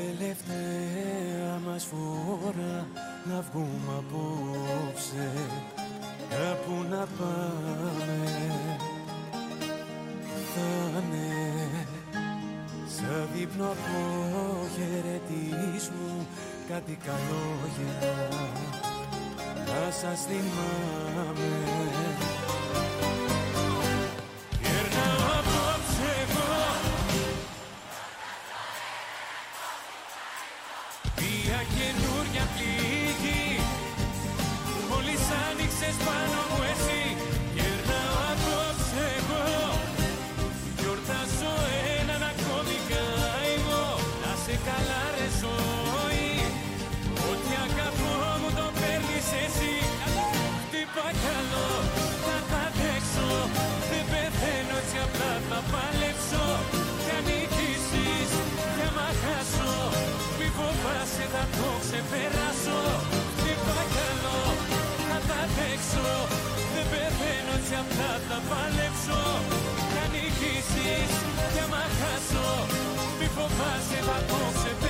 τελευταία μας φορά να βγούμε απόψε. Κάπου να πάμε θα είναι. Σαν δείπνο αποχαιρετισμού κάτι καλόγερα να σας θυμάμαι παλέψω Κι αν νικήσεις, κι άμα χάσω Μη φοβάσαι θα το ξεπεράσω. Χτύπα καλό, θα τα αντέξω Δεν πεθαίνω έτσι απλά θα παλέψω. Κι αν νικήσεις, κι άμα χάσω Μη φοβάσαι θα το ξεπεράσω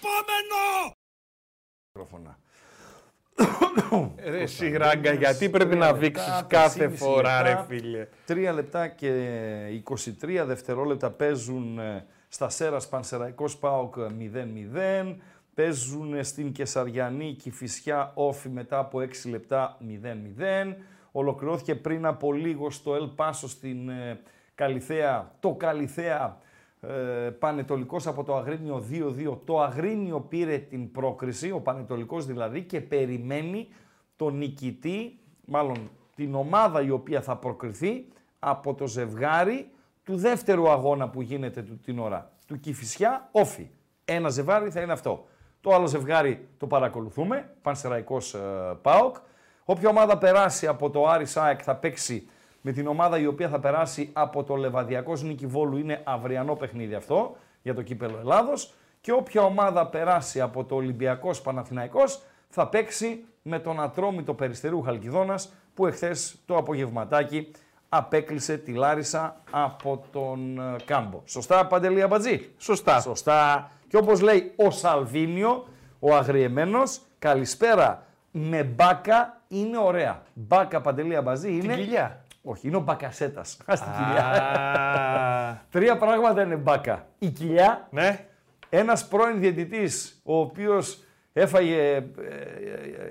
Ρε εσύ Ράγκα, γιατί πρέπει να δείξεις κάθε φορά ρε φίλε. 3 λεπτά και 23 δευτερόλεπτα παίζουν ε, στα Σέρας Πανσεραϊκός ΠΑΟΚ 0-0. Παίζουν στην Κεσαριανή Κηφισιά Όφη μετά από 6 λεπτά 0-0. Ολοκληρώθηκε πριν από λίγο στο Ελ Πάσο στην ε, Καλιθέα, το Καλιθέα ε, Πανετολικός από το Αγρίνιο 2-2. Το Αγρίνιο πήρε την πρόκριση, ο Πανετολικός δηλαδή, και περιμένει τον νικητή, μάλλον την ομάδα η οποία θα προκριθεί από το ζευγάρι του δεύτερου αγώνα που γίνεται του- την ώρα, του Κηφισιά Όφη. Ένα ζευγάρι θα είναι αυτό. Το άλλο ζευγάρι το παρακολουθούμε, Πανσεραϊκός ε, ΠΑΟΚ. Όποια ομάδα περάσει από το Άρης ΣΑΕΚ θα παίξει με την ομάδα η οποία θα περάσει από το Λεβαδιακός Νίκη Βόλου. Είναι αυριανό παιχνίδι αυτό για το κύπελο Ελλάδος. Και όποια ομάδα περάσει από το Ολυμπιακός Παναθηναϊκός θα παίξει με τον Ατρόμητο Περιστερίου Χαλκιδόνας που εχθές το απογευματάκι απέκλεισε τη Λάρισα από τον ε, Κάμπο. Σωστά, Παντελή Αμπατζή; Σωστά. Σωστά. Και όπως λέει ο Σαλβίνιο, ο αγριεμένος, καλησπέρα με μπάκα είναι ωραία. Μπάκα Παντελή Αμπατζή είναι... κοιλιά. Όχι, είναι ο μπακασέτας. Ας την κοιλιά. Α, Τρία πράγματα είναι μπάκα. Η κοιλιά, Ναι. ένας πρώην διαιτητής, ο οποίος έφαγε ε,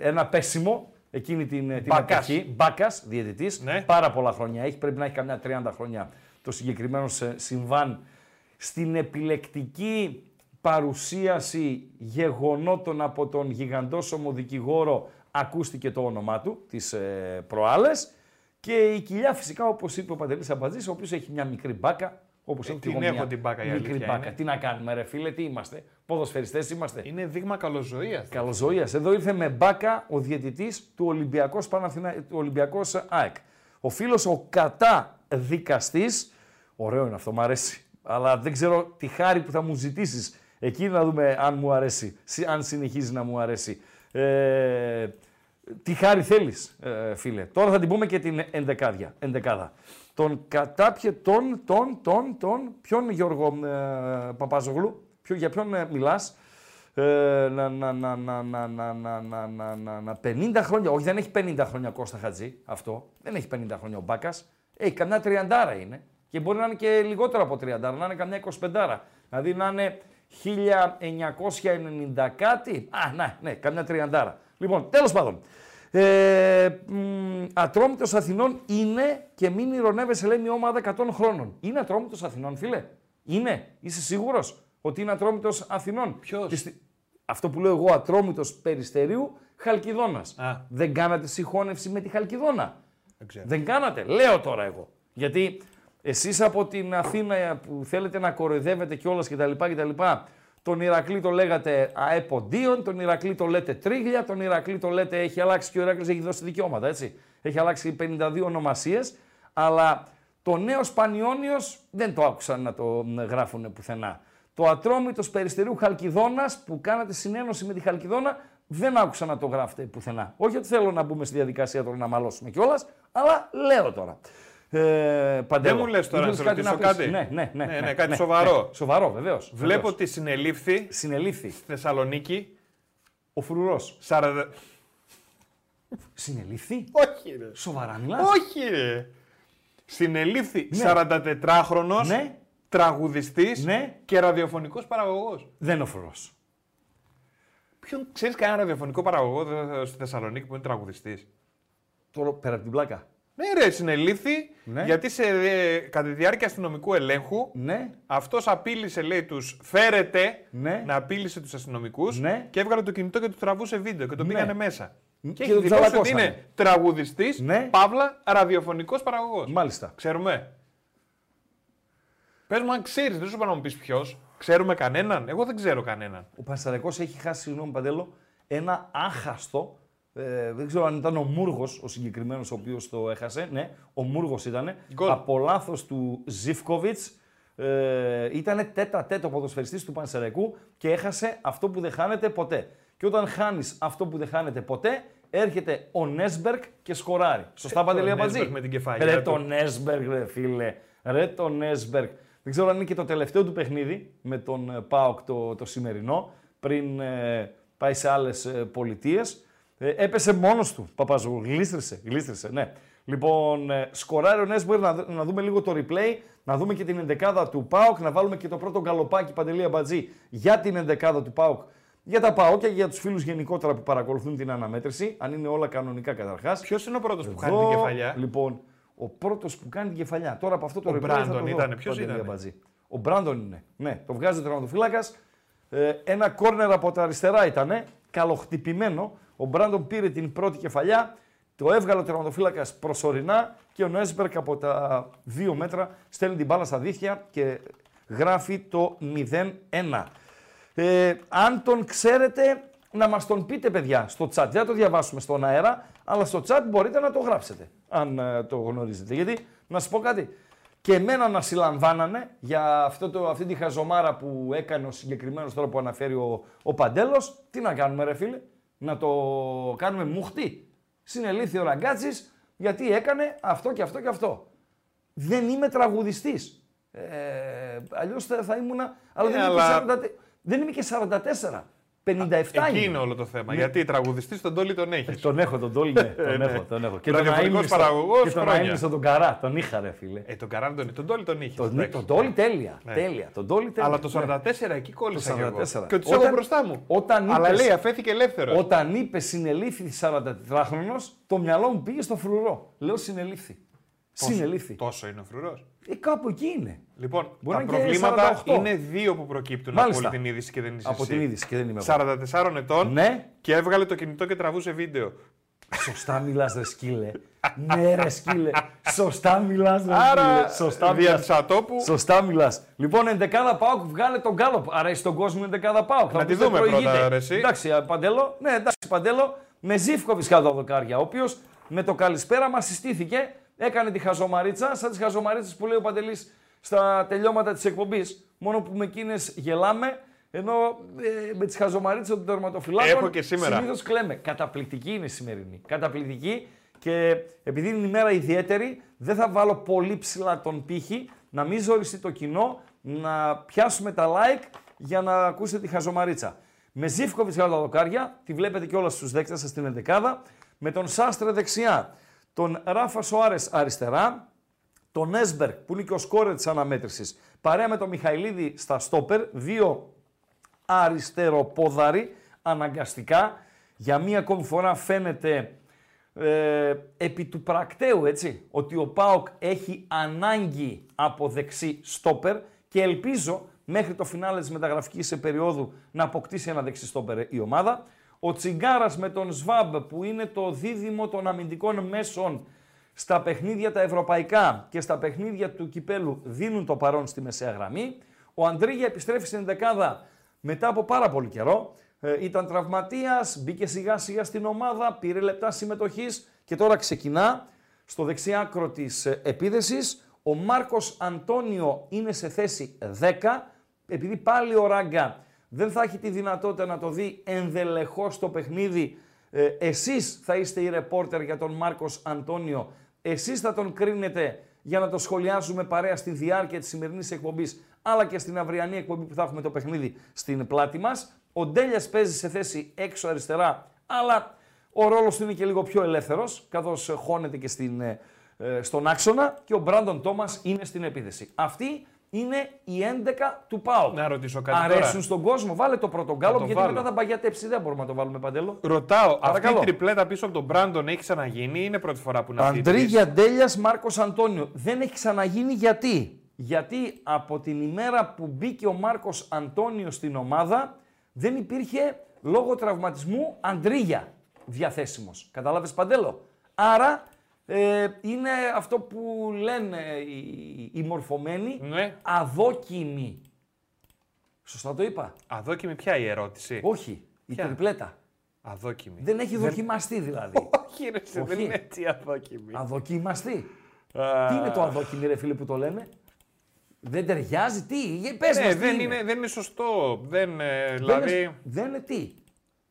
ένα πέσιμο εκείνη την, την Μπάκας. εποχή. Μπάκας, διαιτητής, Ναι. πάρα πολλά χρόνια έχει, πρέπει να έχει καμιά 30 χρόνια το συγκεκριμένο σε- συμβάν στην επιλεκτική παρουσίαση γεγονότων από τον γιγαντόσωμο δικηγόρο ακούστηκε το όνομά του τις ε, προάλλες και η κοιλιά φυσικά όπως είπε ο Παντελής Αμπατζής ο οποίος έχει μια μικρή μπάκα Όπως Ε, την έχω την μπάκα, η Μικρή αλήθεια μπάκα. είναι. Τι να κάνουμε, ρε φίλε, τι είμαστε. Ποδοσφαιριστές είμαστε. Είναι δείγμα καλοζωίας. Καλοζωίας. Εδώ ήρθε με μπάκα ο διαιτητής του Ολυμπιακός, Παναθηνα... του Ολυμπιακός ΑΕΚ. Ο φίλος ο κατά δικαστή. Ωραίο είναι αυτό, μου αρέσει. Αλλά δεν ξέρω τη χάρη που θα μου ζητήσεις. Εκεί να δούμε αν μου αρέσει. συ- Αν συνεχίζει να μου αρέσει. Ε, τι χάρη θέλει, ε, φίλε. Τώρα θα την πούμε και την ενδεκάδια. ενδεκάδα. Τον κατάπιε τον, τον, τον, τον, ποιον Γιώργο ε, Παπάζογλου, ποιο, για ποιον ε, μιλάς, ε, να, να, να, να, να, να, να, να, να, να, να, 50 χρόνια, όχι δεν έχει 50 χρόνια Κώστα Χατζή αυτό, δεν έχει 50 χρόνια ο Μπάκας, έχει καμιά τριαντάρα είναι και μπορεί να είναι και λιγότερο από τριαντάρα, να είναι καμιά 25, δηλαδή να είναι 1990 κάτι, α, ναι, ναι, καμιά τριαντάρα. Λοιπόν, τέλος πάντων, ε, μ, Ατρόμητος Αθηνών είναι και μην ηρωνεύεσαι, λέει μια ομάδα 100 χρόνων. Είναι Ατρόμητος Αθηνών, φίλε; Είναι; Είσαι σίγουρος ότι είναι Ατρόμητος Αθηνών; Ποιος; Και στη- Αυτό που λέω εγώ, Ατρόμητος Περιστερίου, Χαλκιδόνας. Α. Δεν κάνατε συγχώνευση με τη Χαλκιδόνα. Δεν ξέρω. Δεν κάνατε. Λέω τώρα εγώ. Γιατί εσείς από την Αθήνα που θέλετε να κοροϊδεύετε κιόλας κτλ. κτλ. Τον Ηρακλή το λέγατε αεποντίον, τον Ηρακλή το λέτε τρίγλια, τον Ηρακλή το λέτε έχει αλλάξει και ο Ηρακλής έχει δώσει δικαιώματα, έτσι. Έχει αλλάξει 52 ονομασίες, αλλά το νέος Σπανιόνιος δεν το άκουσαν να το γράφουν πουθενά. Το Ατρόμητος Περιστερίου Χαλκιδόνας που κάνατε συνένωση με τη Χαλκιδόνα δεν άκουσα να το γράφετε πουθενά. Όχι ότι θέλω να μπούμε στη διαδικασία τώρα να μαλώσουμε κιόλας, αλλά λέω τώρα. Ε, Παντέλο, Δεν μου λες τώρα να ήθελες σε ρωτήσω πεις; κάτι; Ναι, ναι, ναι. Ναι, ναι, κάτι σοβαρό. Σοβαρό, βεβαίως. Βλέπω ότι συνελήφθη Συνελήφθη στη Θεσσαλονίκη ο φρουρός. 40... Συνελήφθη; Όχι ρε. Σοβαρά μιλάς; Όχι ρε. Συνελήφθη Ναι. 44χρονος Ναι, τραγουδιστής Ναι. και ραδιοφωνικός παραγωγός. δεν είναι ο φρουρός. Ποιον ξέρεις κανένα ραδιοφωνικό παραγωγό δε- στη Θεσσαλονίκη που είναι τραγουδιστής; Τώρα πέρα από την πλάκα. Ναι ρε, συνελήφθη Ναι. γιατί σε, ε, κατά τη διάρκεια αστυνομικού ελέγχου Ναι, αυτός απείλησε, λέει, τους φέρετε Ναι. να απείλησε τους αστυνομικούς Ναι. και έβγαλε το κινητό και του τραβούσε βίντεο και τον Ναι. πήγανε μέσα. Και, Και έχει τον δηλώσει ότι τσαλακώσανε. είναι τραγουδιστής, Ναι. παύλα, ραδιοφωνικός παραγωγός. μάλιστα. Ξέρουμε. Πες μου αν ξέρεις, δεν σου είπα να μου πεις ποιος. Ξέρουμε κανέναν; Εγώ δεν ξέρω κανέναν. Ο Πανσαρεκός έχει χάσει, συγγνώμη Παντέλο, ένα άχαστο. Ε, δεν ξέρω αν ήταν ο Μούργος ο συγκεκριμένος ο οποίος το έχασε. Ναι, ο Μούργος ήταν. Γκολ. Από λάθος του Ζιφκοβιτ. Ε, ήταν τέτα τέτο ποδοσφαιριστής του Πανσεραϊκού και έχασε αυτό που δεν χάνεται ποτέ. Και όταν χάνεις αυτό που δεν χάνεται ποτέ, έρχεται ο Νέσμπεργκ και σκοράρει. Σωστά, Ε, Παντελή ο Αμπατζή. Νέσμπεργκ με την κεφαλιά Ρε του. το Νέσμπεργκ, ρε φίλε. Ρε το Νέσμπεργκ. Δεν ξέρω αν είναι και το τελευταίο του παιχνίδι με τον ε, ΠΑΟΚ το, το σημερινό, πριν ε, πάει σε άλλες πολιτείες. Ε, έπεσε μόνος του, Παπαζού. Γλίστρησε, γλίστρησε, ναι. Λοιπόν, ε, σκοράρει ο Νέσμπεργκ, να, δ- να δούμε λίγο το replay, να δούμε και την ενδεκάδα του ΠΑΟΚ, να βάλουμε και το πρώτο γκαλοπάκι Παντελή Αμπατζή για την ενδεκάδα του ΠΑΟΚ. Για τα ΠΑΟΚ και για τους φίλους γενικότερα που παρακολουθούν την αναμέτρηση, αν είναι όλα κανονικά καταρχάς. Ποιος είναι ο πρώτος που κάνει την κεφαλιά; Λοιπόν, ο πρώτος που κάνει την κεφαλιά. Τώρα από αυτό το Ο replay θα το Μπράντον δω, ήτανε. Ποιος Παντελή ήτανε; Αμπατζή. Ο Μπράντον είναι. Ναι, το βγάζει ο τερματοφύλακα. Ε, ένα κόρνερ από τα αριστερά ήταν. Καλοχτυπημένο. Ο Μπράντον πήρε την πρώτη κεφαλιά. Το έβγαλε ο τερματοφύλακας προσωρινά και ο Νέσμπερκ από τα δύο μέτρα στέλνει την μπάλα στα δίχτυα και γράφει το 0-1. Ε, αν τον ξέρετε, να μας τον πείτε παιδιά στο chat. Δεν θα το διαβάσουμε στον αέρα, αλλά στο chat μπορείτε να το γράψετε, αν ε, το γνωρίζετε. Γιατί, να σας πω κάτι, και εμένα να συλλαμβάνανε για αυτό το, αυτή τη χαζομάρα που έκανε ο συγκεκριμένος τώρα που αναφέρει ο, ο Παντέλος. Τι να κάνουμε ρε φίλε, να το κάνουμε μουχτή. Συνελήφθη ο Ραγκάτσης γιατί έκανε αυτό και αυτό και αυτό. Δεν είμαι τραγουδιστής. Ε, αλλιώς θα, θα ήμουνα... Αλλά, Ε, δεν, είμαι αλλά- και 40, δεν είμαι και 44. 57 Εκεί είμαι. είναι όλο το θέμα. Γιατί τραγουδιστής τον Τόλι τον έχεις. Τον έχω, τον Τόλι, ναι, τον ναι. έχω, τον έχω. Και Ραδιοφωνικός αείμνηστο- παραγωγός Και τον χρόνια. αείμνηστο τον Καρά, τον είχα ρε φίλε. Ε, τον Καράν τον, τον Τόλι τον είχες. Τον, εντάξει. τον Τόλι τέλεια, Ναι. τέλεια. Τον Τόλι τέλεια. Αλλά το 44 Ναι. εκεί κόλλησα Το κι εγώ. 44. Και ότι Όταν- έχω μπροστά μου. όταν Αλλά είπες- λέει αφέθηκε ελεύθερος. Όταν είπες συνελήφθη 44χρονο, το μυαλό μου πήγε στο φρουρό. Λέω συνελήφθη. Συνελήφθη. Τόσο είναι ο φρουρός; Ε, κάπου εκεί είναι. Λοιπόν, Μπορεί τα να είναι και προβλήματα 48. είναι δύο που προκύπτουν Μάλιστα. από όλη την είδηση και δεν είσαι Από εσύ. την είδηση και δεν είμαι εγώ. 44 ετών Ναι. και έβγαλε το κινητό και τραβούσε βίντεο. Σωστά μιλάς, ρε σκύλε. ναι, ρε σκύλε. Σωστά μιλάς, ρε σκύλε. Άρα, Σωστά δια μιλάς. της ατόπου, Σωστά μιλάς. Λοιπόν, εντεκάδα Πάουκ, βγάλε τον Γκάλοπ. Αρέσει τον κόσμο η εντεκάδα Πάουκ. Θα Να μου τη πείτε, δούμε προηγείται. πρώτα, ρε, εσύ. Εντάξει, α, Παντέλο. Ναι, εντάξει, Παντέλο. Με Ζήφκοβιτς κάτω από δοκάρια. Ο οποίος με το καλησπέρα μας συστήθηκε, έκανε τη χαζομαρίτσα, σαν τις χαζομαρίτσες που λέει ο Παντελής στα τελειώματα της εκπομπής. Μόνο που με εκείνες γελάμε, ενώ ε, με τις χαζομαρίτσες των τερματοφυλάκων Έχω και σήμερα. συνήθως κλαίμε. Καταπληκτική είναι η σημερινή. Καταπληκτική και επειδή είναι η μέρα ιδιαίτερη, δεν θα βάλω πολύ ψηλά τον πύχη, να μην ζοριστεί το κοινό, να πιάσουμε τα like για να ακούσετε τη χαζομαρίτσα. Με Ζήφκοβιτς κάτω τα δοκάρια, τη βλέπετε και όλα στους δέκτες σας στην ενδεκάδα, με τον Σάστρε δεξιά, τον Ράφα Σοάρες αριστερά, τον Έσμπερκ που είναι και ο σκόρερ της αναμέτρησης, παρέα με τον Μιχαηλίδη στα στόπερ, δύο αριστεροπόδαροι αναγκαστικά. Για μία ακόμη φορά φαίνεται ε, επί του πρακτέου έτσι, ότι ο ΠΑΟΚ έχει ανάγκη από δεξί στόπερ και ελπίζω μέχρι το φινάλε της μεταγραφικής σε περίοδου να αποκτήσει ένα δεξί στόπερ η ομάδα. Ο Τσιγκάρας με τον Σβάμπ που είναι το δίδυμο των αμυντικών μέσων στα παιχνίδια τα ευρωπαϊκά και στα παιχνίδια του κυπέλου δίνουν το παρόν στη μεσαία γραμμή. Ο Αντρίγια επιστρέφει στην δεκάδα μετά από πάρα πολύ καιρό. Ε, ήταν τραυματίας, μπήκε σιγά σιγά στην ομάδα, πήρε λεπτά συμμετοχής και τώρα ξεκινά στο δεξί άκρο της ε, επίδεσης. Ο Μάρκος Αντώνιο είναι σε θέση 10, επειδή πάλι ο Ράγκα δεν θα έχει τη δυνατότητα να το δει ενδελεχώς το παιχνίδι. Ε, εσείς θα είστε οι ρεπόρτερ για τον Μάρκος Αντώνιο. Εσείς θα τον κρίνετε για να το σχολιάσουμε παρέα στη διάρκεια της σημερινής εκπομπής, αλλά και στην αυριανή εκπομπή που θα έχουμε το παιχνίδι στην πλάτη μας. Ο Ντέλιας παίζει σε θέση έξω αριστερά, αλλά ο ρόλος του είναι και λίγο πιο ελεύθερος, καθώς χώνεται και στην, ε, ε, στον άξονα και ο Μπράντον Τόμας είναι στην επίθεση. Αυτή είναι η 11 του ΠΑΟΚ. Να ρωτήσω κάτι Αρέσουν τώρα. στον κόσμο. Βάλε το πρώτο γκάλο, το γιατί βάλω. μετά θα παγιατέψει. Δεν μπορούμε να το βάλουμε παντέλο. Ρωτάω, αυτή Παρακαλώ. η τριπλέτα πίσω από τον Μπράντον έχει ξαναγίνει ή είναι πρώτη φορά που είναι αυτή. η Αντρίγια Ντέλια Μάρκος Αντώνιο. Δεν έχει ξαναγίνει γιατί; Γιατί από την ημέρα που μπήκε ο Μάρκος Αντώνιο στην ομάδα δεν υπήρχε λόγω τραυματισμού Αντρίγια διαθέσιμος. Κατάλαβες παντέλο; Άρα ε, είναι αυτό που λένε οι, οι μορφωμένοι Ναι. αδόκιμοι. Σωστά το είπα; Αδόκιμη ποια η ερώτηση; Όχι, η Ποια; τριπλέτα. Αδόκιμη. Δεν έχει δοκιμαστεί δηλαδή. Όχι, ρε, σε, δεν Όχι. είναι έτσι αδόκιμη. Αδοκιμαστεί. Α, Τι είναι το αδόκιμη, ρε φίλε, που το λένε; Δεν ταιριάζει, τι, για- πες Ναι, μας τι δεν, είναι. είναι, δεν είναι σωστό. Δεν, ε, Δεν δηλαδή. είναι, δεν είναι τι;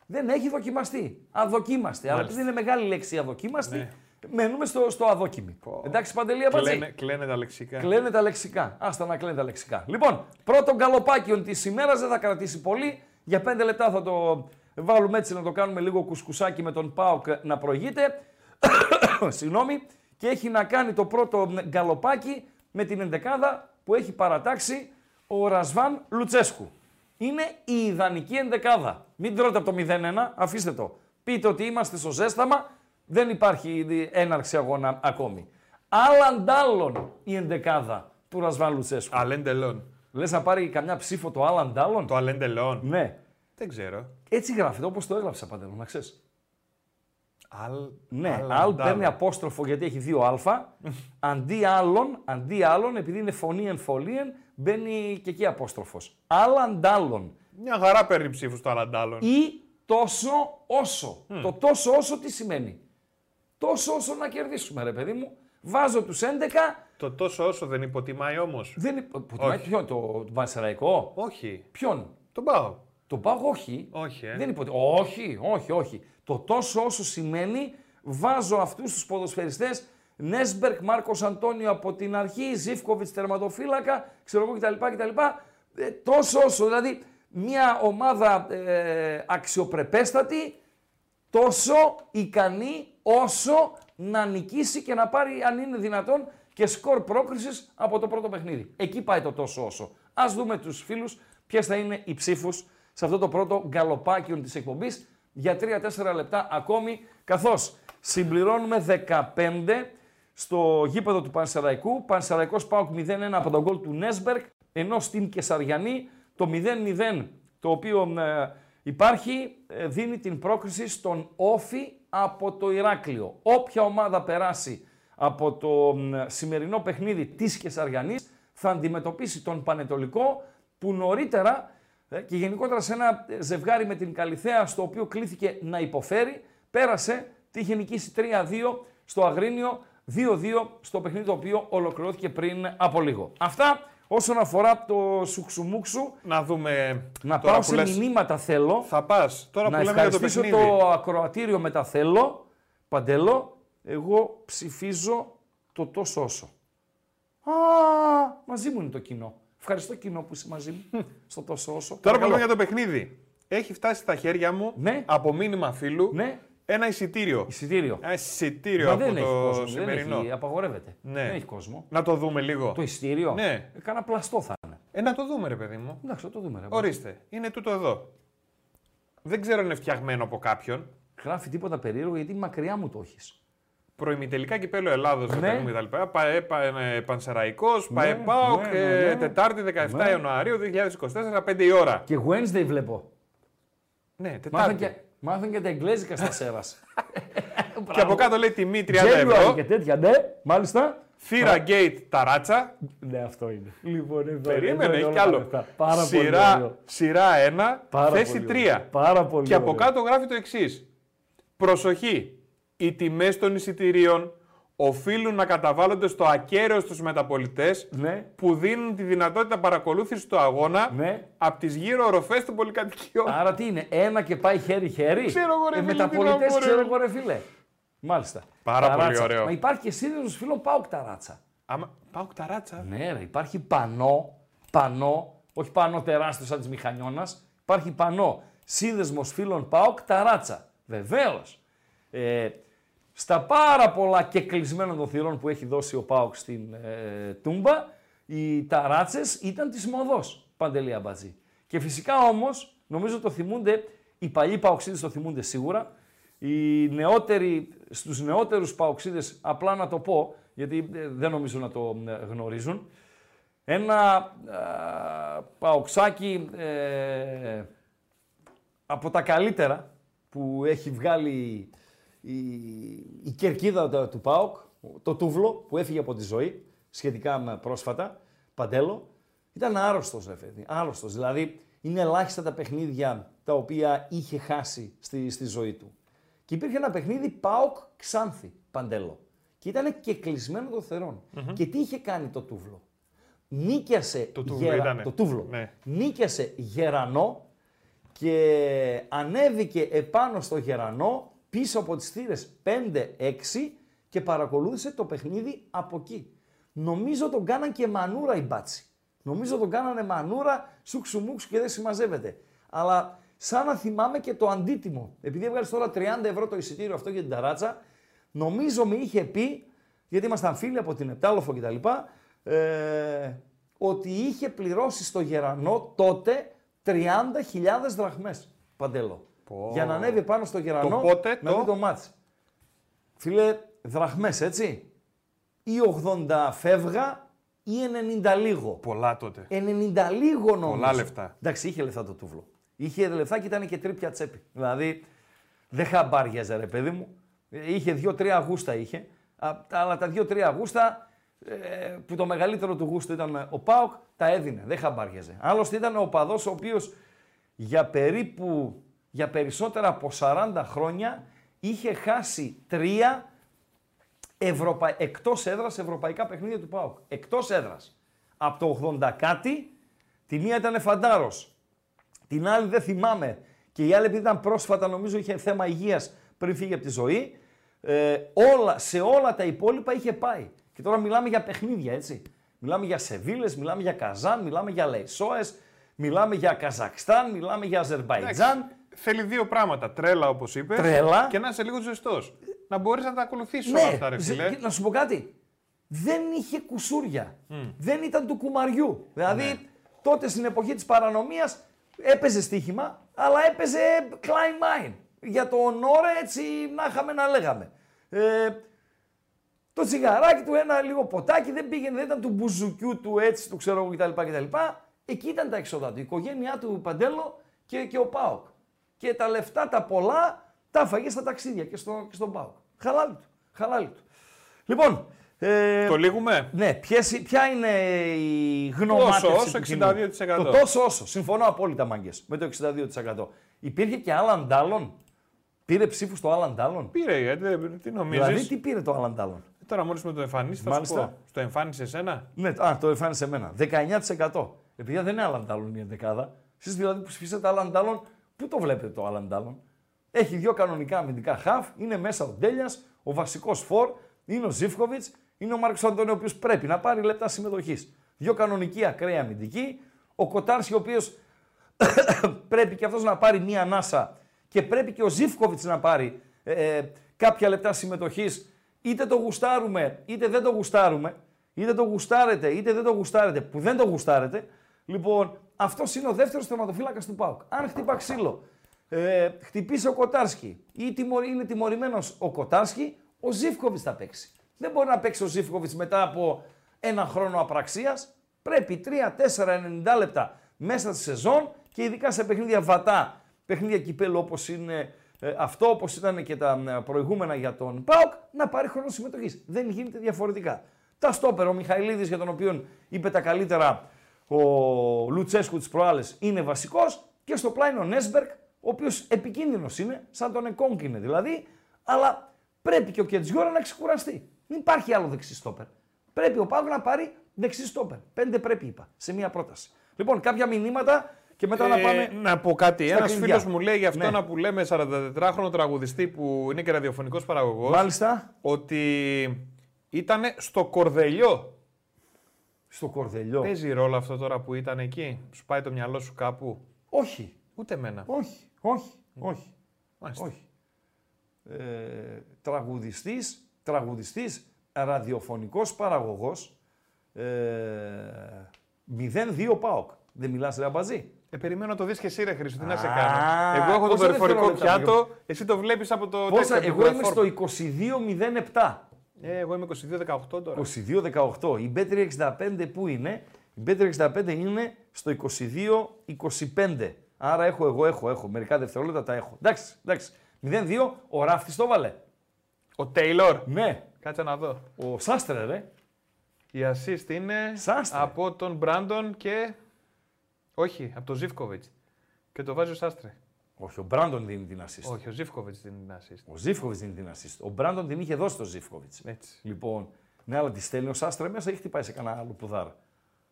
Δεν έχει δοκιμαστεί. Αδοκίμαστε. Αλλά Μάλιστα. επειδή είναι μεγάλη λέξη αδοκίμαστη, Ναι. Μένουμε στο, στο αδόκιμη. Εντάξει, Παντελή Αμπατζή. Κλαίνε, κλαίνε τα λεξικά. Κλαίνε τα λεξικά. Άστα να κλαίνε τα λεξικά. Λοιπόν, πρώτο γκαλοπάκιον της ημέρας δεν θα κρατήσει πολύ. Για πέντε λεπτά θα το βάλουμε έτσι να το κάνουμε λίγο κουσκουσάκι με τον Πάοκ να προηγείται. Συγγνώμη. Και έχει να κάνει το πρώτο γκαλοπάκι με την ενδεκάδα που έχει παρατάξει ο Ρασβάν Λουτσέσκου. Είναι η ιδανική ενδεκάδα. Μην τρώτε από το 0-1, αφήστε το. Πείτε ότι είμαστε στο ζέσταμα, δεν υπάρχει έναρξη αγώνα ακόμη. Άλλαν άλλον η ενδεκάδα του Ρασβάν Λουτσέσκου. Αλέντελον. Λες να πάρει καμιά ψήφο το άλλαν άλλον. Το Αλέντελον. Ναι. Δεν ξέρω. Έτσι γράφεται, όπως το έγραψα παντέλο, να ξέρεις. Αλ... Ναι, Αλαντάλον. αλ παίρνει απόστροφο γιατί έχει δύο α. αντί άλλων, αντί άλλων, επειδή είναι φωνή εμφολίεν, μπαίνει και εκεί απόστροφος. Άλλαν άλλον. Μια χαρά παίρνει ψήφους το Αλαντάλον. Ή τόσο όσο. Το τόσο όσο τι σημαίνει. Τόσο όσο να κερδίσουμε, ρε παιδί μου. Βάζω τους 11. Το τόσο όσο δεν υποτιμάει όμως. Δεν υπο- Υποτιμάει Όχι. ποιον, το Βασεραϊκό. Όχι. Ποιον; Τον πάω. Το πάω όχι. Όχι, ε. Δεν υποτε... Όχι, όχι, όχι. Το τόσο όσο σημαίνει βάζω αυτούς τους ποδοσφαιριστές Νέσμπερκ, Μάρκος Αντώνιο από την αρχή, Ζήφκοβιτς τερματοφύλακα, ξέρω εγώ κτλ. κτλ. Ε, τόσο όσο. Δηλαδή μια ομάδα ε, αξιοπρεπέστατη, τόσο ικανή όσο να νικήσει και να πάρει, αν είναι δυνατόν, και σκορ πρόκρισης από το πρώτο παιχνίδι. Εκεί πάει το τόσο όσο. Ας δούμε τους φίλους ποιες θα είναι οι ψήφους σε αυτό το πρώτο γκαλοπάκιο της εκπομπής για 3-4 λεπτά ακόμη, καθώς συμπληρώνουμε 15 στο γήπεδο του Πανσεραϊκού. Πανσεραϊκός ΠΑΟΚ 0-1 από τον γκολ του Νέσμπερκ, ενώ στην Κεσαριανή το 0-0 το οποίο ε, υπάρχει ε, δίνει την πρόκριση στον Όφη από το Ηράκλειο. Όποια ομάδα περάσει από το μ, σημερινό παιχνίδι της Κεσαριανής θα αντιμετωπίσει τον Πανετολικό που νωρίτερα ε, και γενικότερα σε ένα ε, ζευγάρι με την Καλιθέα στο οποίο κλήθηκε να υποφέρει πέρασε, τη είχε νικήσει 3-2 στο Αγρίνιο, 2-2 στο παιχνίδι το οποίο ολοκληρώθηκε πριν από λίγο. Αυτά όσον αφορά το σουξουμούξου. Να δούμε. Να τώρα πάω που σε λες- μηνύματα θέλω. Θα πας. Τώρα να που λέμε για το ευχαριστήσω παιχνίδι. το ακροατήριο με τα θέλω. Παντέλο, εγώ ψηφίζω το τόσο όσο. Α, μαζί μου είναι το κοινό. Ευχαριστώ κοινό που είσαι μαζί μου στο τόσο όσο. Τώρα που Παρακαλώ. λέμε για το παιχνίδι. Έχει φτάσει στα χέρια μου Ναι. από μήνυμα φίλου Ναι, ένα εισιτήριο. εισιτήριο. Ένα εισιτήριο Μα από δεν έχει το κόσμο, δεν σημερινό. έχει, απαγορεύεται. Ναι. Δεν έχει κόσμο. Να το δούμε λίγο. Το εισιτήριο, Ναι. ε, κάνα πλαστό θα είναι. Ε, να το δούμε, ρε παιδί μου. Εντάξει, θα το δούμε. Ρε. Ορίστε. Είναι τούτο εδώ. Δεν ξέρω αν είναι φτιαγμένο από κάποιον. Γράφει τίποτα περίεργο γιατί μακριά μου το έχεις. Προημιτελικά κυπέλο Ελλάδος Ναι. κτλ. ΠαΕ, ΠαΕ, Πανσεραϊκός, ΠαΕ Ναι, ΠΑΟΚ, ναι, ναι, ε, ναι. Τετάρτη 17 Ναι. Ιανουαρίου 2024, 5 η ώρα. Και Wednesday βλέπω. Ναι, Μάθαν Τετάρτη. Και, μάθαν και τα εγγλέζικα στα σέρας. Και από κάτω λέει τιμή 30 January ευρώ. και τέτοια, ναι, μάλιστα. Θύρα Gate ταράτσα. Ναι, αυτό είναι. Λοιπόν, εδώ, εδώ Περίμενε, είναι έχει όλα κι τα άλλο. λεφτά. Πάρα πολύ Σειρά, ωραίο. σειρά 1, Πάρα θέση πολύ 3. ωραίο. Πάρα πολύ Και από ωραίο. κάτω γράφει το εξής. Προσοχή. Οι τιμές των εισιτηρίων οφείλουν να καταβάλλονται στο ακέραιο στους μεταπολιτές Ναι, που δίνουν τη δυνατότητα παρακολούθησης του αγώνα ναι. από τις γύρω οροφές των πολυκατοικιών. Άρα τι είναι, ένα και πάει χέρι-χέρι; Ξέρω εγώ, ρε ε, φίλε, τι να μεταπολιτές, πω, ρε. ξέρω εγώ ρε φίλε. Μάλιστα. Πάρα πολύ Ταράτσα. ωραίο. Μα υπάρχει και σύνδεσμος φίλων Πάουκ Ταράτσα. Άμα... Πάω ταράτσα. Ναι, ρε, υπάρχει πανό, πανό, όχι πανό τεράστιο σαν της μηχανιώνας. Υπάρχει πανό. Σύνδεσμος φίλων ΠΑΟΚ Ταράτσα. Βεβαίως. Ε, στα πάρα πολλά και κλεισμένων των θυρών που έχει δώσει ο ΠΑΟΚ στην ε, Τούμπα, οι ταράτσες ήταν της μοδός. Παντελή Αμπατζή. Και φυσικά όμως, νομίζω το θυμούνται, οι παλιοί Παοξίδες το θυμούνται σίγουρα. Οι νεότεροι, στους νεότερους Παοξίδες, απλά να το πω, γιατί ε, δεν νομίζω να το ε, γνωρίζουν, ένα α, Παοξάκι ε, από τα καλύτερα που έχει βγάλει η, η κερκίδα του- του ΠΑΟΚ, το τούβλο που έφυγε από τη ζωή, σχετικά με πρόσφατα, Παντέλο, ήταν άρρωστος, ρε παιδί, άρρωστος. Δηλαδή, είναι ελάχιστα τα παιχνίδια τα οποία είχε χάσει στη, στη ζωή του. Και υπήρχε ένα παιχνίδι ΠΑΟΚ Ξάνθη, Παντέλο. Και ήταν και κλεισμένο των θερων Και τι είχε κάνει το τούβλο; Νίκιασε Το τούβλο ήτανε. το τούβλο. Ναι. Νίκιασε γερανό και ανέβηκε επάνω στο γερανό πίσω από τις θύρες 5-6 και παρακολούθησε το παιχνίδι από εκεί. Νομίζω τον κάναν και μανούρα οι μπάτσι. Νομίζω τον κάνανε μανούρα σούξου μουξου και δεν συμμαζεύεται. Αλλά σαν να θυμάμαι και το αντίτιμο. Επειδή έβγαλες τώρα 30 ευρώ το εισιτήριο αυτό για την ταράτσα, νομίζω με είχε πει, γιατί ήμασταν φίλοι από την Επτάλοφο κτλ., ε, ότι είχε πληρώσει στο Γερανό τότε 30.000 δραχμές, Παντέλο. Πω. Για να ανέβει πάνω στο Γερανό Το πότε, να το; δει το μάτς. Φίλε, δραχμές, έτσι. Ή 80 φεύγα ή 90 λίγο. Πολλά τότε. 90 λίγο νομίζω. Πολλά λεφτά. Εντάξει, είχε λεφτά το τούβλο. Είχε λεφτά και ήταν και τρίπια τσέπη. Δηλαδή, δεν χαμπάριαζε ρε παιδί μου. Ε, Είχε δύο-τρία γούστα είχε. Α, Αλλά τα δύο-τρία γούστα, ε, που το μεγαλύτερο του γούστο ήταν ο Πάοκ, τα έδινε. Δεν χαμπάριαζε. Άλλωστε ήταν ο παδός ο οποίος για περίπου, για περισσότερα από 40 χρόνια είχε χάσει τρία Ευρωπα... εκτός έδρας ευρωπαϊκά παιχνίδια του ΠΑΟΚ. Εκτός έδρας. Από το 80 κάτι, τη μία ήταν φαντάρος. Την άλλη δεν θυμάμαι. Και η άλλη επειδή ήταν πρόσφατα νομίζω είχε θέμα υγείας πριν φύγει από τη ζωή. Ε, όλα, σε όλα τα υπόλοιπα είχε πάει. Και τώρα μιλάμε για παιχνίδια, έτσι. Μιλάμε για Σεβίλες, μιλάμε για Καζάν, μιλάμε για Λεϊσόες, μιλάμε για Καζακστάν, μιλάμε για Αζερβαϊτζάν. Εντάξει, Θέλει δύο πράγματα. Τρέλα, όπως είπες. Τρέλα. Και να είσαι λίγο ζεστός. Να μπορείς να τα ακολουθήσεις Ναι, όλα αυτά, ρε ζε- φίλε. και να σου πω κάτι. Δεν είχε κουσούρια. Δεν ήταν του κουμαριού. Δηλαδή, Ναι. τότε στην εποχή της παρανομίας έπαιζε στοίχημα, αλλά έπαιζε Klein Mine. Για το ονόρε έτσι να είχαμε να λέγαμε. Ε, το τσιγαράκι του, ένα λίγο ποτάκι, δεν πήγαινε, δεν ήταν του μπουζουκιού του έτσι, του ξέρω εγώ κτλ. κτλ. Εκεί ήταν τα έξοδα του. Η οικογένειά του Παντέλο και, και ο Πάοκ. Και τα λεφτά τα πολλά Τα φαγε στα ταξίδια και, στο, και στον Πάοκ. Χαλάλι του. Χαλάλι του. Λοιπόν, ε, Το λύγουμε; ναι, ποιες, ποια είναι η γνωμάτευση Τόσο όσο, του κοινού; 62%. Το τόσο όσο. Συμφωνώ απόλυτα, Μάγκες, με το 62%. Υπήρχε και άλλα αντ' άλλων; Πήρε ψήφους στο άλλα αντ' άλλων; Πήρε, γιατί δεν- τι νομίζεις; Δηλαδή, τι πήρε το άλλα αντ' άλλων; Τώρα μόλις με το εμφανίσεις θα σου Μάλιστα. πω. Στο εμφάνισε εσένα; Ναι, α, το εμφάνισε εμένα. 19%. Επειδή δεν είναι άλλα αντ' άλλων η ενδεκάδα. Εσείς δηλαδή που ψηφίσατε άλλα αντ' άλλων, πού το βλέπετε το άλλα αντ' άλλων. Έχει δύο κανονικά αμυντικά χαφ, είναι μέσα ο Ντέλιας, ο βασικός φορ, είναι ο Ζίβκοβιτς, είναι ο Μάρκος Αντώνιο, ο οποίος πρέπει να πάρει λεπτά συμμετοχής. Δύο κανονικοί ακραίοι αμυντικοί, ο Κοτάρση, ο οποίος πρέπει και αυτός να πάρει μία ανάσα και πρέπει και ο Ζήφκοβιτς να πάρει ε, κάποια λεπτά συμμετοχής. Είτε το γουστάρουμε, είτε δεν το γουστάρουμε, είτε το γουστάρετε, είτε δεν το γουστάρετε, που δεν το γουστάρετε. Λοιπόν, αυτός είναι ο δεύτερος θεματοφύλακας του ΠΑΟΚ. Αν χτυπά ξύλο, ε, χτυπήσει ο Κοτάρσκι ή τιμω- είναι τιμωρημένος ο Κοτάρσκι, ο Ζήφκοβιτς θα παίξει. Δεν μπορεί να παίξει ο Ζήφκοβιτς μετά από ένα χρόνο απραξίας. Πρέπει 3-4-90 λεπτά μέσα στη σεζόν και ειδικά σε παιχνίδια βατά, παιχνίδια κυπέλου όπως είναι ε, αυτό, όπως ήταν και τα ε, προηγούμενα για τον ΠΑΟΚ, να πάρει χρόνο συμμετοχής. Δεν γίνεται διαφορετικά. Τα στόπερ, ο Μιχαηλίδης για τον οποίο είπε τα καλύτερα ο Λουτσέσκου της προάλλες είναι βασικός και στο πλάι ο Νέσμπερκ, ο οποίος επικίνδυνος είναι, σαν τον Εκόνκ είναι δηλαδή, αλλά πρέπει και ο Κετζιόρα να ξεκουραστεί. Δεν υπάρχει άλλο δεξί στόπερ. Πρέπει ο Παύλο να πάρει δεξί στόπερ. Πέντε πρέπει, είπα, σε μία πρόταση. Λοιπόν, κάποια μηνύματα και μετά να πάμε. Ε, να πω κάτι. στα Ένας κλειδιά. φίλος μου λέει για αυτό Ναι. που λέμε 44χρονο τραγουδιστή που είναι και ραδιοφωνικός παραγωγός. Μάλιστα, Ότι ήταν στο κορδελιό. Στο κορδελιό. Παίζει ρόλο αυτό τώρα που ήταν εκεί; Σου πάει το μυαλό σου κάπου; Όχι, Ούτε εμένα. όχι, όχι, όχι. Μάλιστα. όχι. Ε, τραγουδιστής, τραγουδιστής, ραδιοφωνικός παραγωγός, ε, 0-2 ΠΑΟΚ. Δεν μιλάς ρε αμπαζή. Ε, περιμένω να το δεις και εσύ, ρε Χρήστο, τι να σε Α, κάνω. Εγώ έχω το πόσα δορυφορικό δευτερόλεπτα, πιάτο, εσύ το βλέπεις από το. Πόσα, τέτοιο, από εγώ το είμαι platform. στο 22-07. Ε, εγώ είμαι 22-18 τώρα. 22-18. Η B365 πού είναι; Η B365 είναι στο 22-25. Άρα έχω, εγώ έχω, έχω. Μερικά δευτερόλεπτα τα έχω. Εντάξει, εντάξει. 0-2, ο Ράφτης το βάλε. Ο Τέιλορ. Ναι, Κάτσε να δω. ο Σάστρε ρε. Η assist είναι Σάστρε. από τον Μπράντον και. Όχι, από τον Ζήφκοβιτς. Και το βάζει ο Σάστρε. Όχι, ο Μπράντον δίνει την assist. Όχι, ο Ζήφκοβιτς δίνει την assist. Ο Ζήφκοβιτς δίνει την assist. Ο Μπράντον την είχε δώσει στο Ζήφκοβιτς. Έτσι. Λοιπόν, ναι, αλλά τη στέλνει ο Σάστρε μέσα ή έχει χτυπάει σε κανένα άλλο πουδάρα.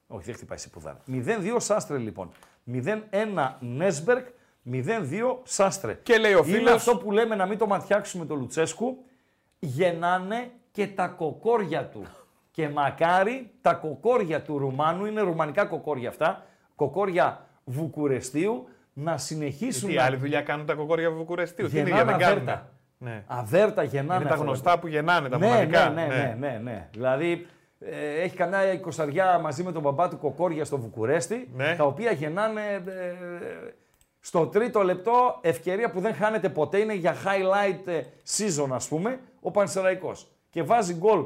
Όχι, δεν χτυπάει σε πουδάρα. 0-2 Σάστρε λοιπόν. 0-1 Νέσμπερκ. 0-2 Σάστρε. Και λέει ο Είναι φίλος- αυτό που λέμε να μην το ματιάξουμε το Λουτσέσκου. Γεννάνε και τα κοκόρια του. Και μακάρι τα κοκόρια του Ρουμάνου, είναι ρουμανικά κοκόρια αυτά, κοκόρια Βουκουρεστίου, να συνεχίσουν Τι να άλλη δουλειά κάνουν τα κοκόρια Βουκουρεστίου. Τι είναι για γεννάνε να κάνουν. αβέρτα. Ναι. Αβέρτα γεννάνε. Είναι τα αυτά γνωστά που γεννάνε, τα ναι, μοναδικά. ναι, ναι, ναι, ναι, ναι. Δηλαδή ε, έχει καμιά εικοσαριά μαζί με τον μπαμπά του κοκόρια στο Βουκουρέστι, Ναι. τα οποία γεννάνε ε, στο τρίτο λεπτό ευκαιρία που δεν χάνεται ποτέ, είναι για highlight ε, season ας πούμε, ο Πανσεραϊκός. Και βάζει γκολ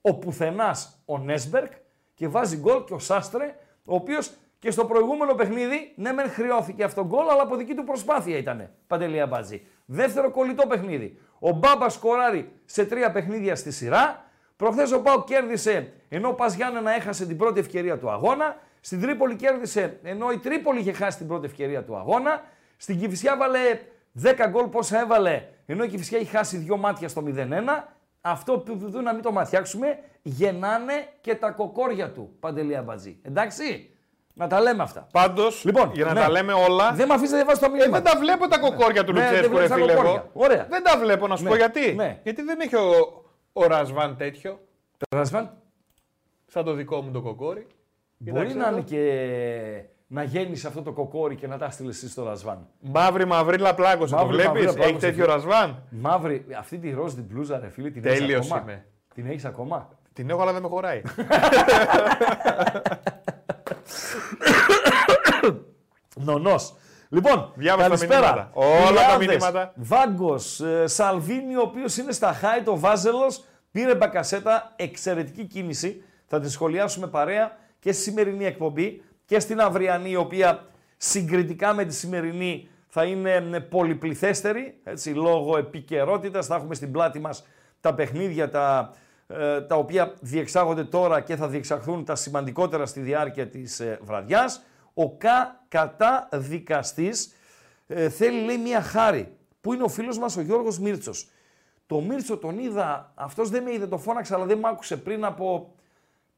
ο πουθενάς ο Νέσμπερκ και βάζει γκολ και ο Σάστρε, ο οποίος και στο προηγούμενο παιχνίδι, ναι μεν χρεώθηκε αυτό γκολ, αλλά από δική του προσπάθεια ήταν, Παντελία Μπάτζη. Δεύτερο κολλητό παιχνίδι. Ο Μπάμπα σκοράρει σε τρία παιχνίδια στη σειρά. Προχθές ο Πάου κέρδισε ενώ ο Πας Γιάννενα έχασε την πρώτη ευκαιρία του αγώνα. Στην Τρίπολη κέρδισε ενώ η Τρίπολη είχε χάσει την πρώτη ευκαιρία του αγώνα. Στην Κυφυσιά βάλε 10 γκολ πόσα έβαλε ενώ η Κυφυσιά έχει χάσει δύο μάτια στο 0-1. Αυτό που δουν να μην το ματιάξουμε, γεννάνε και τα κοκόρια του, Παντελία Μπατζή. Εντάξει, να τα λέμε αυτά. Πάντως, Λοιπόν, για να ναι. τα λέμε όλα. Δεν με αφήσει να διαβάσω τα Ε, μηνύματα. δεν τα βλέπω τα κοκόρια του Ναι, δεν Λουτσέσκου, ρε βλέπεις τα φίλε. κοκόρια. εγώ. Ωραία. Δεν τα βλέπω, να σου Ναι, πω γιατί. ναι. Γιατί δεν έχει ο, ο Ρασβάν τέτοιο, Ρασβάν, σαν το δικό μου το κοκόρι. Μπορεί Κοίταξε να εδώ. είναι και να γέννησες αυτό το κοκόρι και να τα στείλεις εσύ στο Ρασβάν. Μαύρη μαυρίλα πλάκωσε, το Μαύρη βλέπεις; μαυρίλα Έχει πλάκωσε. τέτοιο Ρασβάν; Μαύρη, αυτή τη ροζ την μπλούζα, ρε φίλε, την έχεις Τέλειος ακόμα; είμαι. Την έχεις ακόμα; Την έχω, αλλά δεν με χωράει. Νονό. Λοιπόν, Διάβασα τα καλησπέρα. μηνύματα. Όλα τα Ηλιάδες, μηνύματα. Βάγκος, ε, Σαλβίνη, ο οποίος είναι στα high, το Βάζελος, πήρε μπακασέτα, εξαιρετική κίνηση. Θα τη σχολιάσουμε παρέα και στη σημερινή εκπομπή και στην αυριανή, η οποία συγκριτικά με τη σημερινή θα θα είναι ε, πολυπληθέστερη, έτσι, λόγω επικαιρότητας. Θα έχουμε στην πλάτη μας τα παιχνίδια τα, ε, τα οποία διεξάγονται τώρα και θα διεξαχθούν τα σημαντικότερα στη διάρκεια της ε, βραδιάς. Ο κα κατά δικαστής ε, θέλει λέει μία χάρη, που είναι ο φίλος μας ο Γιώργος Μίρτσος. Το Μίρτσο τον είδα, αυτός δεν με είδε, το φώναξα, αλλά δεν μ' άκουσε πριν από,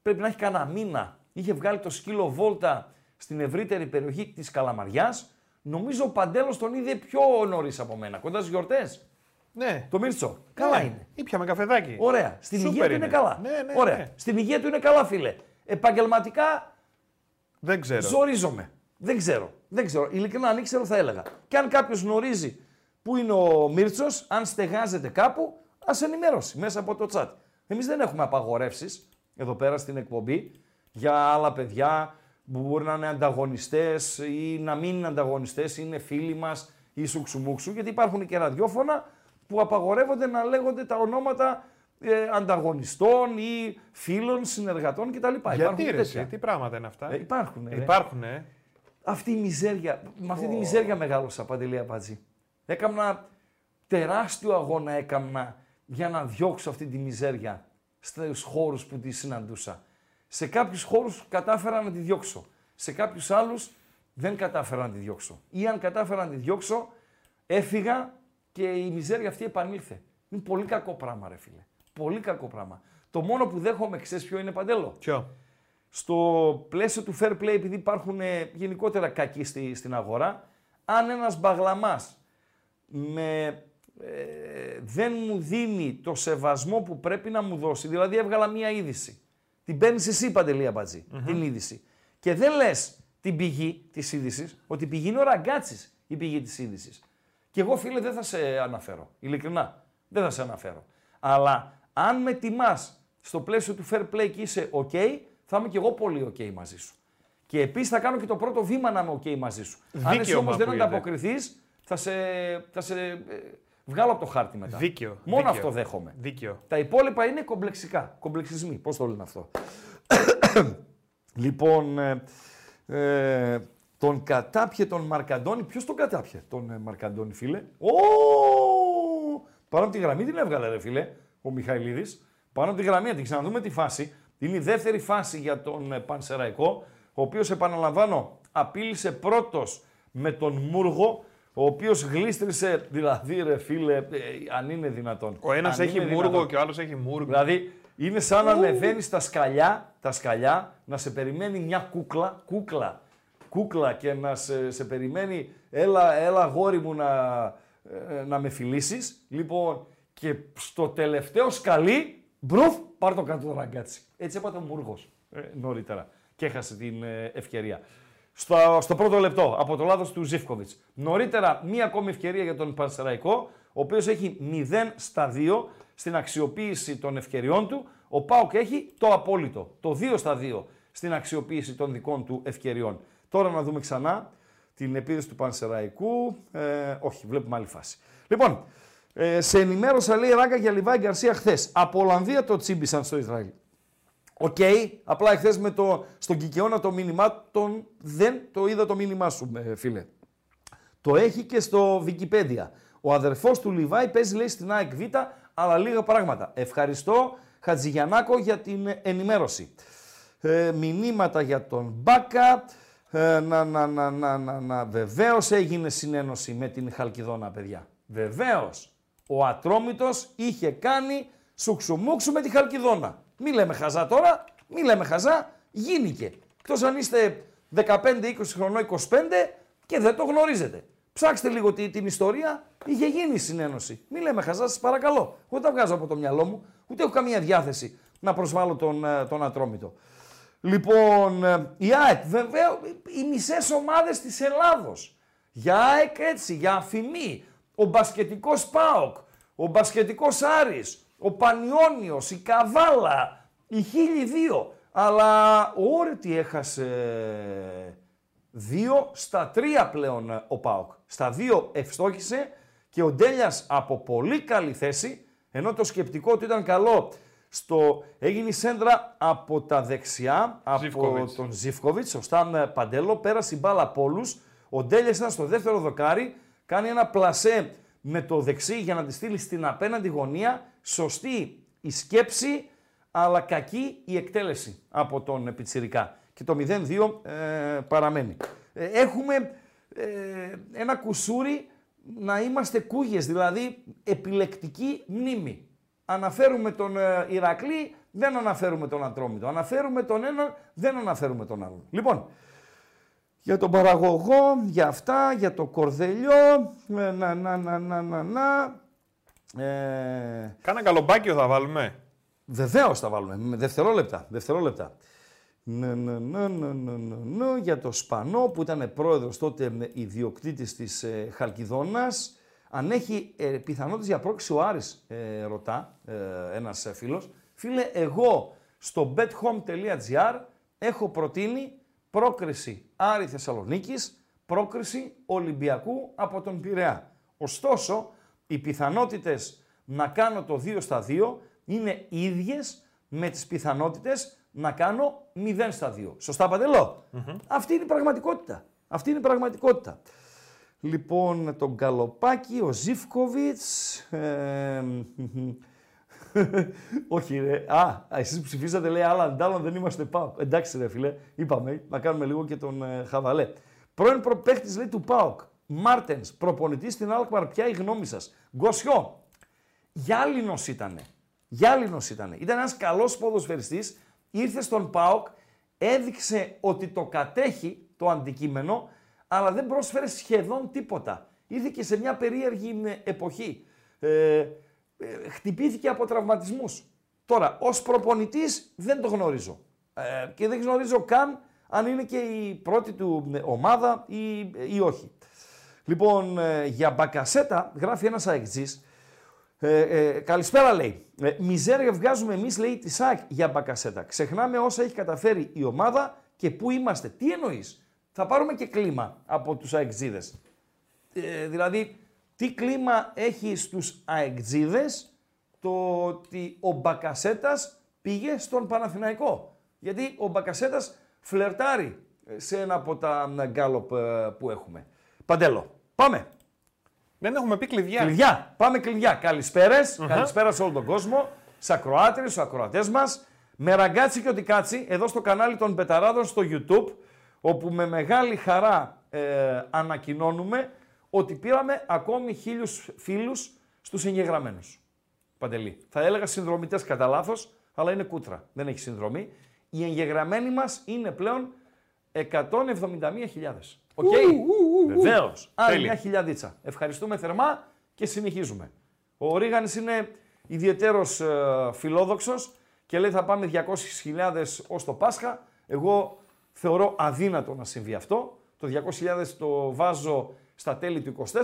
πρέπει να έχει κανένα μήνα. Είχε βγάλει το σκύλο βόλτα στην ευρύτερη περιοχή της Καλαμαριάς. Νομίζω ο Παντέλος τον είδε πιο νωρίς από μένα, κοντάς στις γιορτές. Ναι. Το Μίρτσο. Καλά Ναι. είναι. Ήπιαμε καφεδάκι. Ωραία. Στην Σούπερ υγεία του είναι είναι. καλά. Ναι, ναι, Ωραία. ναι. Στην υγεία του είναι καλά, φίλε. Επαγγελματικά Δεν ξέρω. ζορίζομαι. Δεν ξέρω. Δεν ξέρω. Ειλικρινά, αν ήξερα, θα έλεγα. Και αν κάποιος γνωρίζει πού είναι ο Μίρτσο, αν στεγάζεται κάπου, ας ενημερώσει μέσα από το chat. Εμείς δεν έχουμε απαγορεύσεις εδώ πέρα στην εκπομπή για άλλα παιδιά που μπορεί να είναι ανταγωνιστές ή να μην είναι ανταγωνιστές, είναι φίλοι μας ή σουξουμούξου, γιατί υπάρχουν και ραδιόφωνα που απαγορεύονται να λέγονται τα ονόματα ε, ανταγωνιστών ή φίλων, συνεργατών κτλ. Γιατί Υπάρχουν ρε, τέτοια. εσύ, τι πράγματα είναι αυτά; Ε, υπάρχουν. ε. Υπάρχουν, ε. Αυτή η μιζέρια, με αυτή τη μιζέρια μεγάλωσα, Παντελή Αμπατζή. Έκανα τεράστιο αγώνα έκανα για να διώξω αυτή τη μιζέρια στους χώρους που τη συναντούσα. Σε κάποιους χώρους κατάφερα να τη διώξω. Σε κάποιους άλλους δεν κατάφερα να τη διώξω. Ή αν κατάφερα να τη διώξω, έφυγα και η μιζέρια αυτή επανήλθε. Είναι πολύ κακό πράγμα, ρε φίλε. Πολύ κακό πράγμα. Το μόνο που δέχομαι, ξέρεις ποιο είναι παντέλο; Ποιο; στο πλαίσιο του fair play, επειδή υπάρχουν ε, γενικότερα κακοί στη, στην αγορά, αν ένας μπαγλαμάς με, ε, δεν μου δίνει το σεβασμό που πρέπει να μου δώσει, δηλαδή έβγαλα μία είδηση, την παίρνεις εσύ Παντελή Αμπατζή, την είδηση, και δεν λες την πηγή της είδησης, ότι η πηγή είναι ο ραγκάτσης η πηγή της είδησης. Και εγώ φίλε δεν θα σε αναφέρω, ειλικρινά, δεν θα σε αναφέρω. Αλλά αν με τιμάς στο πλαίσιο του fair play και είσαι ok, θα είμαι και εγώ πολύ ok μαζί σου. Και επίσης θα κάνω και το πρώτο βήμα να είμαι ok μαζί σου. Αν εσύ Δίκαιο όμως μου δεν ακούγεται. ανταποκριθείς, θα σε, θα σε ε, βγάλω από το χάρτη μετά. Δίκαιο. Μόνο δίκαιο. αυτό δέχομαι. Δίκαιο. Τα υπόλοιπα είναι κομπλεξικά. Κομπλεξισμοί. Πώς το λένε αυτό. λοιπόν, ε, ε, τον κατάπιε τον Μαρκαντώνη. Ποιος τον κατάπιε τον ε, Μαρκαντώνη, φίλε; Ω! Πάνω από τη γραμμή την έβγαλε, ρε φίλε, ο Μιχαηλίδης. Πάνω από τη γραμμή, να την ξαναδούμε τη φάση. Είναι η δεύτερη φάση για τον ε, Πανσεραϊκό, ο οποίος, επαναλαμβάνω, απείλησε πρώτος με τον Μούργο, ο οποίος γλίστρισε, δηλαδή, ρε φίλε, ε, αν είναι δυνατόν. Ο ένας Αν έχει είναι μούργο δυνατόν. και ο άλλος έχει μούργο. Δηλαδή είναι σαν να ανεβαίνεις τα σκαλιά, τα σκαλιά, να σε περιμένει μια κούκλα, κούκλα, κούκλα και να σε, σε περιμένει, έλα, έλα γόρι μου να, ε, να με φιλήσεις. Λοιπόν, και στο τελευταίο σκαλί, μπρουφ, πάρ το κάτω το ραγκάτσι. Έτσι έπαθε ο Μούργος ε, νωρίτερα και έχασε την ε, ευκαιρία. Στο, στο πρώτο λεπτό, από το λάθος του Ζήφκοβιτς. Νωρίτερα, μία ακόμη ευκαιρία για τον Πανσεραϊκό, ο οποίος έχει 0 στα 2 στην αξιοποίηση των ευκαιριών του. Ο Πάουκ έχει το απόλυτο, το 2 στα 2 στην αξιοποίηση των δικών του ευκαιριών. Τώρα να δούμε ξανά την επίθεση του Πανσεραϊκού. Ε, όχι, βλέπουμε άλλη φάση. Λοιπόν, ε, σε ενημέρωσα λέει Ράγκα για Λιβάι Γκαρσία χθες. Από Ολλανδία το τσίμπησαν στο Ισραήλ. Οκ, απλά εχθέ με το, στον κυκεώνα των μηνυμάτων δεν το είδα το μήνυμά σου, ε, φίλε. Το έχει και στο Wikipedia. Ο αδερφός του Λιβάι παίζει λέει στην ΑΕΚ Β, αλλά λίγα πράγματα. Ευχαριστώ Χατζηγιαννάκο για την ενημέρωση. Ε, μηνύματα για τον Μπάκα. Ε, να, να, να, να, να, να. Βεβαίως έγινε συνένωση με την Χαλκιδόνα, παιδιά. Βεβαίως. Ο Ατρόμητος είχε κάνει σουξουμούξου με τη Χαλκιδόνα. Μη λέμε χαζά τώρα, μη λέμε χαζά, γίνηκε. Εκτός αν είστε 15, 20 χρονών, 25 και δεν το γνωρίζετε. Ψάξτε λίγο τη- την ιστορία, είχε γίνει η συνένωση. Μη λέμε χαζά, σας παρακαλώ. Εγώ τα βγάζω από το μυαλό μου, ούτε έχω καμία διάθεση να προσβάλλω τον, ε, τον Ατρόμητο. Λοιπόν, ε, η ΑΕΚ, βεβαίω, οι μισές ομάδες της Ελλάδος. Για ΑΕΚ έτσι, για αφημί. Ο μπασκετικός ΠΑΟΚ, ο μπασκετικός Άρης, ο Πανιόνιος, η Καβάλα, η Χίλι δύο. Αλλά ο Όρετη έχασε δύο στα τρία πλέον ε, ο ΠΑΟΚ. Στα δύο ευστόχησε και ο Ντέλιας από πολύ καλή θέση, ενώ το σκεπτικό του ήταν καλό, στο... έγινε η σέντρα από τα δεξιά, από Ζιβκοβιτς. τον Ζιφκοβιτ, ο Σταν Παντέλο, πέρασε η μπάλα από όλους. Ο Ντέλιας ήταν στο δεύτερο δοκάρι, Κάνει ένα πλασέ με το δεξί για να τη στείλει στην απέναντι γωνία. Σωστή η σκέψη, αλλά κακή η εκτέλεση από τον Πιτσιρικά. Και το 0-2 ε, παραμένει. Ε, έχουμε ε, ένα κουσούρι να είμαστε κούγες, δηλαδή επιλεκτική μνήμη. Αναφέρουμε τον ε, Ηρακλή, δεν αναφέρουμε τον Ατρόμητο. Αναφέρουμε τον έναν, δεν αναφέρουμε τον άλλον. Λοιπόν, για τον παραγωγό, για αυτά, για το κορδελιό, να, να, να, να, να, να. Ε... Κάνα καλομπάκιο θα βάλουμε. Βεβαίως θα βάλουμε, με δευτερόλεπτα, δευτερόλεπτα. Ναι, ναι, ναι, ναι, ναι, ναι, για το Σπανό που ήταν πρόεδρος τότε ιδιοκτήτης της ε, Χαλκιδόνας. Αν έχει ε, πιθανότητες για πρόκληση ο Άρης, ε, ρωτά ε, ένας ε, φίλος. Φίλε, εγώ στο bethome.gr έχω προτείνει πρόκριση Άρη Θεσσαλονίκης, πρόκριση Ολυμπιακού από τον Πειραιά. Ωστόσο, οι πιθανότητες να κάνω το 2 στα 2 είναι ίδιες με τις πιθανότητες να κάνω 0 στα 2. Σωστά, Αυτή είναι η πραγματικότητα. Αυτή είναι η πραγματικότητα. Λοιπόν, τον Καλοπάκη, ο Ζήφκοβιτς, ε, όχι ρε, α, εσείς ψηφίσατε λέει άλλα αντάλλων δεν είμαστε ΠΑΟΚ. Εντάξει ρε φίλε, είπαμε να κάνουμε λίγο και τον ε, Χαβαλέ. Πρώην προπαίχτης λέει του ΠΑΟΚ, Μάρτενς, προπονητής στην Αλκμαρ, ποια η γνώμη σας; Γκοσιό, γυάλινος ήτανε. Γυάλινος ήτανε. Ήταν ένας καλός ποδοσφαιριστής, ήρθε στον ΠΑΟΚ, έδειξε ότι το κατέχει το αντικείμενο, αλλά δεν πρόσφερε σχεδόν τίποτα. Ήρθε και σε μια περίεργη εποχή. Ε, ε, χτυπήθηκε από τραυματισμούς. Τώρα, ως προπονητής δεν το γνωρίζω. Ε, και δεν γνωρίζω καν αν είναι και η πρώτη του ομάδα ή, ή όχι. Λοιπόν, ε, για Μπακασέτα γράφει ένας αεξής, ε, ε, καλησπέρα λέει. Ε, μιζέρια βγάζουμε εμείς, λέει, τη ΣΑΚ για μπακασέτα. Ξεχνάμε όσα έχει καταφέρει η ομάδα και πού είμαστε. Τι εννοείς, θα πάρουμε και κλίμα από τους αεξίδε. Ε, δηλαδή, τι κλίμα έχει στους αεξίδες το ότι ο Μπακασέτας πήγε στον Παναθηναϊκό; Γιατί ο Μπακασέτας φλερτάρει σε ένα από τα γκάλοπ ε, που έχουμε. Παντέλο, πάμε. Δεν έχουμε πει κλειδιά. Κλειδιά. Πάμε κλειδιά. Καλησπέρα σε όλο τον κόσμο. Σ' ακροάτρε, στους ακροατές μας. Με Ραγκάτση και ό,τι κάτσει εδώ στο κανάλι των Πεταράδων στο YouTube, όπου με μεγάλη χαρά ε, ανακοινώνουμε ότι πήραμε ακόμη χίλιους φίλους στους εγγεγραμμένους. Παντελή. Θα έλεγα συνδρομητές κατά λάθος, αλλά είναι κούτρα. Δεν έχει συνδρομή. Οι εγγεγραμμένοι μας είναι πλέον 171.000. Οκ; Βεβαίως. Άλλη μια χιλιαδίτσα. Ευχαριστούμε θερμά και συνεχίζουμε. Ο Ρίγανης είναι ιδιαίτερο ε, φιλόδοξος και λέει θα πάμε 200.000 ως το Πάσχα. Εγώ θεωρώ αδύνατο να συμβεί αυτό. Το 200.000 το βάζω στα τέλη του 24.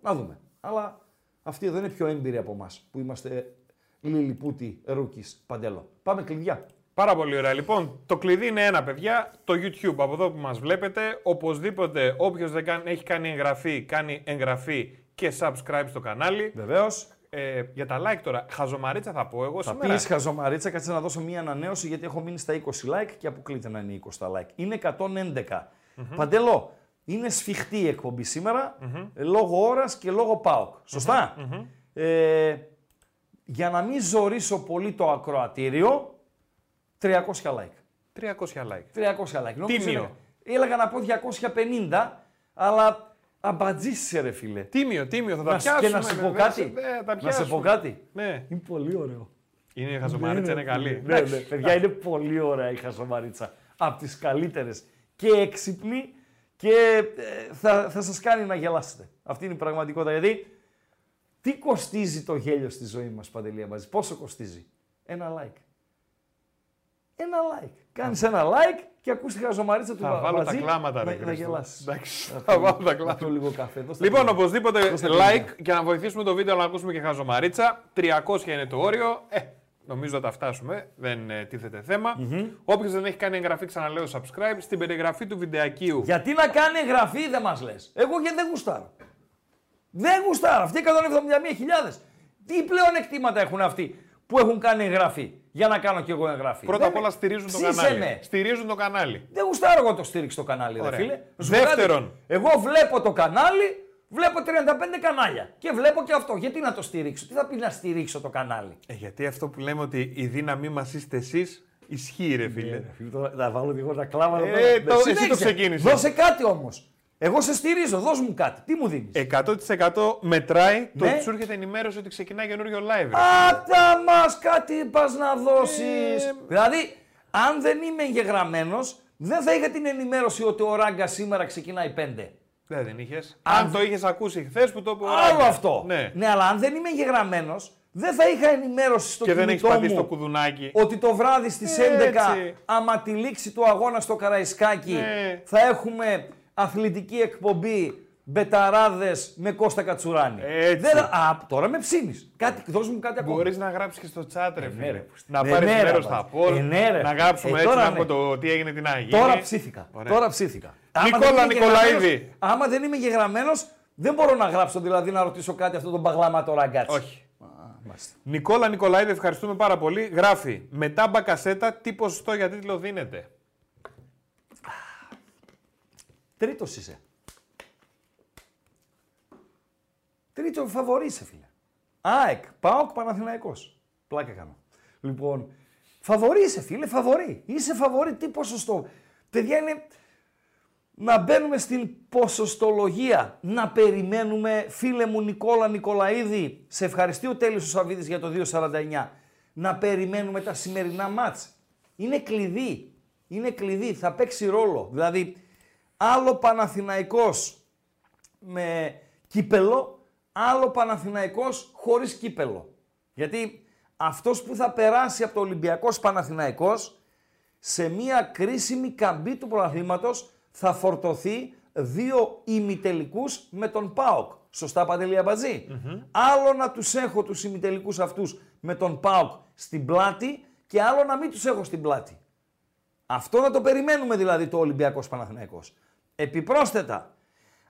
Να δούμε. Αλλά αυτοί εδώ είναι πιο έμπειροι από εμάς που είμαστε λιλιπούτειοι rookie Παντέλο. Πάμε κλειδιά. Πάρα πολύ ωραία. Λοιπόν, το κλειδί είναι ένα, παιδιά, το YouTube. Από εδώ που μας βλέπετε, οπωσδήποτε όποιος δεν κάνει, έχει κάνει εγγραφή, κάνει εγγραφή και subscribe στο κανάλι. Βεβαίως. Ε, για τα like τώρα, χαζομαρίτσα θα πω εγώ θα σήμερα. Θα πεις χαζομαρίτσα, κάτσε να δώσω μία ανανέωση γιατί έχω μείνει στα 20 like και αποκλείται να είναι 20 τα like. Είναι 111. mm Παντελώ, είναι σφιχτή η εκπομπή λόγω ώρας και λόγω ΠΑΟΚ. Σωστά; Ε, για να μην ζωρίσω πολύ το ακροατήριο, 300 like. 300 like. 300 like. Τίμιο. Έλεγα να πω 250, αλλά αμπατζίσαι ρε φίλε. Τίμιο, τίμιο. Θα τα πιάσουμε. Και να σε πω κάτι. Ναι, να σε πω κάτι. Ναι. Είναι πολύ ωραίο. Είναι η χαζομαρίτσα, είναι καλή. Ναι, ναι, παιδιά, είναι πολύ ωραία η χαζομαρίτσα. Από τις καλύτερες. Και έξυπνη και ε, θα, θα σας κάνει να γελάσετε. Αυτή είναι η πραγματικότητα. Γιατί τι κοστίζει το γέλιο στη ζωή μας, Παντελία Μπαζή. Πόσο κοστίζει; Ένα like ένα like. Κάνεις ένα like και ακούς τη χαζομαρίτσα του Θα βάλω τα κλάματα, ρε. Να γελάσεις. Θα βάλω τα κλάματα. λίγο καφέ. Λοιπόν, οπωσδήποτε like και να βοηθήσουμε το βίντεο να ακούσουμε και χαζομαρίτσα. 300 είναι το όριο. Ε, νομίζω θα τα φτάσουμε. Δεν ε, τίθεται θέμα. Mm-hmm. Όποιος δεν έχει κάνει εγγραφή, ξαναλέω subscribe. Στην περιγραφή του βιντεακίου. Γιατί να κάνει εγγραφή, δεν μας λες. Εγώ γιατί δεν γουστάρω. Δεν γουστάρω. Αυτοί 171.000. Τι πλέον εκτίματα έχουν αυτοί που έχουν κάνει εγγραφή για να κάνω κι εγώ εγγραφή; Πρώτα απ' όλα στηρίζουν το κανάλι. Στηρίζουν το κανάλι. Δεν γουστάρω εγώ το στήριξη το κανάλι, ρε φίλε. Δεύτερον. Εγώ βλέπω το κανάλι, Βλέπω 35 κανάλια και βλέπω και αυτό. Γιατί να το στηρίξω, τι θα πει να στηρίξω το κανάλι; Ε, γιατί αυτό που λέμε ότι η δύναμή μας είστε εσείς ισχύει, ρε φίλε. Θα βάλω λίγο τα κλάμα Ε, το- εσύ το ξεκίνησες. Δώσε κάτι όμως. Εγώ σε στηρίζω, δώσ' μου κάτι. Τι μου δίνεις; 100% μετράει το Ναι. ότι σου έρχεται ενημέρωση ότι ξεκινάει καινούριο live. ρε. Άτα μας κάτι πας να δώσεις. Ε, Δηλαδή, αν δεν είμαι εγγεγραμμένος, δεν θα είχα την ενημέρωση ότι ο Ράγκα σήμερα ξεκινάει 5. Δεν, δεν είχες. Αν- Αν το είχες ακούσει χθες που το είπε ο Άλλο Ράγκας. αυτό. Ναι. αλλά αν δεν είμαι εγγεγραμμένο, δεν θα είχα ενημέρωση στο Και δεν έχεις κινητό πατήσει μου το κουδουνάκι. ότι το βράδυ στις 11, Έτσι. άμα τη λήξη του αγώνα στο Καραϊσκάκι, Ναι. θα έχουμε αθλητική εκπομπή Μπεταράδες με Κώστα Κατσουράνη. Έτσι. Δεν... Α, τώρα με ψήνεις. Κάτι, δώσ' μου κάτι ακόμα. Μπορείς να γράψεις και στο chat, ρε φίλε. ναι, ρε. Να Ναι, πάρεις ναι, ρε, μέρος μπας. στα πόλ. Ε, ναι, ρε. να γράψουμε Ε, έτσι τώρα να ναι. πούμε το τι έγινε την Αγία. Τώρα ψήθηκα. Ωραία. Τώρα ψήθηκα. Νικόλα δεν είμαι Νικολαίδη. γεγραμμένος- Άμα δεν είμαι γεγραμμένος, δεν μπορώ να γράψω δηλαδή να ρωτήσω κάτι αυτό τον παγλάμα το ραγκάτσι. Όχι. Νικόλα Νικολαίδη, ευχαριστούμε πάρα πολύ. Γράφει μετά μπακασέτα τι ποσοστό για τίτλο δίνεται; Τρίτος είσαι. Τρίτο φαβορής είσαι, φίλε. ΑΕΚ, ΠΑΟΚ, Παναθηναϊκός. Πλάκα κάνω. Λοιπόν, φαβορή είσαι, φίλε, φαβορή. Είσαι φαβορή, τι ποσοστό. Παιδιά είναι να μπαίνουμε στην ποσοστολογία, να περιμένουμε, φίλε μου Νικόλα Νικολαίδη, σε ευχαριστεί ο Τέλειος ο Σαββίδης για το 2.49, να περιμένουμε τα σημερινά μάτς. Είναι κλειδί, είναι κλειδί, θα παίξει ρόλο. Δηλαδή, άλλο Παναθηναϊκός με κύπελο, άλλο Παναθηναϊκός χωρίς κύπελο. Γιατί αυτός που θα περάσει από το Ολυμπιακός Παναθηναϊκός σε μια κρίσιμη καμπή του πρωταθλήματος θα φορτωθεί δύο ημιτελικούς με τον ΠΑΟΚ. Σωστά Παντελή Αμπατζή; Άλλο να τους έχω τους ημιτελικούς αυτούς με τον ΠΑΟΚ στην πλάτη και άλλο να μην τους έχω στην πλάτη. Αυτό να το περιμένουμε δηλαδή το Ολυμπιακός Παναθηναϊκός. Επιπρόσθετα,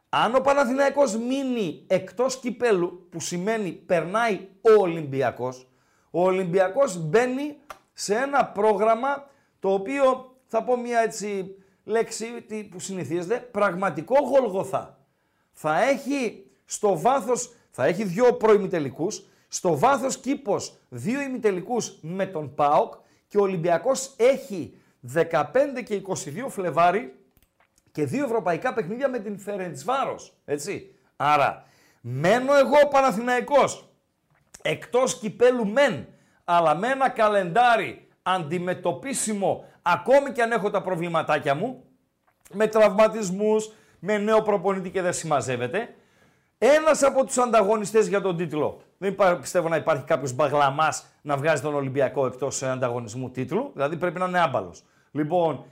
αν ο Παναθηναϊκός μείνει εκτός κυπέλου, που σημαίνει περνάει ο Ολυμπιακός, ο Ολυμπιακός μπαίνει σε ένα πρόγραμμα το οποίο θα πω μια έτσι λέξη τι- που συνηθίζεται, πραγματικό γολγοθά. Θα έχει στο βάθος, θα έχει δύο προημιτελικούς, στο βάθος κήπος δύο ημιτελικούς με τον ΠΑΟΚ και ο Ολυμπιακός έχει 15 και 22 Φλεβάρι και δύο ευρωπαϊκά παιχνίδια με την Φερεντσβάρος, έτσι. Άρα, μένω εγώ Παναθηναϊκός, εκτός κυπέλου μεν, αλλά με ένα καλεντάρι αντιμετωπίσιμο, ακόμη και αν έχω τα προβληματάκια μου, με τραυματισμούς, με νέο προπονητή και δεν συμμαζεύεται. Ένας από τους ανταγωνιστές για τον τίτλο. Δεν υπά- πιστεύω να υπάρχει κάποιος μπαγλαμάς να βγάζει τον Ολυμπιακό εκτός ε, ανταγωνισμού τίτλου. Δηλαδή πρέπει να είναι άμπαλος. Λοιπόν,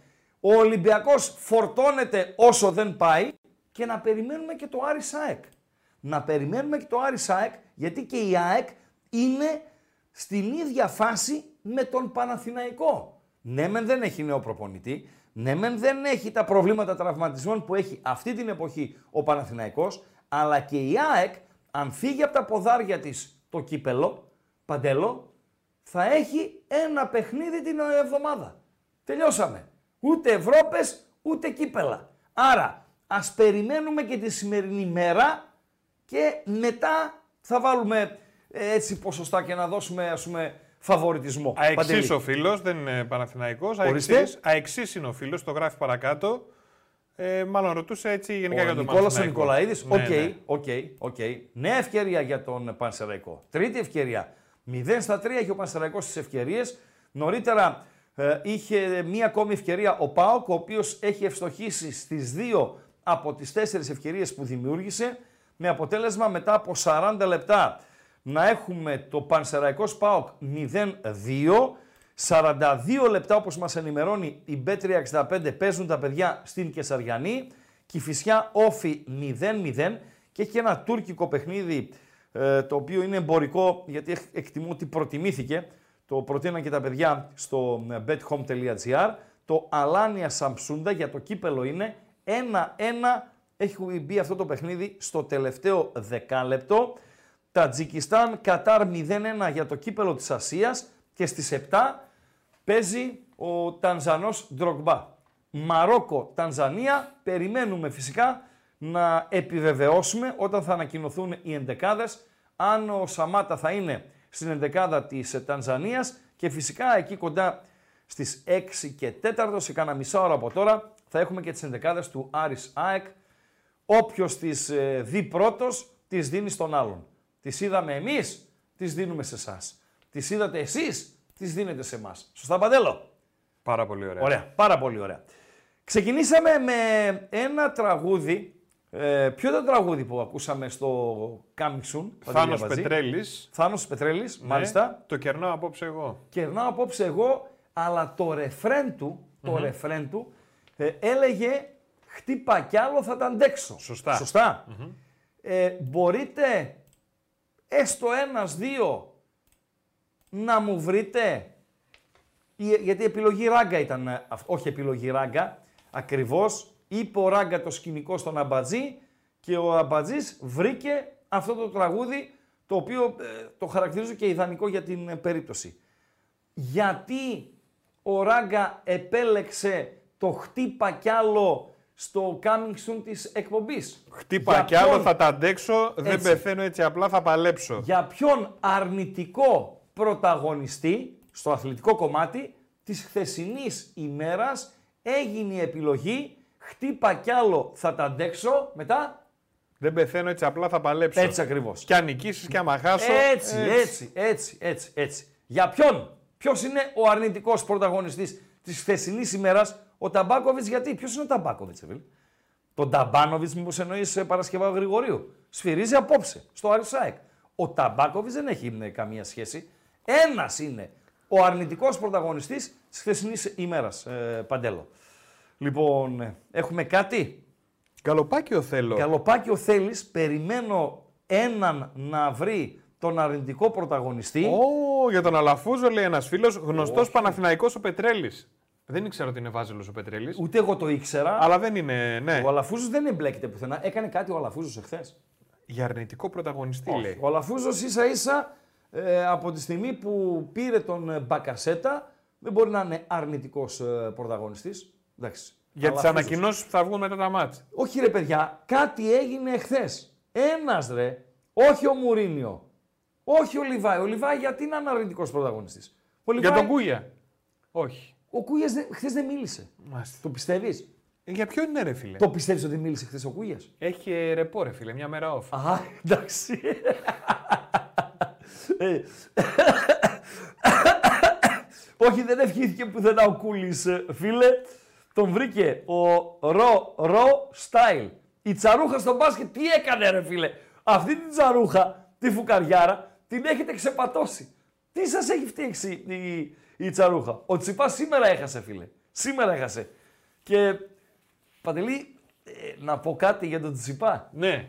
ο Ολυμπιακός φορτώνεται όσο δεν πάει και να περιμένουμε και το Άρης ΑΕΚ. Να περιμένουμε και το Άρης ΑΕΚ γιατί και η ΑΕΚ είναι στην ίδια φάση με τον Παναθηναϊκό. Ναι, μεν δεν έχει νέο προπονητή. Ναι, μεν δεν έχει τα προβλήματα τραυματισμών που έχει αυτή την εποχή ο Παναθηναϊκός, αλλά και η ΑΕΚ, αν φύγει από τα ποδάρια της το κύπελο, παντέλο, θα έχει ένα παιχνίδι την εβδομάδα. Τελειώσαμε. Ούτε Ευρώπες, ούτε κύπελα. Άρα, ας περιμένουμε και τη σημερινή μέρα και μετά θα βάλουμε ε, έτσι ποσοστά και να δώσουμε ας πούμε φαβοριτισμό. ΑΕΚτζής Παντελή. ο φίλος, δεν είναι Παναθηναϊκός. Ορίστε. ΑΕΚτζής. ΑΕΚτζής είναι ο φίλος, το γράφει παρακάτω. Ε, μάλλον ρωτούσε έτσι γενικά Ο για τον Νικόλας ο Παναθηναϊκό. Νικολαίδης, οκ, Ναι, ναι. OK, OK. Νέα ευκαιρία για τον Πανσεραϊκό. Τρίτη ευκαιρία. 0 στα 3 έχει ο Πανσεραϊκός στις ευκαιρίες. Νωρίτερα ε, είχε μία ακόμη ευκαιρία ο ΠΑΟΚ, ο οποίος έχει ευστοχήσει στις δύο από τις τέσσερις ευκαιρίες που δημιούργησε, με αποτέλεσμα μετά από 40 λεπτά να έχουμε το Πανσεραϊκός ΠΑΟΚ 0-2, 42 λεπτά όπως μας ενημερώνει η B365 παίζουν τα παιδιά στην Κεσαριανή, Κηφισιά όφι 0-0 και έχει ένα τουρκικό παιχνίδι ε, το οποίο είναι εμπορικό γιατί εκ- εκτιμώ ότι προτιμήθηκε. Το προτείναν και τα παιδιά στο ε, bethome.gr. Το Αλάνια Σαμψούντα για το κύπελο είναι 1-1. Έχει μπει αυτό το παιχνίδι στο τελευταίο δεκάλεπτο. Τατζικιστάν, Κατάρ 0-1 για το κύπελο της Ασίας και στις 7 παίζει ο Τανζανός Ντρογμπά. Μαρόκο, Τανζανία, περιμένουμε φυσικά να επιβεβαιώσουμε όταν θα ανακοινωθούν οι εντεκάδες αν ο Σαμάτα θα είναι στην εντεκάδα της Τανζανίας και φυσικά εκεί κοντά στις 6 και 4 σε κάνα μισά ώρα από τώρα θα έχουμε και τις εντεκάδες του Άρης ΑΕΚ. Όποιος τις ε, δει πρώτος, τις δίνει στον άλλον. Τις είδαμε εμείς, τις δίνουμε σε εσάς. Τις είδατε εσείς, τις δίνετε σε εμάς. Σωστά Παντέλο; Πάρα πολύ ωραία. Ωραία, πάρα πολύ ωραία. Ξεκινήσαμε με ένα τραγούδι. Ε, ποιο ήταν το τραγούδι που ακούσαμε στο Coming Soon. Θάνος Παντελή Πετρέλης. Θάνος Πετρέλης, Ναι, μάλιστα. Το κερνάω απόψε εγώ. Κερνάω απόψε εγώ, αλλά το ρεφρέν του, το ρεφρέν του ε, έλεγε χτύπα κι άλλο θα τα αντέξω. Σωστά. Σωστά. Ε, μπορείτε έστω ένας, δύο να μου βρείτε, η- γιατί η επιλογή ράγκα ήταν, ε, αυ- όχι επιλογή ράγκα, ακριβώς είπε ο ράγκα το σκηνικό στον Αμπατζή και ο Αμπατζής βρήκε αυτό το τραγούδι το οποίο ε, το χαρακτηρίζω και ιδανικό για την ε, περίπτωση. Γιατί ο Ράγκα επέλεξε το χτύπα κι άλλο στο coming soon της εκπομπής; Χτύπα Για κι άλλο ποιον- θα τα αντέξω, δεν Έτσι. πεθαίνω έτσι απλά, θα παλέψω. για ποιον αρνητικό πρωταγωνιστή στο αθλητικό κομμάτι της χθεσινής ημέρας έγινε η επιλογή χτύπα κι άλλο θα τα αντέξω μετά Δεν πεθαίνω έτσι απλά, θα παλέψω. έτσι ακριβώς. Κι αν νικήσεις κι άμα χάσω. Έτσι, έτσι, έτσι, έτσι, έτσι. Για ποιον, ποιος είναι ο αρνητικός πρωταγωνιστής της χθεσινής ημέρας, ο Ταμπάκοβιτς γιατί, ποιος είναι ο Ταμπάκοβιτς, Εβίλ; Τον Ταμπάνοβιτς μήπως εννοείς ε, Παρασκευά Γρηγορίου; Σφυρίζει απόψε στο Αρισάικ. Ο Ταμπάκοβιτς δεν έχει ε, καμία σχέση. Ένας είναι ο αρνητικός πρωταγωνιστής της χθεσινής ημέρας, ε, Παντέλο. Λοιπόν, ε, έχουμε κάτι; Καλοπάκιο θέλω. Καλοπάκι ο Θέλης, περιμένω έναν να βρει τον αρνητικό πρωταγωνιστή. Ω, για τον Αλαφούζο λέει ένας φίλος, γνωστός Παναθηναϊκός ο Πετρέλης. Δεν ήξερα ότι είναι βάζελος ο Πετρέλης. Ούτε εγώ το ήξερα. Αλλά δεν είναι, ναι. Ο Αλαφούζος δεν εμπλέκεται πουθενά. Έκανε κάτι ο Αλαφούζος εχθές. Για αρνητικό πρωταγωνιστή λέει. Ο Αλαφούζος ίσα ίσα ε, από τη στιγμή που πήρε τον ε, Μπακασέτα δεν μπορεί να είναι αρνητικός ε, πρωταγωνιστής. Εντάξει. Για τις Αλαφούζος. ανακοινώσεις που θα βγουν μετά τα μάτια. Όχι ρε παιδιά, κάτι έγινε εχθές. Ένας ρε, όχι ο Μουρίνιο, όχι ο Λιβάη. Ο Λιβάη γιατί είναι αρνητικός πρωταγωνιστής; Ο Για Λιβάη, τον Κούγια. Όχι. Ο Κούγιας δεν- χθες δεν μίλησε. Μάλιστα. Το πιστεύεις; Ε, Για ποιον είναι ρε φίλε; Το πιστεύεις ότι μίλησε χθες ο Κούγιας; Έχει ρεπό ρε φίλε, μια μέρα off. Α, εντάξει. Ε, Όχι, δεν ευχήθηκε πουθενά ο Κούλης, ε, φίλε. Τον βρήκε ο Ρο Ρο Στάιλ. Η τσαρούχα στο μπάσκετ τι έκανε ρε φίλε; Αυτή την τσαρούχα, τη φουκαριάρα, την έχετε ξεπατώσει. Τι σας έχει φτιάξει η, η τσαρούχα. Ο Τσιπάς σήμερα έχασε φίλε. Σήμερα έχασε. Και Παντελή, ε, να πω κάτι για τον Τσιπά. Ναι.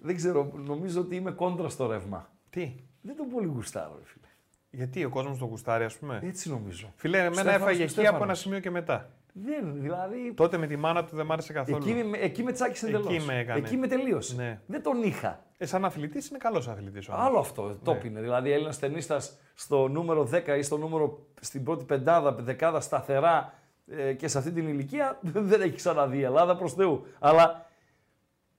Δεν ξέρω, νομίζω ότι είμαι κόντρα στο ρεύμα. Τι; Δεν τον πολύ γουστάρω, ρε φίλε. Γιατί ο κόσμος το γουστάρει, ας πούμε; Έτσι νομίζω. Φίλε, εμένα Στέφανος έφαγε και εκεί Στέφανος. από ένα σημείο και μετά. Δεν, δηλαδή. Τότε με τη μάνα του δεν μ' άρεσε καθόλου. Εκεί, με- εκεί με τσάκισε Εκεί εντελώς. με έκανε. Εκεί με τελείωσε. Ναι. Δεν τον είχα. Ε, σαν αθλητής είναι καλός αθλητής όμω. Άλλο αυτό, το είναι. Δηλαδή, Έλληνας ταινίστας στο νούμερο 10 ή στο νούμερο στην πρώτη πεντάδα, δεκάδα σταθερά ε, και σε αυτή την ηλικία δεν έχει ξαναδεί η Ελλάδα προς Θεού. Αλλά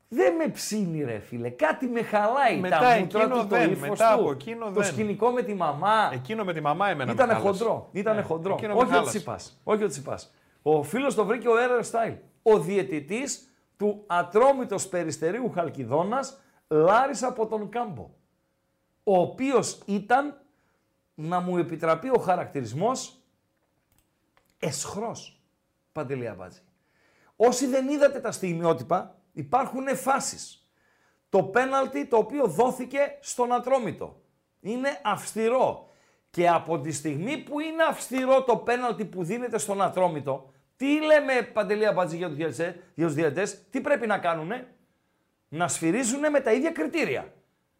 δεν με ψήνει, ρε φίλε. Κάτι με χαλάει. Μετά τα μούτρα εκείνο του, το δεν, ύφος μετά του, από εκείνο το δεν. σκηνικό με τη μαμά. Εκείνο με τη μαμά εμένα Ήτανε με χάλασε. χοντρό. Ήτανε Ναι, χοντρό. εκείνο με Όχι ο χάλασε. Τσίπας. Όχι ο Τσίπας. Ο φίλος το βρήκε ο Έρερ Στάιλ. Ο διαιτητής του Ατρόμητος Περιστερίου Χαλκιδόνας, Λάρης από τον Κάμπο. Ο οποίος ήταν, να μου επιτραπεί ο χαρακτηρισμός, εσχρός. Παντελή Αμπάτζη. Όσοι δεν είδατε τα στιγμιότυπα, υπάρχουν φάσεις. Το πέναλτι το οποίο δόθηκε στον Ατρόμητο. Είναι αυστηρό. Και από τη στιγμή που είναι αυστηρό το πέναλτι που δίνεται στον Ατρόμητο, τι λέμε Παντελή Αμπάτζη για τους διαιτητές, για τους διαιτητές, τι πρέπει να κάνουνε, να σφυρίζουν με τα ίδια κριτήρια.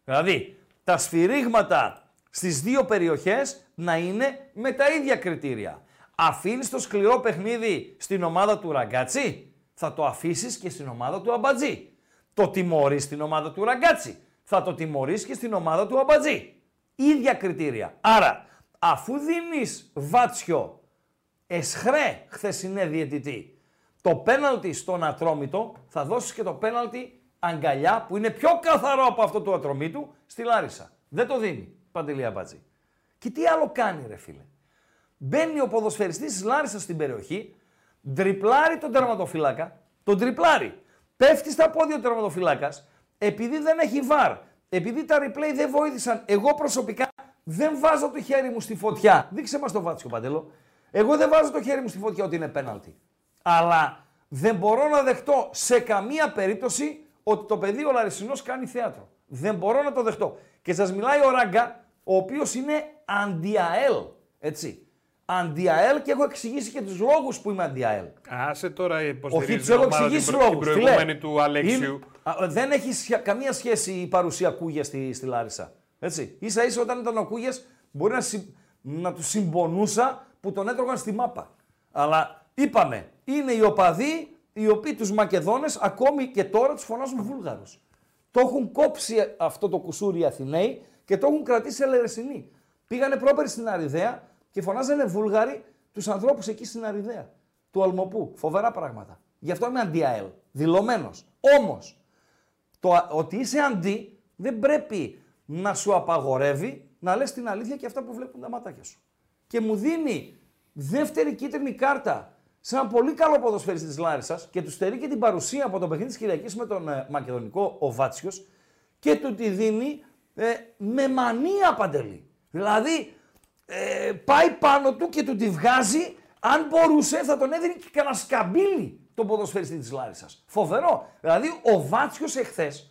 Δηλαδή, τα σφυρίγματα στις δύο περιοχές να είναι με τα ίδια κριτήρια. Αφήνεις το σκληρό παιχνίδι στην ομάδα του Ραγκάτση, θα το αφήσεις και στην ομάδα του Αμπατζή. Το τιμωρείς στην ομάδα του Ραγκάτση, θα το τιμωρείς και στην ομάδα του Αμπατζή. Ίδια κριτήρια. Άρα, αφού δίνεις βάτσιο, αισχρέ χθεσινέ διαιτητή, το πέναλτι στον Ατρόμητο, θα δώσει και το πέναλτι αγκαλιά που είναι πιο καθαρό από αυτό του Ατρομήτου στη Λάρισα. Δεν το δίνει. Παντελή Αμπατζή. Και τι άλλο κάνει, ρε φίλε. Μπαίνει ο ποδοσφαιριστής της Λάρισας στην περιοχή, ντριπλάρει τον τερματοφύλακα, τον τριπλάρει. Πέφτει στα πόδια ο τερματοφύλακας, επειδή δεν έχει βαρ, επειδή τα replay δεν βοήθησαν. Εγώ προσωπικά δεν βάζω το χέρι μου στη φωτιά. Δείξε μας το βάτσιο, Παντελό. Εγώ δεν βάζω το χέρι μου στη φωτιά ότι είναι πέναλτι. Αλλά δεν μπορώ να δεχτώ σε καμία περίπτωση ότι το παιδί ο Λαρισινός κάνει θέατρο. Δεν μπορώ να το δεχτώ. Και σας μιλάει ο Ράγκα, ο οποίος είναι αντιαέλ. Έτσι. Αντιαέλ και έχω εξηγήσει και τους λόγους που είμαι αντιαέλ. Άσε τώρα υποστηρίζει Όχι, τους έχω εξηγήσει λόγους. Την προηγούμενη του Αλέξιου. δεν έχει καμία σχέση η παρουσία Κούγια στη, στη Λάρισα. Έτσι. σα ίσα όταν ήταν ο Κούγιας μπορεί να, συ, να του συμπονούσα που τον έτρωγαν στη μάπα. Αλλά είπαμε, είναι οι οπαδοί οι οποίοι τους Μακεδόνες ακόμη και τώρα τους φωνάζουν Βούλγαρους. Το έχουν κόψει αυτό το κουσούρι οι Αθηναίοι και το έχουν κρατήσει ελερεσινοί. Πήγανε πρόπερ στην Αριδαία και φωνάζανε Βούλγαροι τους ανθρώπους εκεί στην Αριδαία. Του Αλμοπού. Φοβερά πράγματα. Γι' αυτό είμαι αντιαέλ. Δηλωμένος. Όμως, το ότι είσαι αντί δεν πρέπει να σου απαγορεύει να λες την αλήθεια και αυτά που βλέπουν τα ματάκια σου. Και μου δίνει δεύτερη κίτρινη κάρτα σε ένα πολύ καλό ποδοσφαιριστή της Λάρισας και του στερεί και την παρουσία από το παιχνίδι της Κυριακής με τον ε, Μακεδονικό ο Βάτσιος και του τη δίνει ε, με μανία παντελή. Δηλαδή ε, πάει πάνω του και του τη βγάζει. Αν μπορούσε θα τον έδινε και κανένα σκαμπίλι τον ποδοσφαιριστή της Λάρισας. Φοβερό. Δηλαδή ο Βάτσιος εχθές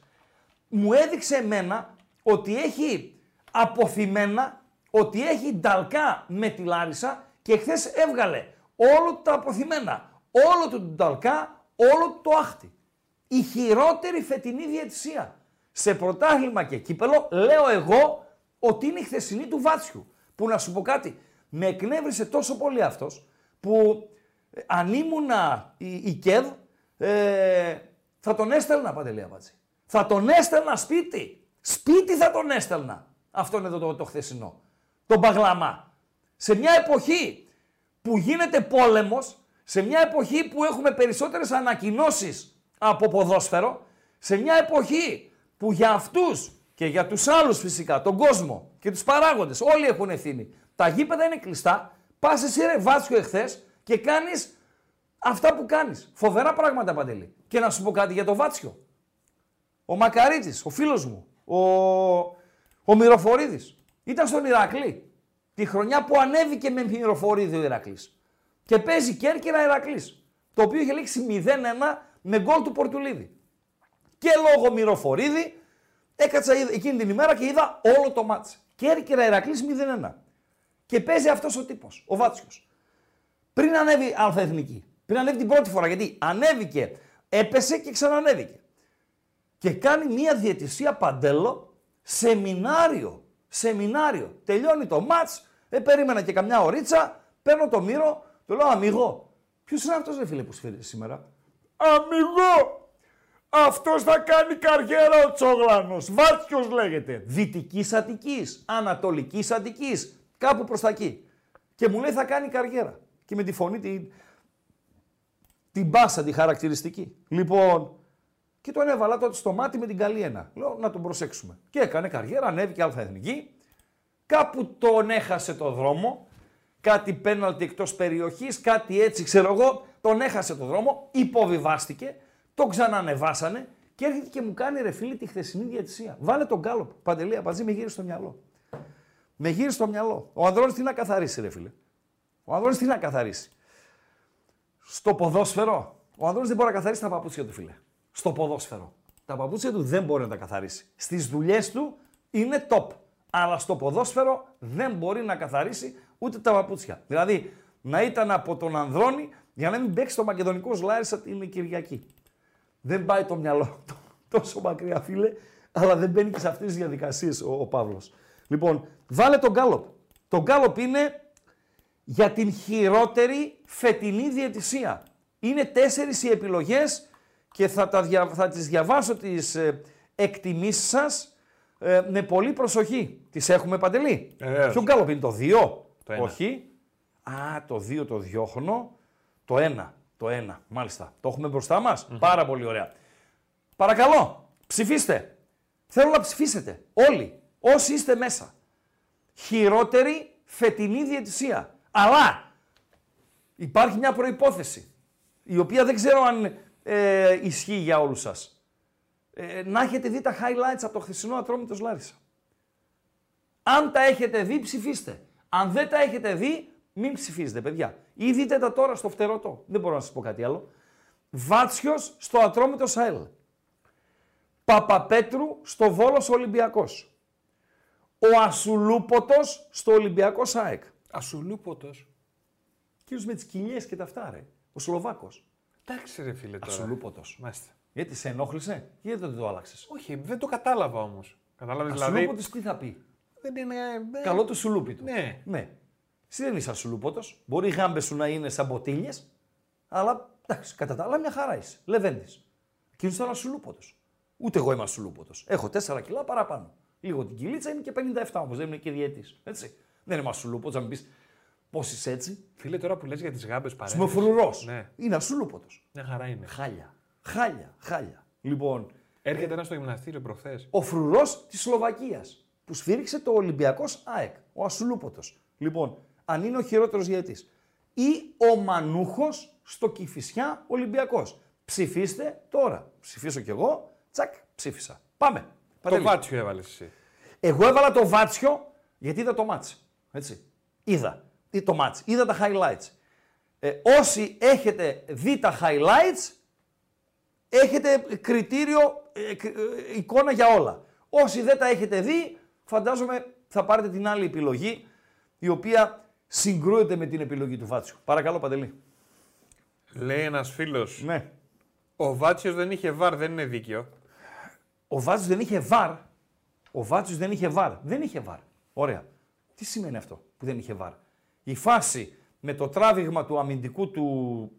μου έδειξε εμένα ότι έχει αποθυμένα, ότι έχει νταλκά με τη Λάρισα και χθες έβγαλε όλο τα αποθυμένα, όλο το νταλκά, όλο το άχτη. Η χειρότερη φετινή διαιτησία. Σε πρωτάθλημα και κύπελο λέω εγώ ότι είναι η χθεσινή του Βάτσιου. Που να σου πω κάτι, με εκνεύρισε τόσο πολύ αυτός που ε, αν ήμουνα η, η ΚΕΔ ε, θα τον έστελνα Παντελή Αμπάτζη. Θα τον έστελνα σπίτι. Σπίτι θα τον έστελνα. Αυτό είναι το, το, το χθεσινό. Τον Παγλαμά. Σε μια εποχή που γίνεται πόλεμος, σε μια εποχή που έχουμε περισσότερες ανακοινώσεις από ποδόσφαιρο, σε μια εποχή που για αυτούς και για τους άλλους φυσικά, τον κόσμο και τους παράγοντες, όλοι έχουν ευθύνη. Τα γήπεδα είναι κλειστά, πας εσύ ρε Βάτσιο εχθές και κάνεις αυτά που κάνεις. Φοβερά πράγματα Παντελή. Και να σου πω κάτι για το Βάτσιο. Ο Μακαρίτης, ο φίλος μου, ο, ο Μυροφορίδης, ήταν στον Ηρακλή. Τη χρονιά που ανέβηκε με Μυροφορίδη ο Ηρακλής. Και παίζει Κέρκυρα Ηρακλής. Το οποίο είχε λήξει 0-1 με γκολ του Πορτουλίδη. Και λόγω Μυροφορίδη έκατσα εκείνη την ημέρα και είδα όλο το μάτς. Κέρκυρα Ηρακλής 0-1. Και παίζει αυτός ο τύπος, ο Βάτσιος. Πριν ανέβει αλφαεθνική. Πριν ανέβει την πρώτη φορά. Γιατί ανέβηκε, έπεσε και ξανανέβηκε και κάνει μία διαιτησία παντέλο σεμινάριο. Σεμινάριο. Τελειώνει το μάτς, ε, περίμενα και καμιά ωρίτσα, παίρνω το μύρο, του λέω αμυγό. Ποιος είναι αυτός ρε φίλε που σφύρει σήμερα; Αμυγό! Αυτός θα κάνει καριέρα ο Τσόγλανος. Βάρτιος λέγεται. Δυτικής Αττικής, Ανατολικής Αττικής, κάπου προς τα εκεί. Και μου λέει θα κάνει καριέρα. Και με τη φωνή την, την μπάσα, τη χαρακτηριστική. Λοιπόν, και τον έβαλα τότε στο μάτι με την καλή ένα. Λέω να τον προσέξουμε. Και έκανε καριέρα, ανέβηκε αλφα-εθνική. Κάπου τον έχασε το δρόμο. Κάτι πέναλτι εκτός περιοχής, κάτι έτσι ξέρω εγώ. Τον έχασε το δρόμο, υποβιβάστηκε, τον ξανανεβάσανε και έρχεται και μου κάνει ρε φίλη τη χθεσινή διατησία. Βάλε τον κάλο. Παντελή, απαντζή με γύρισε στο μυαλό. Με γύρισε στο μυαλό. Ο Ανδρώνης τι να καθαρίσει, ρε φίλε. Ο Ανδρώνης τι να καθαρίσει. Στο ποδόσφαιρο, ο Ανδρώνης δεν μπορεί να καθαρίσει τα παπούτσια του, φίλε στο ποδόσφαιρο. Τα παπούτσια του δεν μπορεί να τα καθαρίσει. Στις δουλειές του είναι top. Αλλά στο ποδόσφαιρο δεν μπορεί να καθαρίσει ούτε τα παπούτσια. Δηλαδή να ήταν από τον Ανδρώνη για να μην παίξει το μακεδονικό Λάρισα την Κυριακή. Δεν πάει το μυαλό τόσο μακριά φίλε, αλλά δεν μπαίνει και σε αυτές τις διαδικασίες ο, ο Παύλος. Λοιπόν, βάλε τον Γκάλοπ. Το Γκάλοπ είναι για την χειρότερη φετινή διαιτησία. Είναι τέσσερις οι επιλογές και θα, τα δια, θα τις διαβάσω τις ε, εκτιμήσεις σας ε, με πολύ προσοχή. Τις έχουμε παντελή; Ε, Ποιο γκάλοπ είναι το 2. Το Όχι. Α, το 2 το διώχνω. Το 1. Το ένα, μάλιστα. Το έχουμε μπροστά μας. Πάρα πολύ ωραία. Παρακαλώ, ψηφίστε. Θέλω να ψηφίσετε. Όλοι. Όσοι είστε μέσα. Χειρότερη φετινή διαιτησία. Αλλά υπάρχει μια προϋπόθεση. Η οποία δεν ξέρω αν ε, ισχύει για όλους σας. Ε, να έχετε δει τα highlights από το χθεσινό Ατρόμητος Λάρισα. Αν τα έχετε δει, ψηφίστε. Αν δεν τα έχετε δει, μην ψηφίζετε, παιδιά. Ή δείτε τα τώρα στο φτερωτό. Δεν μπορώ να σας πω κάτι άλλο. Βάτσιος στο Ατρόμητος ΣΑΕΛ. Παπαπέτρου στο Βόλος Ολυμπιακός. Ο Ασουλούποτος στο Ολυμπιακός ΣΑΕΚ. Ασουλούποτος. Κύριος με τις κοιλιές και τα αυτά, ρε. Ο Σλοβάκος. Εντάξει, ρε φίλε τώρα. Ασουλούποτος. Μάλιστα. Γιατί σε ενόχλησε, γιατί δεν το άλλαξες; Όχι, δεν το κατάλαβα όμως. Κατάλαβες δηλαδή. Ασουλούποτος τι θα πει; Δεν είναι. ε, Καλό του σουλούπι του. Ναι. ναι. Εσύ δεν είσαι ασουλούποτο. Μπορεί οι γάμπες σου να είναι σαν μποτίλιε, αλλά εντάξει, κατά τα άλλα μια χαρά είσαι. Λεβέντης. Εκείνος ήταν ασουλούποτο. Ούτε εγώ είμαι ασουλούποτο. Έχω 4 κιλά παραπάνω. Λίγο την κυλίτσα είμαι και 57 όμως, δεν είμαι και διαιτής. Έτσι. Δεν είμαι ασουλούποτο, να μου πεις πώς είσαι έτσι; Φίλε, τώρα που λες για τις γάμπες παρέμβαση. Είμαι φρουρός. Ναι, Είναι ασουλούποτο. μια χαρά είναι. Χάλια. Χάλια. Χάλια. Λοιπόν, Έρχεται ένας στο γυμναστήριο προχθές. ο φρουρός της Σλοβακίας που σφύριξε το Ολυμπιακός ΑΕΚ, ο Ασουλούποτο. Λοιπόν, αν είναι ο χειρότερος διαιτή. Ή ο Μανούχος στο Κηφισιά Ολυμπιακός. Ψηφίστε τώρα. Ψηφίσω κι εγώ. Τσακ, ψήφισα. Πάμε. Το Παντελή. βάτσιο έβαλες εσύ. Εγώ έβαλα το βάτσιο γιατί είδα το μάτς. Έτσι. Είδα. Ή το μάτς. Είδα τα highlights. Ε, όσοι έχετε δει τα highlights, έχετε κριτήριο, ε, κρι- ε, εικόνα για όλα. Όσοι δεν τα έχετε δει, φαντάζομαι θα πάρετε την άλλη επιλογή, η οποία συγκρούεται με την επιλογή του Βάτσιου. Παρακαλώ, Παντελή. Λέει ένας φίλος. Ναι. Ο Βάτσιος δεν είχε βαρ, δεν είναι δίκαιο. Ο Βάτσιος δεν είχε βαρ. Ο Βάτσιος δεν είχε βαρ. Δεν είχε βαρ. Ωραία. Τι σημαίνει αυτό που δεν είχε βαρ. Η φάση με το τράβηγμα του αμυντικού του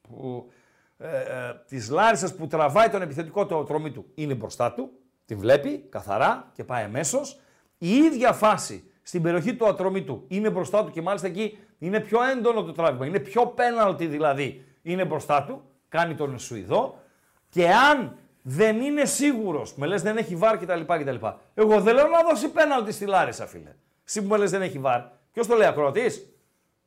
που, ε, ε, της Λάρισας που τραβάει τον επιθετικό το τρομή του είναι μπροστά του, την βλέπει καθαρά και πάει αμέσως. Η ίδια φάση στην περιοχή του ατρομήτου είναι μπροστά του και μάλιστα εκεί είναι πιο έντονο το τράβηγμα, είναι πιο πέναλτι δηλαδή είναι μπροστά του, κάνει τον Σουηδό και αν δεν είναι σίγουρος, με λες δεν έχει βάρ κτλ. κτλ. Εγώ δεν λέω να δώσει πέναλτι στη Λάρισα, φίλε. Εσύ που με λες δεν έχει βάρ. Ποιος το λέει, ακροατής;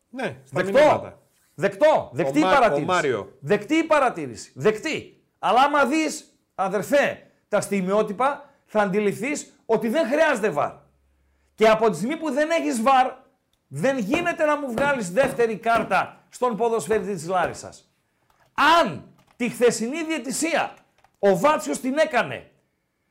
Ναι, στα Δεκτό. μηνύματα. Δεκτό. Δεκτή Ο Μα- παρατήρηση. ο Μάριο. Δεκτή η παρατήρηση. Δεκτή. Αλλά άμα δεις, αδερφέ, τα στιγμιότυπα, θα αντιληφθείς ότι δεν χρειάζεται βαρ. Και από τη στιγμή που δεν έχεις βαρ, δεν γίνεται να μου βγάλεις δεύτερη κάρτα στον ποδοσφαίρι της Λάρισας. Αν τη χθεσινή διαιτησία ο Βάτσιος την έκανε,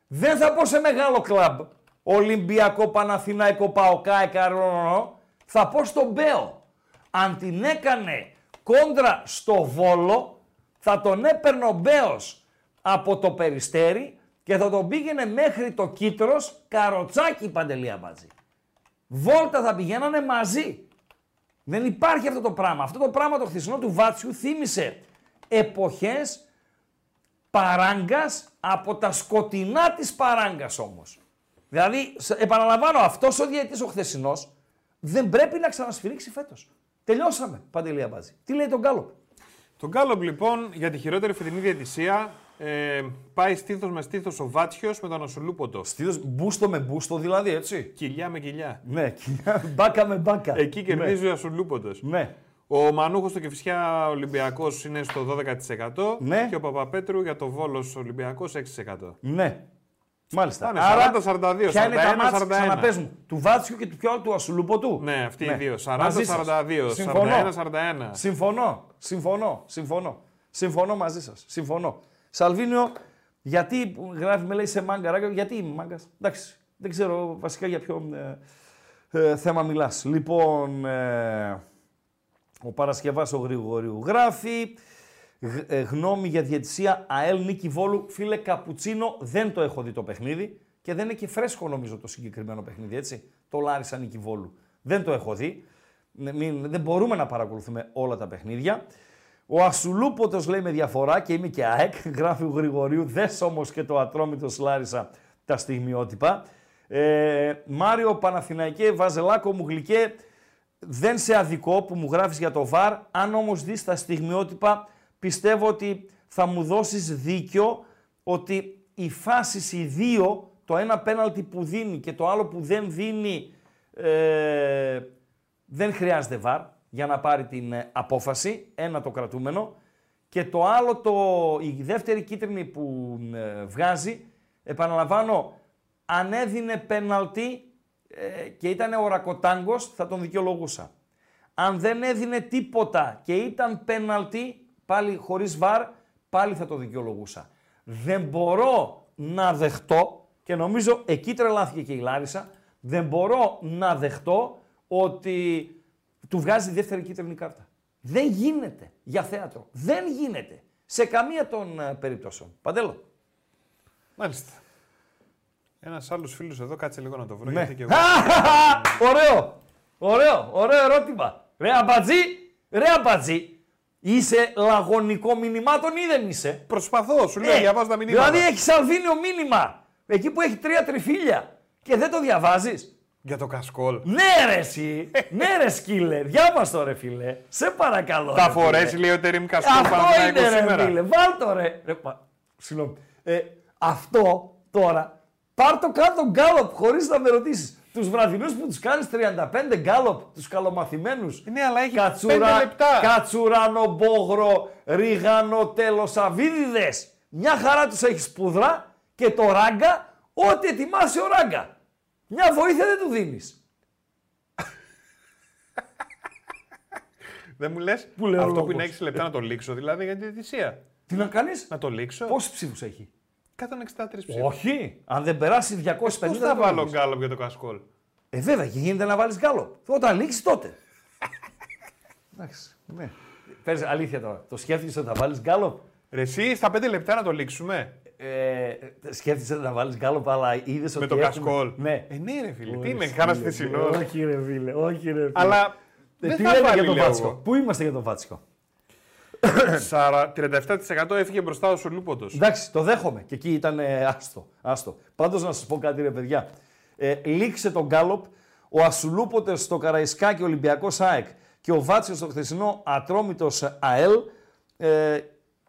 δεν θα πω σε μεγάλο κλαμπ, Ολυμπιακό, Παναθηναϊκό, ΠΑΟΚΑ, Καρονό, θα πω στον Μπέο. Αν την έκανε κόντρα στο Βόλο, θα τον έπαιρνε ο Μπέος από το Περιστέρι και θα τον πήγαινε μέχρι το Κίτρος, καροτσάκι παντελία μαζί. Βόλτα θα πηγαίνανε μαζί. Δεν υπάρχει αυτό το πράγμα. Αυτό το πράγμα το χθεσινό του Βάτσιου θύμισε εποχές παράγκας από τα σκοτεινά της παράγκας όμως. Δηλαδή, σε- επαναλαμβάνω, αυτός ο διαιτής ο χθεσινός δεν πρέπει να ξανασφυρίξει φέτος. Τελειώσαμε, Παντελή Αμπάζη. Τι λέει τον Γκάλοπ; Τον Γκάλοπ λοιπόν για τη χειρότερη φετινή διαιτησία ε, πάει στήθος με στήθος ο Βάτσιο με τον Ασουλούποτο. Στήθος μπούστο με μπούστο δηλαδή, έτσι. Κοιλιά με κοιλιά. Ναι, κοιλιά, μπάκα με μπάκα. Εκεί κερδίζει ο Ασουλούποτο. Ναι. Ο Μανούχος στο Κεφισιά Ολυμπιακός είναι στο 12% Ναι. και ο Παπαπέτρου για το Βόλος Ολυμπιακός 6%. Ναι. Μάλιστα. Πάνε Άρα, 40-42, ποια είναι τα 41-41. μάτς, ξαναπες μου, του Βάτσιου και του ποιου άλλου, του Ασουλούποτου. Ναι, αυτοί οι Ναι. δύο. Μαζί σας. 40-42, Συμφωνώ. 41-41. Συμφωνώ, συμφωνώ, συμφωνώ. Συμφωνώ μαζί σας, συμφωνώ. Σαλβίνιο, γιατί που γράφει, με λέει σε μάγκα, ράγκα, γιατί είμαι μάγκας; Εντάξει, δεν ξέρω βασικά για ποιο ε, ε, θέμα μιλάς. Λοιπόν, ε, ο Παρασκευάς ο Γρηγορίου γράφει, Γ- ε, γνώμη για διαιτησία ΑΕΛ Νίκη Βόλου. Φίλε Καπουτσίνο, δεν το έχω δει το παιχνίδι και δεν είναι και φρέσκο νομίζω το συγκεκριμένο παιχνίδι, έτσι. Το Λάρισα Νίκη Βόλου. Δεν το έχω δει. Ναι, μην- δεν μπορούμε να παρακολουθούμε όλα τα παιχνίδια. Ο Ασουλούποτος λέει με διαφορά και είμαι και ΑΕΚ, γράφει ο Γρηγορίου. Δες όμως και το ατρόμητος Λάρισα τα στιγμιότυπα. Ε, Μάριο Παναθηναϊκέ, Βαζελάκο μου γλυκέ, δεν σε αδικό που μου γράφεις για το ΒΑΡ, αν όμως δεις τα στιγμιότυπα πιστεύω ότι θα μου δώσεις δίκιο ότι οι φάσεις οι δύο, το ένα πέναλτι που δίνει και το άλλο που δεν δίνει, ε, δεν χρειάζεται βαρ για να πάρει την ε, απόφαση, ένα το κρατούμενο. Και το άλλο, το, η δεύτερη κίτρινη που ε, βγάζει, επαναλαμβάνω, αν έδινε πέναλτι ε, και ήταν ο Ρακοτάγκος, θα τον δικαιολογούσα. Αν δεν έδινε τίποτα και ήταν πέναλτι, πάλι χωρίς βαρ, πάλι θα το δικαιολογούσα. Δεν μπορώ να δεχτώ, και νομίζω εκεί τρελάθηκε και η Λάρισα, δεν μπορώ να δεχτώ ότι του βγάζει δεύτερη κίτρινη κάρτα. Δεν γίνεται για θέατρο. Δεν γίνεται. Σε καμία των ε, περιπτώσεων. Παντέλο. Μάλιστα. Ένας άλλος φίλος εδώ, κάτσε λίγο να το βρω. Ναι. Γιατί και εγώ... ωραίο. Ωραίο. Ωραίο ερώτημα. Ρε αμπατζή. Ρε αμπατζή. Είσαι λαγωνικό μηνυμάτων ή δεν είσαι; Προσπαθώ, σου λέω, Ε, διαβάζω τα μηνύματα. Δηλαδή έχεις Σαλβίνιο μήνυμα. Εκεί που έχει τρία τριφύλια. Και δεν το διαβάζεις. Για το κασκόλ. Ναι ρε εσύ. ναι ρε σκύλε. Διάβαστο ρε φίλε. Σε παρακαλώ. Θα ρε, φίλε. φορέσει, λέει ο Τερήμ Κασκόλ Αυτό Παναθηναϊκός είναι ρε σήμερα. φίλε. Βάλ το ρε. ρε μα, συγγνώμη. Ε, αυτό τώρα. Πάρ το κάτω γκάλοπ χωρίς να με ρωτήσεις. Τους βραδινούς που τους κάνεις 35 γκάλοπ, τους καλομαθημένους. Ναι, αλλά έχει Κατσουρα... πέντε λεπτά. Κατσουράνο, Μπόγρο, Ριγάνο, Τελοσαβίδιδες. Μια χαρά τους έχει σπούδρα και το ράγκα, ό,τι ετοιμάσει ο ράγκα. Μια βοήθεια δεν του δίνεις. Δεν μου λες Πού λέει ο αυτό που λόγος. είναι 6 λεπτά να το λήξω, δηλαδή για την διαιτησία. Τι να κάνεις, Να το λήξω. πόσους ψήφους έχει; 163 ψήφους. Όχι, αν δεν περάσει 250 Πώς δεν θα το βάλω βάλεις. γκάλωπ για το κασκόλ; Ε, βέβαια, και γίνεται να βάλεις γκάλο. Όταν λήξει τότε. Εντάξει. Ναι. Πες αλήθεια τώρα. Το σκέφτεσαι ότι θα βάλεις γκάλο. Ρε, εσύ στα 5 λεπτά να το λήξουμε. Ε, σκέφτεσαι να βάλεις γκάλο, αλλά είδες ότι. Με το έχουμε- κασκόλ. Ναι. Ε, ναι, ρε φίλε. Τι Όχι, είμαι, φίλε, κάνα φίλε. θεσινό. Όχι, ρε φίλε. Όχι, ρε φίλε. Αλλά Ε, δεν τι θα λέμε βάλει, για τον λέω Βάτσικο; εγώ. Πού είμαστε για τον Βάτσικο; Σαρα- 37% έφυγε μπροστά ο Σουλούποτος. Εντάξει, το δέχομαι. Και εκεί ήταν ε, άστο. άστο. Πάντως να σας πω κάτι ρε παιδιά. Ε, λήξε τον Γκάλοπ, ο Ασουλούποτες στο Καραϊσκάκι Ολυμπιακός ΑΕΚ και ο Βάτσιος στο χθεσινό Ατρόμητος ΑΕΛ. Ε,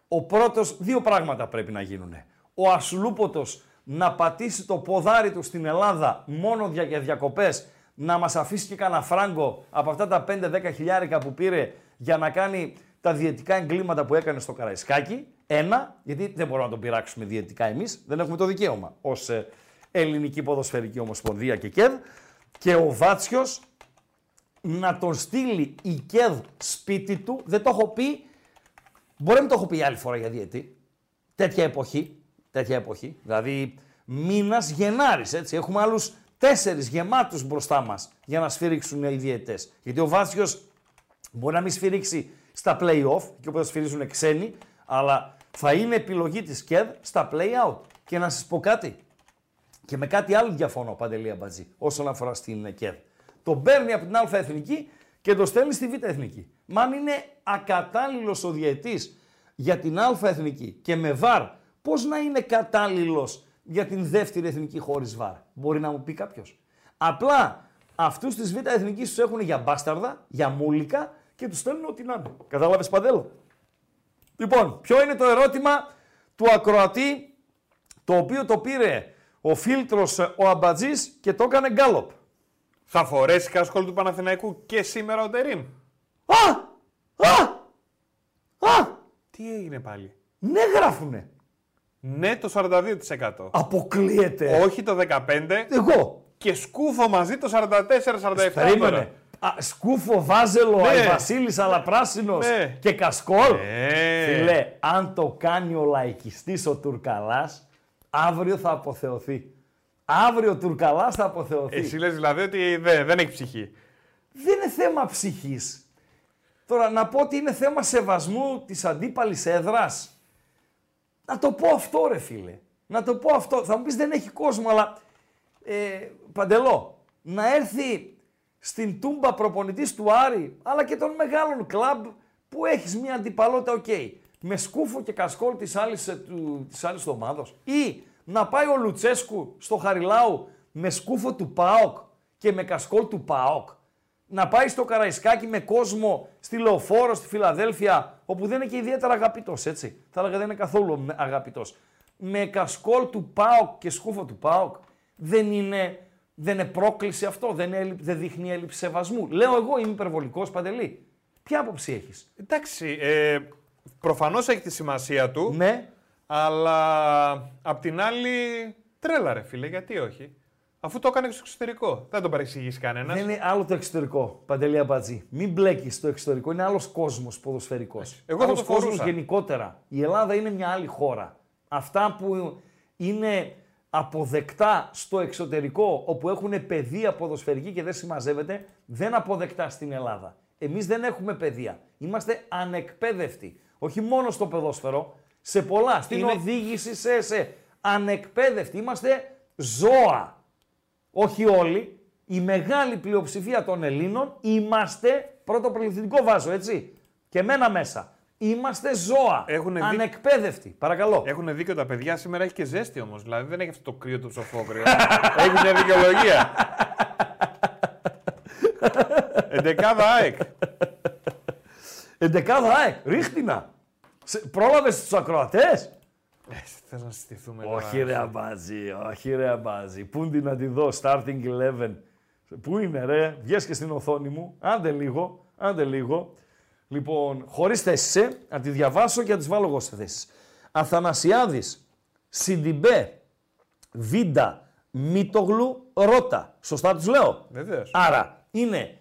ο πρώτος, δύο πράγματα πρέπει να γίνουν. Ο Ασουλούποτος να πατήσει το ποδάρι του στην Ελλάδα μόνο για για διακοπές, να μας αφήσει και κανένα φράγκο από αυτά τα 5-10 χιλιάρικα που πήρε για να κάνει τα διαιτικά εγκλήματα που έκανε στο Καραϊσκάκι. Ένα, γιατί δεν μπορούμε να τον πειράξουμε διαιτικά εμείς, δεν έχουμε το δικαίωμα ως ε, Ελληνική Ποδοσφαιρική Ομοσπονδία και ΚΕΔ. Και ο Βάτσιος να τον στείλει η ΚΕΔ σπίτι του, δεν το έχω πει, μπορεί να μην το έχω πει άλλη φορά για διαιτή, τέτοια εποχή, τέτοια εποχή, δηλαδή μήνας Γενάρης, έτσι, έχουμε άλλους τέσσερις γεμάτους μπροστά μας για να σφυρίξουν οι διαιτές. Γιατί ο Βάτσιος μπορεί να μην σφυρίξει στα play-off, και όπου θα σφυρίζουν ξένοι, αλλά θα είναι επιλογή της ΚΕΔ στα play-out. Και να σας πω κάτι, και με κάτι άλλο διαφωνώ, Παντελή Αμπατζή, όσον αφορά στην ΚΕΔ. Το παίρνει από την Α Εθνική και το στέλνει στη Β Εθνική. Μα αν είναι ακατάλληλος ο διαιτής για την Α Εθνική και με βαρ, πώς να είναι κατάλληλος για την δεύτερη εθνική χωρίς βαρ. Μπορεί να μου πει κάποιος. Απλά αυτούς της Β Εθνικής τους έχουν για μπάσταρδα, για μούλικα και τους στέλνουν ό,τι να είναι. Κατάλαβες Παντέλο; Λοιπόν, ποιο είναι το ερώτημα του ακροατή το οποίο το πήρε ο φίλτρος ε, ο Αμπατζής και το έκανε γκάλοπ. Θα φορέσει κασκόλ του Παναθηναϊκού και σήμερα ο Τερήμ. Α! Α! Α! Τι έγινε πάλι; Ναι γράφουνε. Ναι το 42%. Αποκλείεται. Όχι το 15% Εγώ. και σκούφο μαζί το 44-47%. Περίμενε. Τώρα. Α, σκούφο, βάζελο, Ναι. Βασίλης, αλλά πράσινος Ναι. και κασκόλ. Ε. Φιλέ, αν το κάνει ο λαϊκιστής ο Τουρκαλάς, αύριο θα αποθεωθεί. Αύριο ο Τουρκαλάς θα αποθεωθεί. Εσύ λες δηλαδή ότι δεν, δεν έχει ψυχή. δεν είναι θέμα ψυχής. Τώρα να πω ότι είναι θέμα σεβασμού της αντίπαλης έδρας. Να το πω αυτό ρε φίλε. Να το πω αυτό. Θα μου πεις δεν έχει κόσμο, αλλά ε, Παντελό, να έρθει στην Τούμπα προπονητής του Άρη, αλλά και των μεγάλων κλαμπ που έχεις μια αντιπαλότητα οκ. με σκούφο και κασκόλ της άλλης, ε, του, της άλλης ομάδος. Ή να πάει ο Λουτσέσκου στο Χαριλάου με σκούφο του ΠΑΟΚ και με κασκόλ του ΠΑΟΚ. να πάει στο Καραϊσκάκι με κόσμο στη Λεωφόρο, στη Φιλαδέλφια, όπου δεν είναι και ιδιαίτερα αγαπητός, έτσι. Θα έλεγα δεν είναι καθόλου αγαπητός. Με κασκόλ του ΠΑΟΚ και σκούφο του ΠΑΟΚ, δεν είναι, δεν είναι πρόκληση αυτό, δεν, είναι, δεν δείχνει έλλειψη σεβασμού. Λέω εγώ είμαι υπερβολικός παντελή. Ποια άποψη έχεις; Εντάξει, ε, προφανώς έχει τη σημασία του. Ναι. Αλλά απ' την άλλη, τρέλα ρε φίλε, γιατί όχι; Αφού το έκανε στο εξωτερικό. Δεν τον παρεξηγήσει κανένας. Δεν είναι άλλο το εξωτερικό, Παντελή Αμπατζή. Μην μπλέκεις το εξωτερικό. Είναι άλλος κόσμος ποδοσφαιρικός. Εγώ θα το κόσμος φορούσα. γενικότερα. Η Ελλάδα είναι μια άλλη χώρα. Αυτά που είναι αποδεκτά στο εξωτερικό, όπου έχουν παιδεία ποδοσφαιρική και δεν συμμαζεύεται, δεν αποδεκτά στην Ελλάδα. Εμείς δεν έχουμε παιδεία. Είμαστε ανεκπαίδευτοι. Όχι μόνο στο ποδόσφαιρο, σε πολλά. Στην Είναι- οδήγηση, σε, σε. Ανεκπαίδευτοι. Είμαστε ζώα όχι όλοι, η μεγάλη πλειοψηφία των Ελλήνων είμαστε, πρώτο πληθυντικό βάζω, έτσι, και μένα μέσα. Είμαστε ζώα, Έχουνε δει- ανεκπαίδευτοι. Παρακαλώ. Έχουν δίκιο τα παιδιά, σήμερα έχει και ζέστη όμως. Δηλαδή δεν έχει αυτό το κρύο το ψοφόκριο. έχει μια δικαιολογία. Εντεκάδα ΑΕΚ. Εντεκάδα ΑΕΚ, ρίχτηνα. Σε- Πρόλαβες τους ακροατές; Θε να συστηθούμε Όχι τώρα. ρε αμπάζι, όχι ρε αμπάζι. Πού είναι να τη δω, starting 11. Πού είναι ρε, βγες και στην οθόνη μου. Άντε λίγο, άντε λίγο. Λοιπόν, χωρίς θέσεις, ε, να τη διαβάσω και να τις βάλω εγώ σε θέσεις. Αθανασιάδης, Σιντιμπέ, Βίντα, Μίτογλου, Ρότα. Σωστά τους λέω. Βεβαίως. Άρα είναι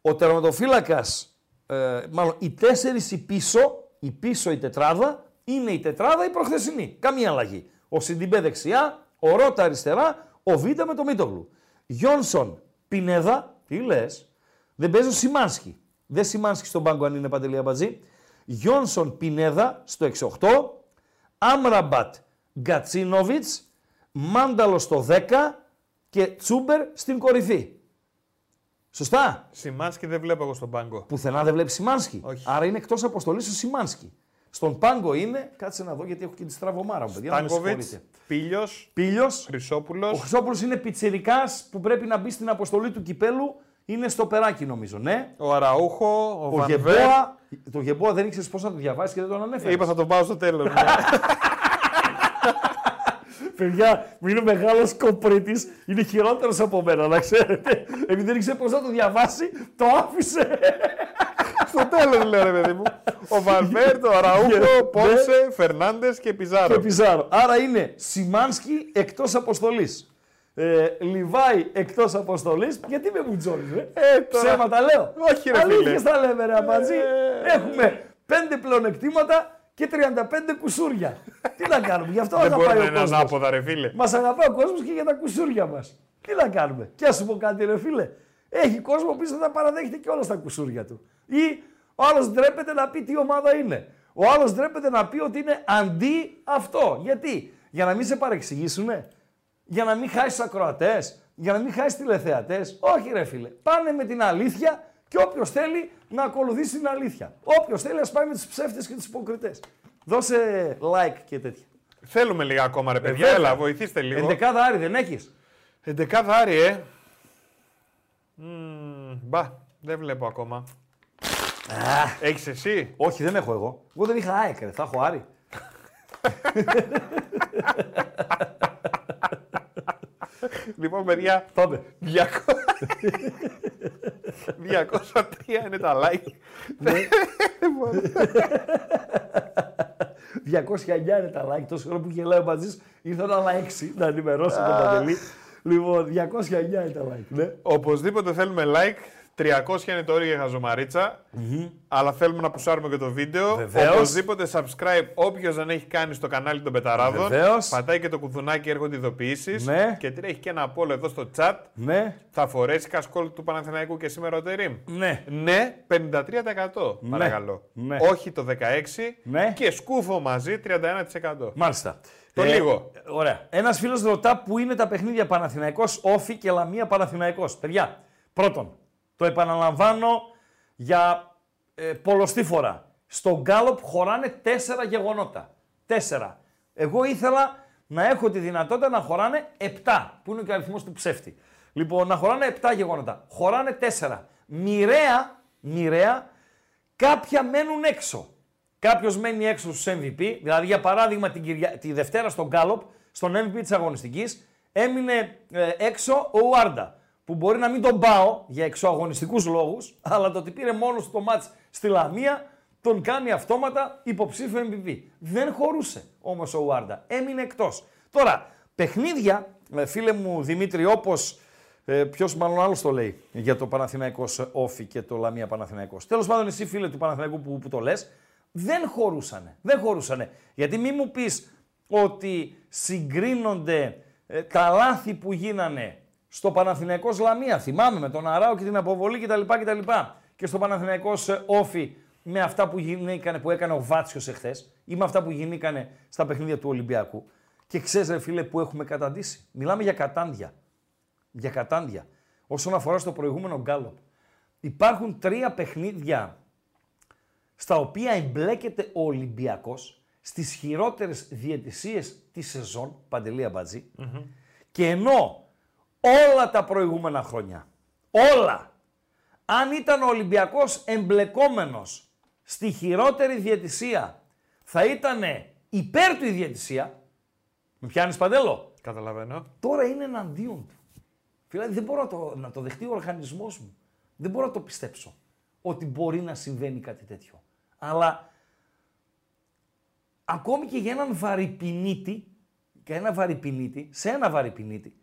ο τερματοφύλακας, ε, μάλλον οι τέσσερις οι πίσω, η πίσω η τετράδα, είναι η τετράδα η προχθεσινή. Καμία αλλαγή. Ο Σιντιμπέ δεξιά, ο Ρότα αριστερά, ο Βίντα με το Μίτογλου. Γιόνσον, Πινέδα, τι λες, δεν παίζει ο Σιμάνσκι. Δεν Σιμάνσκι στον πάγκο αν είναι παντελή αμπατζή. Γιόνσον, Πινέδα στο 6-8, Άμραμπατ, Γκατσίνοβιτς, Μάνταλο στο 10 και Τσούμπερ στην κορυφή. Σωστά; Σιμάνσκι δεν βλέπω εγώ στον πάγκο. Πουθενά δεν βλέπει Σιμάνσκι. Όχι. Άρα είναι εκτός αποστολής ο Σιμάνσκι. Στον πάγκο είναι, κάτσε να δω γιατί έχω και τη στραβωμάρα μου, παιδιά. να με Τάγκοβιτ, συγχωρείτε. Πίλιο, Πίλιο. Χρυσόπουλος. Ο Χρυσόπουλος είναι πιτσερικά που πρέπει να μπει στην αποστολή του κυπέλου. Είναι στο περάκι νομίζω, ναι. Ο Αραούχο, ο, Ο Βανβέρ. Γεμπόα, το Γεμπόα δεν ήξερες πώς να το διαβάσεις και δεν τον ανέφερες. Είπα θα τον πάω στο τέλος. Παιδιά, μου είναι μεγάλος κοπρίτης, είναι χειρότερος από μένα, να ξέρετε. Επειδή δεν ήξερε πώς να το διαβάσει, το άφησε. στο τέλος λέω ρε παιδί μου. Ο Βανβέρ, ο Αραούχο, Ναι. Πόνσε, Φερνάντες και Πιζάρο. και Πιζάρο. Άρα είναι Σιμάνσκι εκτός αποστολής. Ε, Λιβάη εκτός αποστολής. Γιατί με μπουτζώνει, ε. Ε, τώρα- Ψέματα λέω. Όχι, ρε φίλε. Αλήθειες τα λέμε, ρε Αμπατζή. Ε. Έχουμε πέντε πλεονεκτήματα και 35 κουσούρια. Τι να κάνουμε, γι' αυτό Δεν μπορεί αγαπάει να ο είναι κόσμος. ανάποδα, ρε φίλε. Μας αγαπάει ο κόσμος και για τα κουσούρια μας. Τι να κάνουμε. Και ας σου πω κάτι, ρε φίλε. Έχει κόσμο που δεν τα παραδέχεται και όλα τα κουσούρια του. Ή ο άλλος ντρέπεται να πει τι ομάδα είναι. Ο άλλος ντρέπεται να πει ότι είναι αντί αυτό. Γιατί, για να μην σε παρεξηγήσουνε, για να μην χάσεις ακροατές, για να μην χάσεις τηλεθεατές. Όχι, ρε φίλε. Πάνε με την αλήθεια και όποιος θέλει να ακολουθήσει την αλήθεια. Όποιος θέλει, ας πάει με του ψεύτες και του υποκριτές. Δώσε like και τέτοια. Θέλουμε λίγα ακόμα, ρε παιδιά. βέβαια. Έλα, βοηθήστε λίγο. Εντεκάδα Άρη δεν έχεις; Εντεκάδα Άρη, ε. Μμμ, Μπα, δεν βλέπω ακόμα. Έχεις εσύ; Όχι, δεν έχω εγώ. Εγώ δεν είχα ΑΕΚ, ρε. θα έχω Άρη. Λοιπόν, παιδιά, Πάμε. 200... 203 είναι τα like. 209 είναι τα like. Τόσο χρόνο που γελάει ο Μπατζής ήρθαν άλλα 6 να ενημερώσω τον Παντελή. Λοιπόν, 209 είναι τα like. Ναι. Οπωσδήποτε θέλουμε like. 300 είναι το όριο για χαζομαρίτσα. Αλλά θέλουμε να πουσάρουμε και το βίντεο. Βεβαίως. Οπωσδήποτε subscribe όποιος δεν έχει κάνει στο κανάλι των Πεταράδων. Βεβαίως. Πατάει και το κουδουνάκι, έρχονται ειδοποιήσεις. Ναι. Και τρέχει και ένα απόλυτο εδώ στο chat. Ναι. Θα φορέσει κασκόλ του Παναθηναϊκού και σήμερα ο Τερήμ. Ναι. Ναι, 53%. Παρακαλώ. Ναι. Όχι το 16%. Ναι. Και σκούφο μαζί 31%. Μάλιστα. Το λίγο. Ωραία. Ένας φίλος ρωτά πού είναι τα παιχνίδια Παναθηναϊκός, Όφη και Λαμία Παναθηναϊκός. Παιδιά, πρώτον, το επαναλαμβάνω για ε, πολλωστή φορά. Στο Γκάλοπ χωράνε τέσσερα γεγονότα. Τέσσερα. Εγώ ήθελα να έχω τη δυνατότητα να χωράνε 7, που είναι και ο αριθμός του ψεύτη. Λοιπόν, να χωράνε 7 γεγονότα. Χωράνε 4. Μοιραία, μοιραία, κάποια μένουν έξω. Κάποιος μένει έξω στους MVP, δηλαδή για παράδειγμα την Κυρια... τη Δευτέρα στον Γκάλοπ, στον MVP της αγωνιστικής, έμεινε ε, έξω ο Ουάρντα. Που μπορεί να μην τον πάω για εξωαγωνιστικούς λόγους, αλλά το ότι πήρε μόνος στο μάτς στη Λαμία τον κάνει αυτόματα υποψήφιο MVP. Δεν χωρούσε όμως ο Ουάρντα. Έμεινε εκτός. Τώρα, παιχνίδια, ε, φίλε μου Δημήτρη, όπως ε, Ποιος μάλλον άλλος το λέει για το Παναθηναϊκός Όφη και το Λαμία Παναθηναϊκός. Τέλος πάντων, εσύ φίλε του Παναθηναϊκού που, που το λες, δεν χωρούσανε. Δεν χωρούσανε. Γιατί μη μου πεις ότι συγκρίνονται ε, τα λάθη που γίνανε στο Παναθηναϊκός Λαμία. Θυμάμαι με τον Αράο και την αποβολή κτλ. κτλ. Και στο Παναθηναϊκός Όφη με αυτά που, γινήκανε, που έκανε ο Βάτσιος εχθές ή με αυτά που γινήκανε στα παιχνίδια του Ολυμπιακού. Και ξέρεις, ρε φίλε, που έχουμε καταντήσει. Μιλάμε για κατάντια. Για κατάντια. Όσον αφορά στο προηγούμενο γκάλο. Υπάρχουν τρία παιχνίδια στα οποία εμπλέκεται ο Ολυμπιακός στις χειρότερες διαιτησίες της σεζόν, Παντελία και ενώ όλα τα προηγούμενα χρόνια, όλα, αν ήταν ο Ολυμπιακός εμπλεκόμενος στη χειρότερη διαιτησία, θα ήταν υπέρ του η διαιτησία, με πιάνεις Παντέλο, Καταλαβαίνω. τώρα είναι εναντίον του. Δηλαδή δεν μπορώ να το, να το δεχτεί ο οργανισμός μου. Δεν μπορώ να το πιστέψω ότι μπορεί να συμβαίνει κάτι τέτοιο. Αλλά ακόμη και για έναν βαρυπινίτη, και ένα βαρυπινίτη, σε ένα βαρυπινίτη,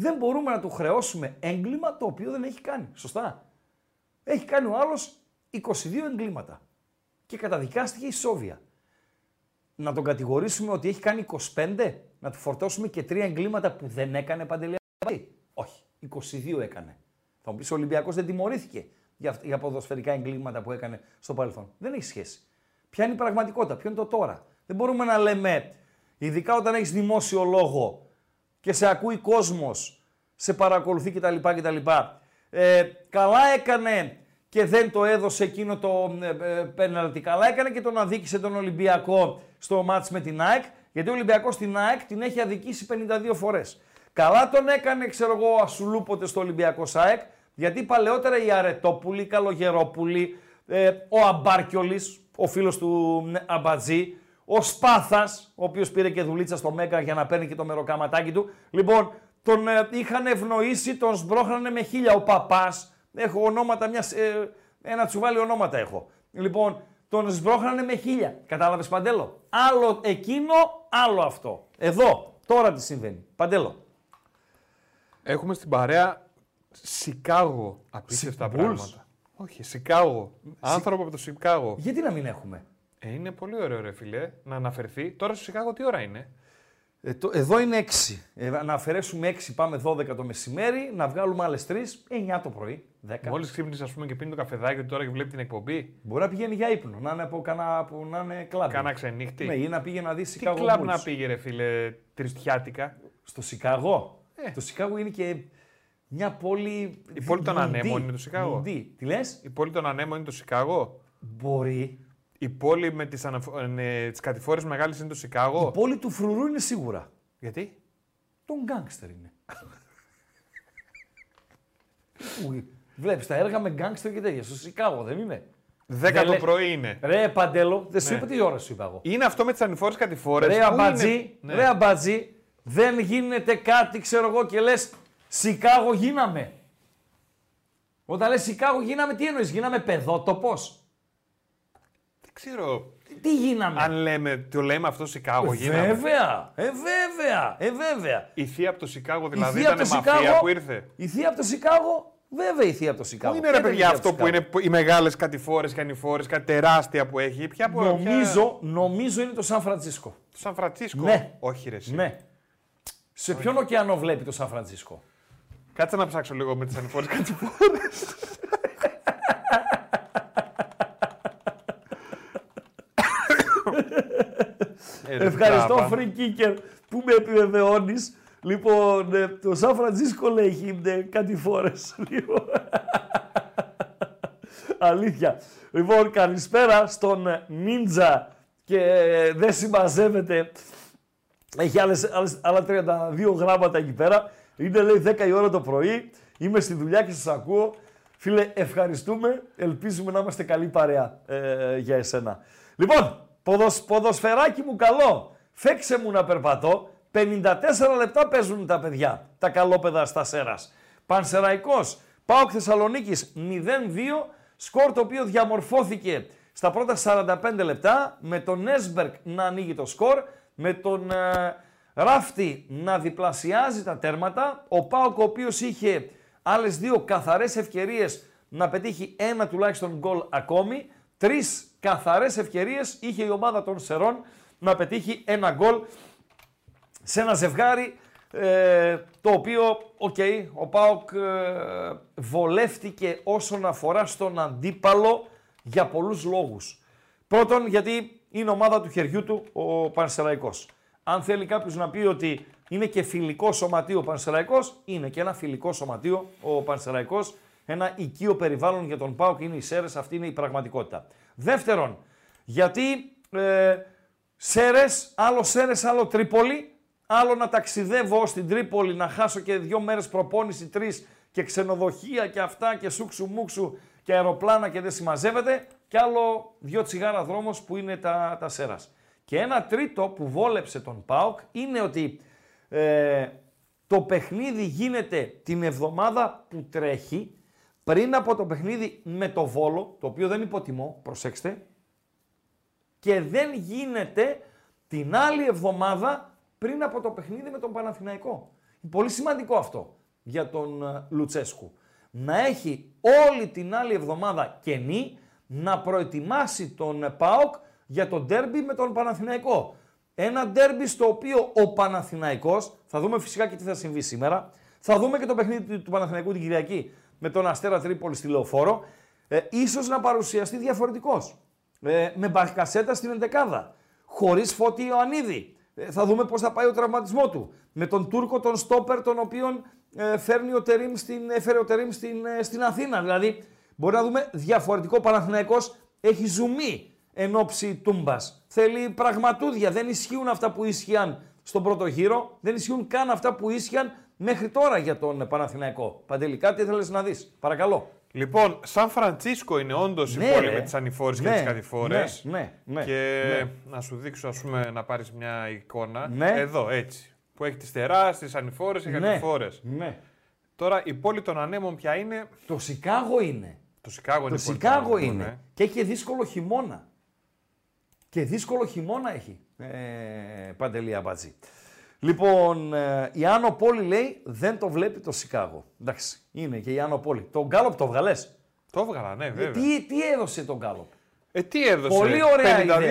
δεν μπορούμε να του χρεώσουμε έγκλημα το οποίο δεν έχει κάνει. Σωστά. Έχει κάνει ο άλλος 22 εγκλήματα και καταδικάστηκε η Σόβια. Να τον κατηγορήσουμε ότι έχει κάνει 25, να του φορτώσουμε και τρία εγκλήματα που δεν έκανε παντελή. Όχι, 22 έκανε. Θα μου πεις ο Ολυμπιακός δεν τιμωρήθηκε για, για ποδοσφαιρικά εγκλήματα που έκανε στο παρελθόν. Δεν έχει σχέση. Ποια είναι η πραγματικότητα, ποιο είναι το τώρα. Δεν μπορούμε να λέμε, ειδικά όταν έχεις δημόσιο λόγο και σε ακούει κόσμος, σε παρακολουθεί κτλ. κτλ. Ε, καλά έκανε και δεν το έδωσε εκείνο το ε, ε, πέναλτι. Καλά έκανε και τον αδίκησε τον Ολυμπιακό στο μάτς με την ΑΕΚ, γιατί ο Ολυμπιακός στην ΑΕΚ την έχει αδικήσει 52 φορές. Καλά τον έκανε, ξέρω εγώ, ασουλούποτες στο Ολυμπιακό ΣΑΕΚ, γιατί παλαιότερα οι Αρετόπουλοι, οι Καλογερόπουλοι, ε, ο Αμπάρκιολης, ο φίλος του ε, Αμπατζή, ο Σπάθας, ο οποίος πήρε και δουλίτσα στο Μέγκα για να παίρνει και το μεροκαματάκι του. Λοιπόν, τον ε, είχαν ευνοήσει, τον σμπρώχνανε με χίλια. Ο Παπάς, έχω ονόματα, μιας, ε, ένα τσουβάλι ονόματα έχω. Λοιπόν, τον σμπρώχνανε με χίλια. Κατάλαβες Παντέλο; Άλλο εκείνο, άλλο αυτό. Εδώ, τώρα τι συμβαίνει. Παντέλο. Έχουμε στην παρέα Σικάγο. Απίστευτα Bulls. πράγματα. Όχι, Σικάγο. Άνθρωπο από το Σικάγο. Γιατί να μην έχουμε; Ε, είναι πολύ ωραίο, ρε φιλέ, να αναφερθεί. Τώρα στο Σικάγο τι ώρα είναι; Ε, το- εδώ είναι 6. Ε, να αφαιρέσουμε 6, πάμε 12 το μεσημέρι, να βγάλουμε άλλες 3, 9 το πρωί, 10. Μόλις ξύπνησες, ας πούμε, και πίνει το καφεδάκι του τώρα και βλέπει την εκπομπή. Μπορεί να πηγαίνει για ύπνο, να είναι από κανένα που να είναι κλαμπ. Κάνα ξενύχτη. Ναι, ή να πήγε να δει Τι Chicago κλαμπ Bulls. να πήγε, ρε φίλε, τριστιάτικα; Στο Σικάγο. Ε. Το Σικάγο είναι και μια πόλη. Η πόλη των δι- ανέμων δι- είναι το Σικάγο; δι- Τι λες, Η πόλη των ανέμων είναι το Σικάγο; μπορεί. Η πόλη με τις αναφο... ε, τις κατηφόρες μεγάλες είναι το Σικάγο. Η πόλη του φρουρού είναι σίγουρα. Γιατί; Τον γκάγκστερ είναι. Βλέπεις τα έργα με γκάγκστερ και τέτοια. Στο Σικάγο δεν είναι. 10 Δεν το λέ- πρωί είναι. Ρε Παντέλο, δεν σου Ναι. είπα τι ώρα σου είπα εγώ. Είναι αυτό με τις ανηφόρες κατηφόρες. Ρε αμπατζή, Ναι. ρε αμπατζή, δεν γίνεται κάτι, ξέρω εγώ, και λες Σικάγο γίναμε. Όταν λες Σικάγο γίναμε, τι εννοείς, γίναμε παιδότοπος. Δεν ξέρω Τι γίναμε; αν λέμε, το λέμε αυτό Σικάγο. Ε, γίναμε. βέβαια, ε, βέβαια, ε, βέβαια. Η θεία από το Σικάγο Η δηλαδή θεία ήταν από το μαφία Σικάγο- που ήρθε; Η θεία από το Σικάγο, βέβαια η θεία από το Σικάγο. Πού είναι ρε Ποια ήταν η παιδιά θεία από το αυτό που Σικάγο; είναι οι μεγάλες κατηφόρες και ανηφόρε, κάτι τεράστια που έχει; Ποια που Νομίζω, νομίζω είναι το Σαν Φραντσίσκο. Το Σαν Φραντσίσκο; Ναι. Όχι ρε. εσύ. Ναι. Σε ποιον ωκεανό βλέπει το Σαν Φραντσίσκο; Κάτσε να ψάξω λίγο με τις ανηφόρες κατηφόρες. Ευχαριστώ, free kicker, που με επιβεβαιώνεις. Λοιπόν, ε, το Σαν Φραντσίσκο λέει έχει ε, κάτι φορέ. Αλήθεια. Λοιπόν, καλησπέρα στον ε, Νίντζα και ε, δεν συμμαζεύεται. Έχει άλλες, άλλες, άλλα 32 γράμματα εκεί πέρα. Είναι λέει 10 η ώρα το πρωί. Είμαι στη δουλειά και σας ακούω. Φίλε, ευχαριστούμε. Ελπίζουμε να είμαστε καλή παρέα ε, για εσένα. Λοιπόν, ποδοσ, ποδοσφαιράκι μου καλό. Φέξε μου να περπατώ. 54 λεπτά παίζουν τα παιδιά, τα καλόπεδα στα Σέρας. Πανσεραϊκός, Πάοκ Θεσσαλονίκης 0-2, σκορ το οποίο διαμορφώθηκε στα πρώτα 45 λεπτά με τον Έσμπερκ να ανοίγει το σκορ, με τον ε, Ράφτη να διπλασιάζει τα τέρματα, ο Πάοκ ο οποίος είχε άλλες δύο καθαρές ευκαιρίες να πετύχει ένα τουλάχιστον γκολ ακόμη, τρεις καθαρές ευκαιρίες είχε η ομάδα των Σερών να πετύχει ένα γκολ σε ένα ζευγάρι ε, το οποίο, οκ, ο ΠΑΟΚ ε, βολεύτηκε όσον αφορά στον αντίπαλο για πολλούς λόγους. Πρώτον, γιατί είναι ομάδα του χεριού του ο Πανσεραϊκός. Αν θέλει κάποιος να πει ότι είναι και φιλικό σωματείο ο Πανσεραϊκός, είναι και ένα φιλικό σωματείο ο Πανσεραϊκός. Ένα οικείο περιβάλλον για τον ΠΑΟΚ είναι οι Σέρες, αυτή είναι η πραγματικότητα. Δεύτερον, γιατί ε, Σέρες, άλλο Σέρες, άλλο Τρίπολη, άλλο να ταξιδεύω στην Τρίπολη, να χάσω και δύο μέρες προπόνηση, τρεις και ξενοδοχεία και αυτά και σούξου μουξου και αεροπλάνα και δεν συμμαζεύεται και άλλο δύο τσιγάρα δρόμος που είναι τα, τα Σέρας. Και ένα τρίτο που βόλεψε τον ΠΑΟΚ είναι ότι ε, το παιχνίδι γίνεται την εβδομάδα που τρέχει πριν από το παιχνίδι με το Βόλο, το οποίο δεν υποτιμώ, προσέξτε, και δεν γίνεται την άλλη εβδομάδα πριν από το παιχνίδι με τον Παναθηναϊκό. Είναι πολύ σημαντικό αυτό για τον ε, Λουτσέσκου. Να έχει όλη την άλλη εβδομάδα κενή να προετοιμάσει τον ΠΑΟΚ για το ντέρμπι με τον Παναθηναϊκό. Ένα ντέρμπι στο οποίο ο Παναθηναϊκός, θα δούμε φυσικά και τι θα συμβεί σήμερα, θα δούμε και το παιχνίδι του Παναθηναϊκού την Κυριακή με τον Αστέρα Τρίπολη στη Λεωφόρο, ε, ίσως να παρουσιαστεί διαφορετικός. Ε, με Μπαρκασέτα στην εντεκάδα, χωρίς Φώτη Ιωαννίδη. Ε, θα δούμε πώς θα πάει ο τραυματισμό του. Με τον Τούρκο, τον Στόπερ, τον οποίον ε, φέρνει ο Τερίμ στην, έφερε ο Τερίμ στην, ε, στην Αθήνα. Δηλαδή, μπορεί να δούμε διαφορετικό Παναθηναϊκός έχει ζουμί εν ώψη τούμπας. Θέλει πραγματούδια. Δεν ισχύουν αυτά που ίσχυαν στον πρώτο γύρο. Δεν ισχύουν καν αυτά που ίσχυαν μέχρι τώρα για τον Παναθηναϊκό. Παντελή, κάτι ήθελε να δεις; Παρακαλώ. Λοιπόν, Σαν Φραντσίσκο είναι όντως Ναι, η πόλη ρε. με τις ανηφόρες Ναι, και τις κατηφόρες. ναι, ναι, ναι, και ναι. να σου δείξω, ας πούμε, να πάρεις μια εικόνα. Ναι. Εδώ, έτσι. Που έχει τις τεράστιες ανηφόρες και κατηφόρες. ναι. Τώρα η πόλη των ανέμων ποια είναι; Το Σικάγο είναι. Το Σικάγο είναι. Το η πόλη των Σικάγο ανέμων, είναι. ε. Και έχει και δύσκολο χειμώνα. Και δύσκολο χειμώνα έχει. Ε, Παντελή Αμπατζή. Λοιπόν, ε, η Άνω Πόλη λέει δεν το βλέπει το Σικάγο. Εντάξει, είναι και η Άνω Πόλη. Το Γκάλοπ το βγαλέ. Το έβγαλα, ναι, βέβαια. Τι, τι έδωσε τον Γκάλοπ. Ε, τι έδωσε; Πολύ ωραία 52% ιδέα.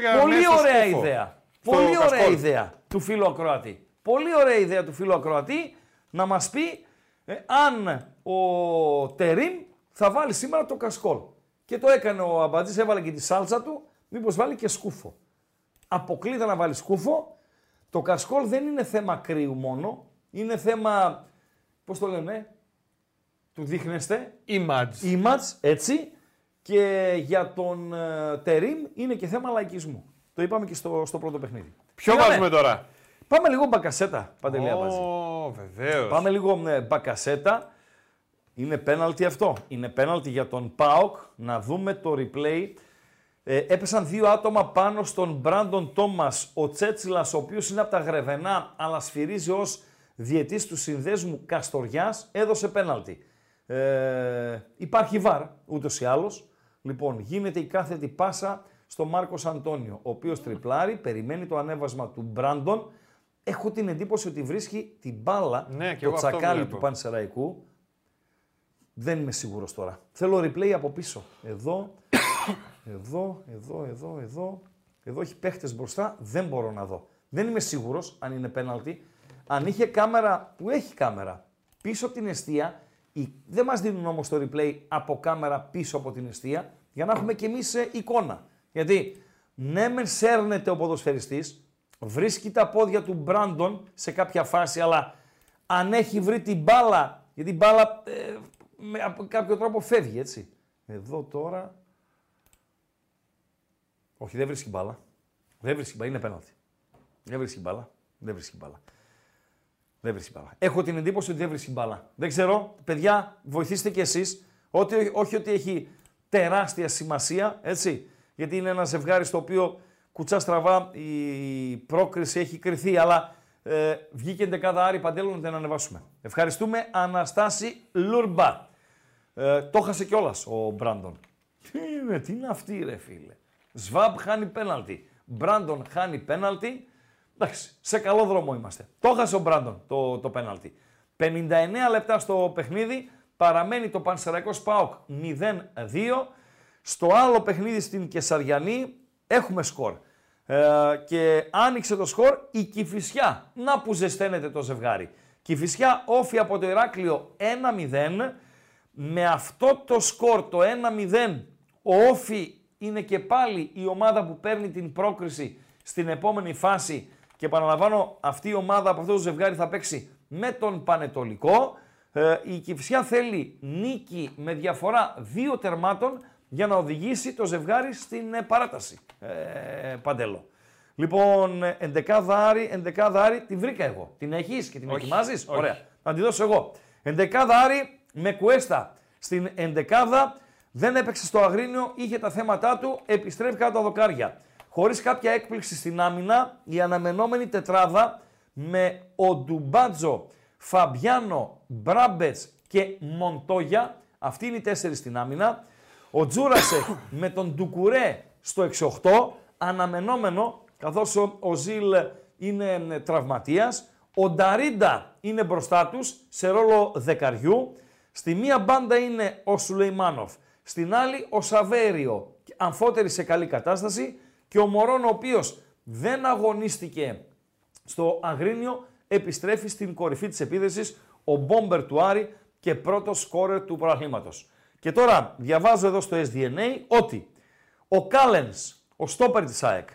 για Πολύ μέσα στο ωραία σκούφο. ιδέα. Στο Πολύ ωραία κασκόλ. ιδέα του φίλου Ακροατή. Πολύ ωραία ιδέα του φίλου Ακροατή να μας πει ε, αν ο Τερίμ θα βάλει σήμερα το κασκόλ. Και το έκανε ο Αμπατζής, έβαλε και τη σάλτσα του, μήπως βάλει και σκούφο. Αποκλείται να βάλει σκούφο. Το κασκόλ δεν είναι θέμα κρύου μόνο. Είναι θέμα, πώς το λένε, του δείχνεστε, Image. image, έτσι. Και για τον ε, Τερίμ είναι και θέμα λαϊκισμού. Το είπαμε και στο, στο πρώτο παιχνίδι. Ποιο Πήγαμε. βάζουμε τώρα; Πάμε λίγο μπακασέτα, Παντελή Αμπατζή. Ω, βεβαίως. Πάμε λίγο ε, μπακασέτα. Είναι πέναλτι αυτό. Είναι πέναλτι για τον ΠΑΟΚ. Να δούμε το replay. Ε, έπεσαν δύο άτομα πάνω στον Μπράντον Τόμας. Ο Τσέτσιλας, ο οποίος είναι από τα Γρεβενά, αλλά σφυρίζει ως διετή του συνδέσμου Καστοριάς, έδωσε πέναλτι. Ε, υπάρχει βαρ, ούτως ή άλλως. Λοιπόν, γίνεται η κάθετη πάσα στο Μάρκος Αντώνιο, ο οποίος τριπλάρει, περιμένει το ανέβασμα του Μπράντον. Έχω την εντύπωση ότι βρίσκει την μπάλα, Ναι, και το εγώ αυτό τσακάλι βλέπω. του Πανσεραϊκού. Δεν είμαι σίγουρος τώρα. Θέλω replay από πίσω. Εδώ, εδώ, εδώ, εδώ, εδώ. Εδώ έχει παίχτες μπροστά, δεν μπορώ να δω. Δεν είμαι σίγουρος αν είναι πέναλτι. Αν είχε κάμερα, που έχει κάμερα, πίσω από την αιστεία, η- δεν μας δίνουν όμως το replay από κάμερα πίσω από την αιστεία, για να έχουμε κι εμείς ε, εικόνα. Γιατί, ναι μεν σέρνεται ο ποδοσφαιριστής, βρίσκει τα πόδια του Μπράντον σε κάποια φάση, αλλά αν έχει βρει την μπάλα, γιατί η μπάλα ε, με, από κάποιο τρόπο φεύγει, έτσι. Εδώ τώρα... Όχι, δεν βρίσκει μπάλα. Δεν βρίσκει μπάλα, είναι πέναλτι. Δεν βρίσκει μπάλα. Δεν βρίσκει μπάλα. Δεν βρίσκει μπάλα. Έχω την εντύπωση ότι δεν βρίσκει μπάλα. Δεν ξέρω, παιδιά, βοηθήστε κι εσείς. Ότι, όχι ότι έχει τεράστια σημασία, έτσι. Γιατί είναι ένα ζευγάρι στο οποίο κουτσά στραβά η πρόκριση έχει κρυθεί, αλλά ε, βγήκε δεκάδα Άρη Παντέλο να την ανεβάσουμε. Ευχαριστούμε Αναστάση Λουρμπά. Ε, το χάσε κιόλας ο Μπράντον. Τι είναι, τι είναι αυτή ρε φίλε; Σβάμπ χάνει πέναλτι. Μπράντον χάνει πέναλτι. Εντάξει, σε καλό δρόμο είμαστε. Το χάσε ο Μπράντον το, το πέναλτι. 59 λεπτά στο παιχνίδι, παραμένει το Πανσεραϊκός Σπάοκ 0-2. Στο άλλο παιχνίδι στην Κεσαριανή έχουμε σκορ. Ε, και άνοιξε το σκορ η Κηφισιά. Να που ζεσταίνεται το ζευγάρι. Κηφισιά όφη από το Ηράκλειο 1-0. Με αυτό το σκορ το 1-0 ο Όφη είναι και πάλι η ομάδα που παίρνει την πρόκριση στην επόμενη φάση και επαναλαμβάνω αυτή η ομάδα από αυτό το ζευγάρι θα παίξει με τον Πανετολικό. Ε, η Κυφσιά θέλει νίκη με διαφορά δύο τερμάτων για να οδηγήσει το ζευγάρι στην ε, παράταση. Ε, παντέλο. Λοιπόν, 11 Άρη, 11 Άρη, την βρήκα εγώ. Την έχεις και την όχι, ετοιμάζεις; Ωραία. Θα τη δώσω εγώ. 11 Άρη με κουέστα στην 11 δεν έπαιξε στο Αγρίνιο, είχε τα θέματα του, επιστρέφει κάτω τα δοκάρια. Χωρίς κάποια έκπληξη στην άμυνα, η αναμενόμενη τετράδα με ο Ντουμπάτζο, Φαμπιάνο, Μπράμπετς και Μοντόγια, αυτοί είναι οι τέσσερις στην άμυνα. Ο Τζούρασεκ με τον Ντουκουρέ στο 6-8, αναμενόμενο, καθώς ο, ο Ζιλ είναι τραυματίας. Ο Νταρίντα είναι μπροστά τους σε ρόλο δεκαριού. Στη μία μπάντα είναι ο Σουλεϊμάνοφ. Στην άλλη ο Σαβέριο, αμφότερη σε καλή κατάσταση και ο Μωρόν ο οποίος δεν αγωνίστηκε στο Αγρίνιο, επιστρέφει στην κορυφή της επίδεσης, ο μπόμπερ του Άρη και πρώτος σκόρερ του προαθλήματος. Και τώρα διαβάζω εδώ στο SDNA ότι ο Κάλενς, ο στόπερ της ΑΕΚ,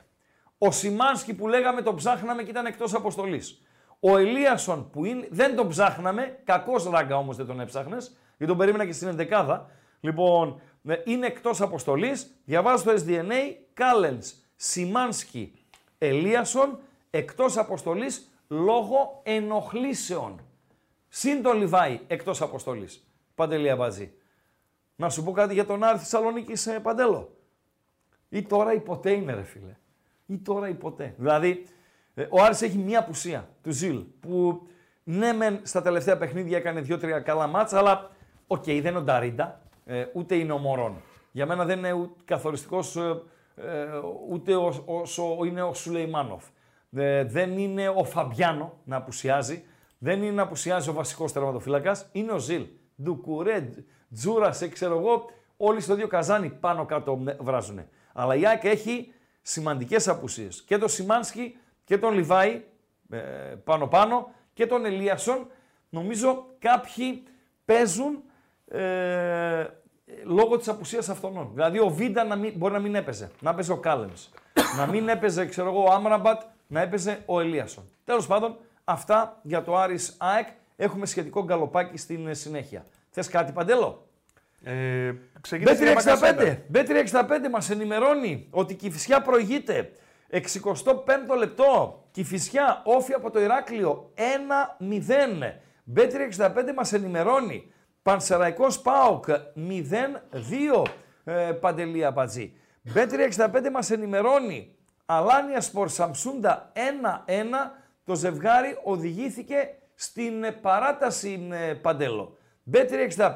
ο Σιμάνσκι που λέγαμε τον ψάχναμε και ήταν εκτός αποστολής, ο Ελίασον που είναι, δεν τον ψάχναμε, κακός ράγκα όμως δεν τον έψαχνες, γιατί τον περίμενα και στην ενδεκάδα, Λοιπόν, ε, είναι εκτός αποστολής. Διαβάζω το SDNA, Κάλενς, Σιμάνσκι, Ελίασον, εκτός αποστολής λόγω ενοχλήσεων. Συν τον Λιβάη, εκτός αποστολής. Παντελή Αμπατζή. Να σου πω κάτι για τον Άρη Θεσσαλονίκη ε, Παντέλο. Ή τώρα ή ποτέ είναι ρε φίλε. Ή τώρα ή ποτέ. Δηλαδή, ε, ο Άρης έχει μία απουσία του Ζιλ που ναι μεν στα τελευταία παιχνίδια έκανε δύο-τρία καλά ματς, αλλά OK, okay, δεν είναι ο Νταρίντα, ε, ούτε είναι ο Μωρόν. Για μένα δεν είναι καθοριστικός ε, ε, ούτε όσο είναι ο Σουλεϊμάνοφ. δεν είναι ο Φαμπιάνο να απουσιάζει. Δεν είναι να απουσιάζει ο βασικός τερματοφύλακας. Είναι ο Ζιλ. Ντουκουρέ, Τζούρασε, ξέρω εγώ, όλοι στο δύο καζάνι πάνω κάτω βράζουν. Αλλά η ΑΕΚ έχει σημαντικές απουσίες. Και τον Σιμάνσκι και τον Λιβάη πάνω πάνω και τον Ελίασον. Νομίζω κάποιοι παίζουν ε, λόγω της απουσίας αυτών. Δηλαδή ο Βίντα να μην, μπορεί να μην έπαιζε, να έπαιζε ο Κάλεμ. να μην έπαιζε, ξέρω εγώ, ο Άμραμπατ, να έπαιζε ο Ελίασον. Τέλος πάντων, αυτά για το Άρης ΑΕΚ. Έχουμε σχετικό γκαλοπάκι στην ε, συνέχεια. Θες κάτι, Παντέλο; Ε, B365, B365 μας ενημερώνει ότι η Κηφισιά προηγείται. 65ο λεπτό. Κηφισιά, όφη από το Ηράκλειο 1-0. B365 μας ενημερώνει Πανσεραϊκός ΠΑΟΚ 0-2 ε, Παντελία Μπατζή. B365 μας ενημερώνει Αλάνια Σπορ Σαμσούντα 1-1 το ζευγάρι οδηγήθηκε στην ε, παράταση ε, Παντέλο. B365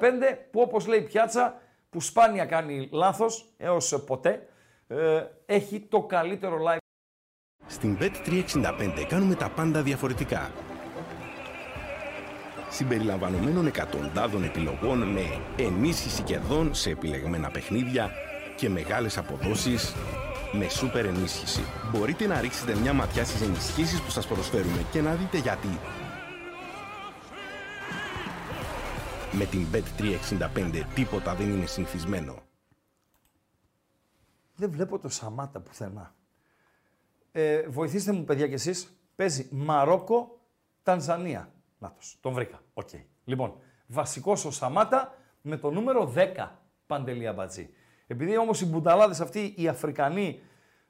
που όπως λέει πιάτσα που σπάνια κάνει λάθος έως ποτέ ε, έχει το καλύτερο live. Στην Bet365 κάνουμε τα πάντα διαφορετικά συμπεριλαμβανομένων εκατοντάδων επιλογών με ενίσχυση κερδών σε επιλεγμένα παιχνίδια και μεγάλες αποδόσεις με σούπερ ενίσχυση. Μπορείτε να ρίξετε μια ματιά στις ενισχύσεις που σας προσφέρουμε και να δείτε γιατί. Με την Bet365 τίποτα δεν είναι συνηθισμένο. Δεν βλέπω το Σαμάτα πουθενά. Ε, βοηθήστε μου παιδιά κι εσείς. Παίζει Μαρόκο, Τανζανία. Νάτος, τον βρήκα. OK. Okay. Λοιπόν, βασικός ο Σαμάτα με το νούμερο 10 Παντελή Αμπατζή. Επειδή όμως οι μπουνταλάδες αυτοί οι Αφρικανοί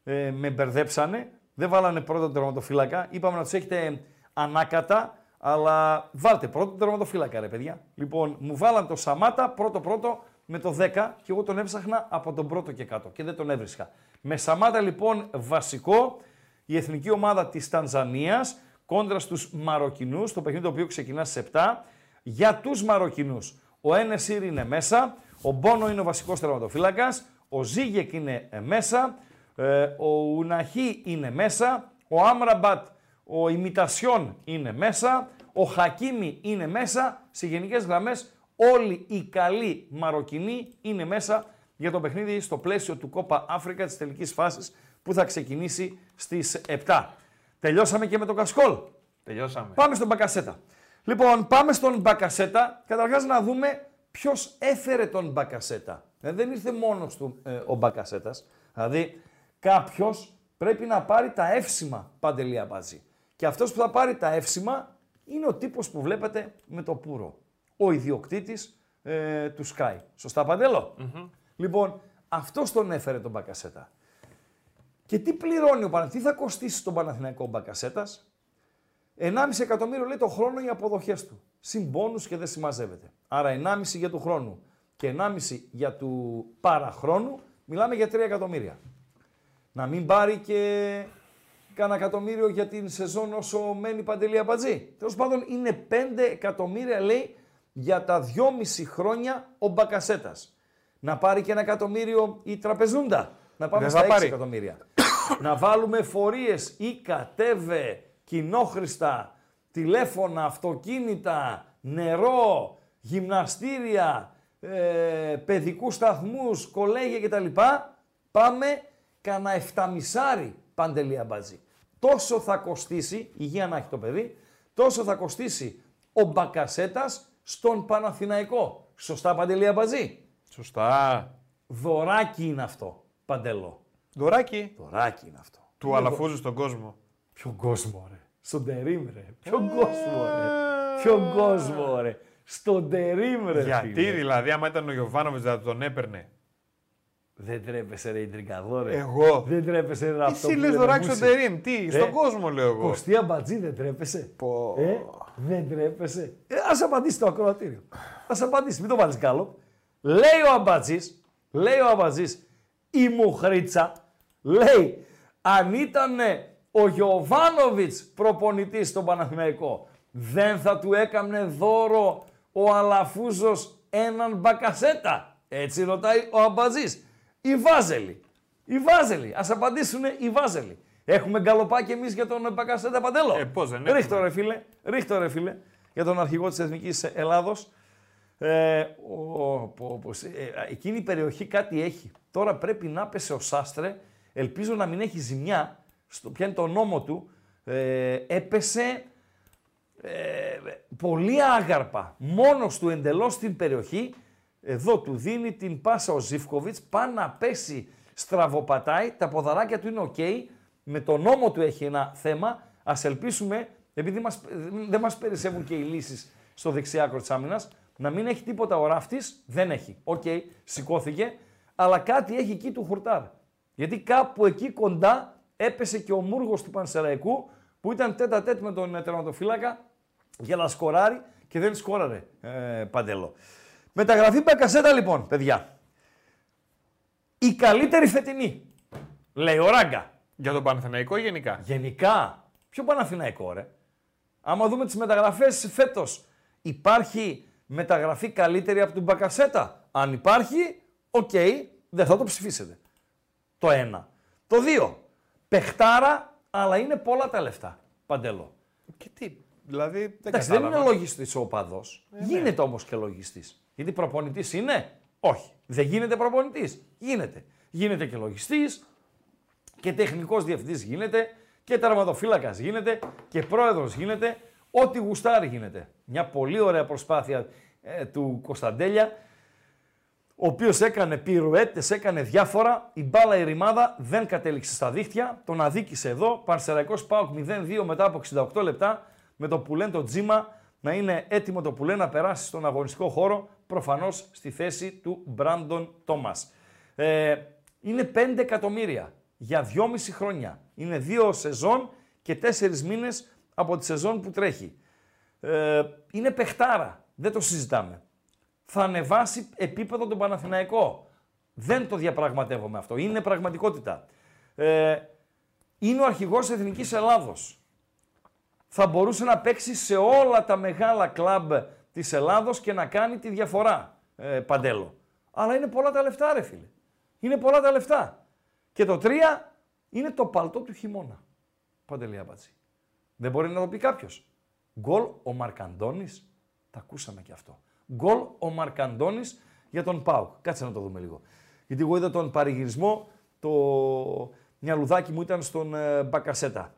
ε, με μπερδέψανε, δεν βάλανε πρώτο τερματοφύλακα. Είπαμε να τους έχετε ανάκατα, αλλά βάλτε πρώτο τερματοφύλακα, ρε παιδιά. Λοιπόν, μου βάλαν το Σαμάτα πρώτο-πρώτο με το 10 και εγώ τον έψαχνα από τον πρώτο και κάτω και δεν τον έβρισκα. Με Σαμάτα λοιπόν βασικό, η εθνική ομάδα της Τανζανίας κόντρα στους Μαροκινούς, το παιχνίδι το οποίο ξεκινά στις 7. Για τους Μαροκινούς, ο Ένεσίρ είναι μέσα, ο Μπόνο είναι ο βασικός τερματοφύλακας, ο Ζίγεκ είναι ε, μέσα, ε, ο Ουναχή είναι μέσα, ο Άμραμπατ, ο Ιμιτασιόν είναι μέσα, ο Χακίμι είναι μέσα, σε γενικές γραμμές όλοι οι καλοί Μαροκινοί είναι μέσα για το παιχνίδι στο πλαίσιο του Κόπα Αφρικα της τελικής φάσης που θα ξεκινήσει στις 7. Τελειώσαμε και με τον Κασκόλ. Τελειώσαμε. Πάμε στον Μπακασέτα. Λοιπόν, πάμε στον Μπακασέτα. Καταρχάς να δούμε ποιος έφερε τον Μπακασέτα. Ε, δεν ήρθε μόνος του ε, ο Μπακασέτας. Δηλαδή, κάποιος πρέπει να πάρει τα εύσημα παντελία μπαζί. Και αυτός που θα πάρει τα εύσημα είναι ο τύπος που βλέπετε με το πουρο. Ο ιδιοκτήτης ε, του Sky. Σωστά, Παντέλο; Λοιπόν, αυτός τον έφερε τον Μπακασέτα. Και τι πληρώνει ο Παναθηναϊκός, τι θα κοστίσει τον Παναθηναϊκό Μπακασέτας; 1,5 εκατομμύριο λέει το χρόνο οι αποδοχές του. Συμπόνου και δεν συμμαζεύεται. Άρα 1,5 για του χρόνου και 1,5 για του παραχρόνου, μιλάμε για 3 εκατομμύρια. Να μην πάρει και κάνα εκατομμύριο για την σεζόν όσο μένει παντελή αμπατζή. Τέλος πάντων είναι 5 εκατομμύρια λέει για τα 2,5 χρόνια ο Μπακασέτας. Να πάρει και ένα εκατομμύριο η Τραπεζούντα. Να πάμε Δεν στα θα 6 πάρει. εκατομμύρια. Να βάλουμε φορείες ή κατέβε, κοινόχρηστα, τηλέφωνα, αυτοκίνητα, νερό, γυμναστήρια, ε, παιδικούς σταθμούς, κολέγια κτλ. Πάμε κανένα εφταμισάρι παντελή αμπατζή. Τόσο θα κοστίσει, υγεία να έχει το παιδί, τόσο θα κοστίσει ο Μπακασέτας στον Παναθηναϊκό. Σωστά παντελή αμπατζή. Σωστά. Δωράκι είναι αυτό, παντελό. Δωράκι Δωράκι είναι αυτό. του αλαφούζου στον κόσμο. Ποιον κόσμο, ρε. Στον τερίμ, ρε. Ποιον κόσμο, ρε. Ποιον κόσμο, ρε. Στον τερίμ, ρε. Γιατί φίλε. δηλαδή, άμα ήταν ο Γιωβάνοβιτς θα τον έπαιρνε. Δεν τρέπεσαι, ρε, Ιντρικαδό, ρε. Εγώ. Δεν τρέπεσαι, ρε, αυτό Εσύ που λες λέμε δωράκι μουσι. στον Τερήμ. Τι, στον κόσμο λέω εγώ. Κωστή αμπατζή, δεν τρέπεσαι. Πω. Ε, δεν τρέπεσαι. Ε, ας απαντήσει το ακροατήριο. Ας απαντήσει, μην το βάλεις κάλο. Λέει ο αμπατζής, λέει ο αμπατζής, η Μουχρίτσα, λέει, αν ήταν ο Γιωβάνοβιτς προπονητής στον Παναθηναϊκό, δεν θα του έκαμνε δώρο ο Αλαφούζος έναν μπακασέτα. Έτσι ρωτάει ο αμπατζής. Η Βάζελη. Η Βάζελη. Ας απαντήσουν οι Βάζελοι. Έχουμε γκαλοπάκι εμείς για τον Μπακασέτα Παντέλο. Ε, πώς δεν Ρίχτω έχουμε. ρε φίλε, ρίχτω ρε φίλε, για τον αρχηγό της Εθνικής Ελλάδος. Ε, ο, πω, πω, σε- ε, εκείνη η περιοχή κάτι έχει. Τώρα πρέπει να πέσει ο Σάστρε, ελπίζω να μην έχει ζημιά, στο, πιάνει το νόμο του, ε, έπεσε ε, πολύ άγαρμπα, μόνος του εντελώς στην περιοχή, εδώ του δίνει την πάσα ο Ζίφκοβιτς, πάει να πέσει, στραβοπατάει, τα ποδαράκια του είναι οκ, με τον ώμο του έχει ένα θέμα, ας ελπίσουμε, επειδή μας, δεν μας περισσεύουν και οι λύσεις στο δεξιάκρο της άμυνας, να μην έχει τίποτα ο ράφτης, δεν έχει. Οκ, σηκώθηκε, αλλά κάτι έχει εκεί του Χουρτάρ. Γιατί κάπου εκεί κοντά έπεσε και ο Μούργος του Πανσεραϊκού, που ήταν τέτα τέτ με τον ε, τερματοφύλακα για να σκοράρει και δεν σκόραρε ε, παντελό. Μεταγραφή Μπακασέτα λοιπόν, παιδιά. Η καλύτερη φετινή, λέει ο Ράγκα. Για τον Παναθηναϊκό ή γενικά. Γενικά, ποιο Παναθηναϊκό ρε. Άμα δούμε τις μεταγραφές φέτος, υπάρχει μεταγραφή καλύτερη από τον Μπακασέτα. Αν υπάρχει, οκ, δεν θα το ψηφίσετε. Το ένα. Το δύο. Παιχτάρα, αλλά είναι πολλά τα λεφτά. Παντέλο. Και τι, δηλαδή δεν Εντάξει, δεν κατάλαβα. είναι λογιστής ο οπαδός. Γίνεται όμως και λογιστής. Γιατί προπονητής είναι; Όχι. Δεν γίνεται προπονητής; Γίνεται. Γίνεται και λογιστής και τεχνικός διευθυντής γίνεται και τερματοφύλακας γίνεται και πρόεδρος γίνεται. Ό,τι γουστάρει γίνεται. Μια πολύ ωραία προσπάθεια ε, του Κωνσταντέλια ο οποίος έκανε πυρουέτες, έκανε διάφορα. Η μπάλα η ρημάδα δεν κατέληξε στα δίχτυα. Τον αδίκησε εδώ. Πανσεραϊκός Πάοκ 0-2 μετά από 68 λεπτά. Με το που λένε το τζίμα να είναι έτοιμο το που λένε να περάσει στον αγωνιστικό χώρο. Προφανώς στη θέση του Μπράντον Τόμας. Ε, είναι 5 εκατομμύρια για 2,5 χρόνια. Είναι 2 σεζόν και 4 μήνες από τη σεζόν που τρέχει. Ε, είναι παιχτάρα. Δεν το συζητάμε. Θα ανεβάσει επίπεδο τον Παναθηναϊκό. Δεν το διαπραγματεύομαι αυτό. Είναι πραγματικότητα. Ε, είναι ο αρχηγός Εθνικής Ελλάδος. Θα μπορούσε να παίξει σε όλα τα μεγάλα κλαμπ της Ελλάδος και να κάνει τη διαφορά, ε, Παντέλο. Αλλά είναι πολλά τα λεφτά, ρε φίλε. Είναι πολλά τα λεφτά. Και το τρία είναι το παλτό του χειμώνα. Παντελή Αμπατζή. Δεν μπορεί να το πει κάποιος. Γκολ ο Μαρκαντώνης. Τα ακούσαμε και αυτό. Γκολ ο Μαρκαντώνης για τον Πάουκ. Κάτσε να το δούμε λίγο. Γιατί εγώ είδα τον παρηγυρισμό, το μυαλουδάκι μου ήταν στον ε, Μπακασέτα.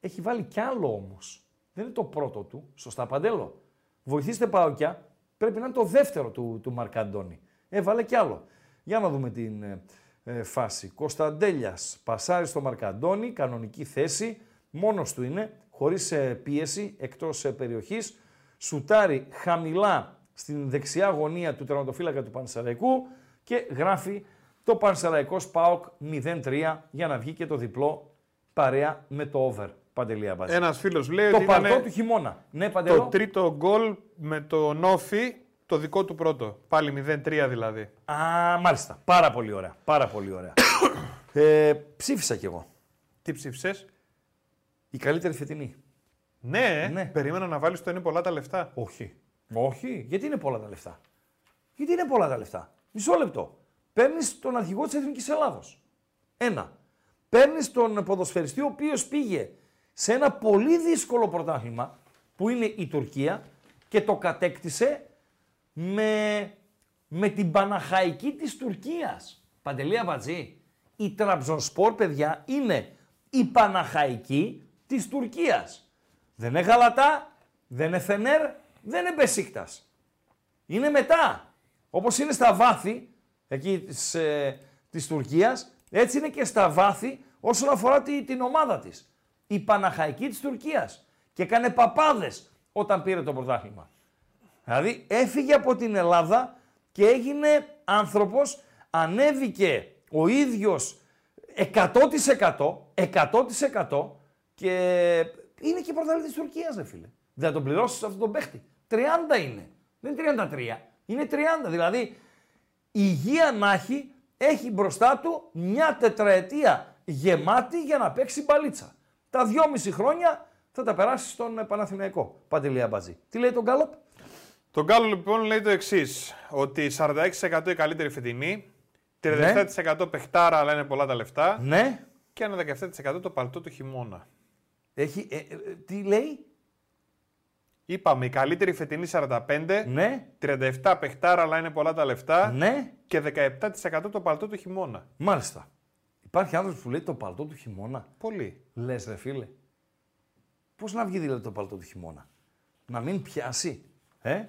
Έχει βάλει κι άλλο όμως. Δεν είναι το πρώτο του. Σωστά, Παντέλο. Βοηθήστε Πάουκια. Πρέπει να είναι το δεύτερο του, του Μαρκαντώνη. Έβαλε κι άλλο. Για να δούμε την ε, ε φάση. Κωνσταντέλιας πασάρει στο Μαρκαντώνη, κανονική θέση. Μόνος του είναι, χωρίς ε, πίεση, εκτός ε, περιοχής. Σουτάρει χαμηλά στην δεξιά γωνία του τερματοφύλακα του Πανσεραϊκού και γράφει το Πανσεραϊκός ΣΠΑΟΚ 0-3 για να βγει και το διπλό παρέα με το over. Παντελία Μπάζη. Ένας φίλος λέει το ότι παρτό ήταν του χειμώνα. Ναι, Παντελό. το τρίτο γκολ με το Νόφι, το δικό του πρώτο. Πάλι 0-3 δηλαδή. Α, μάλιστα. Πάρα πολύ ωραία. Πάρα πολύ ωραία. ε, ψήφισα κι εγώ. Τι ψήφισες; Η καλύτερη φετινή. Ναι, Ναι. περίμενα να βάλεις το είναι πολλά τα λεφτά. Όχι. Όχι. Γιατί είναι πολλά τα λεφτά; Γιατί είναι πολλά τα λεφτά; Μισό λεπτό. Παίρνεις τον αρχηγό της Εθνικής Ελλάδος. Ένα. Παίρνεις τον ποδοσφαιριστή ο οποίος πήγε σε ένα πολύ δύσκολο πρωτάθλημα που είναι η Τουρκία και το κατέκτησε με, με την Παναχαϊκή της Τουρκίας. Παντελή Αμπατζή. Η Τραμπζονσπορ, παιδιά, είναι η Παναχαϊκή της Τουρκίας. Δεν είναι Γαλατά, δεν είναι Φενέρ, δεν είναι Μπεσίκτας. Είναι μετά. Όπως είναι στα βάθη, εκεί της, ε, της Τουρκίας, έτσι είναι και στα βάθη όσον αφορά τη- την ομάδα της. Η Παναχαϊκή της Τουρκίας. Και έκανε παπάδες όταν πήρε το πρωτάθλημα. Δηλαδή έφυγε από την Ελλάδα και έγινε άνθρωπος, ανέβηκε ο ίδιος 100%, 100% και είναι και πρωταθλητής της Τουρκίας, ρε φίλε. Δεν θα τον πληρώσεις αυτόν τον παίχτη. 30 είναι. Δεν είναι 33. Είναι 30. Δηλαδή η υγεία να έχει, έχει μπροστά του μια τετραετία γεμάτη για να παίξει μπαλίτσα. Τα δυόμιση χρόνια θα τα περάσει στον ε, Παναθηναϊκό. Παντελία Μπατζή. Τι λέει τον Γκάλοπ; Το Γκάλο λοιπόν λέει το εξής: Ότι 46% η καλύτερη φετινή, 37% παιχτάρα αλλά είναι πολλά τα λεφτά Ναι. και ένα 17% το παλτό του χειμώνα. Έχει, ε, ε, τι λέει; Είπαμε η καλύτερη φετινή 45, Ναι. 37 παιχτάρα αλλά είναι πολλά τα λεφτά Ναι. και 17% το παλτό του χειμώνα. Μάλιστα. Υπάρχει άνθρωπος που λέει το παλτό του χειμώνα. Πολύ. Λες, ρε φίλε. Πώς να βγει δηλαδή το παλτό του χειμώνα; Να μην πιάσει. Ε;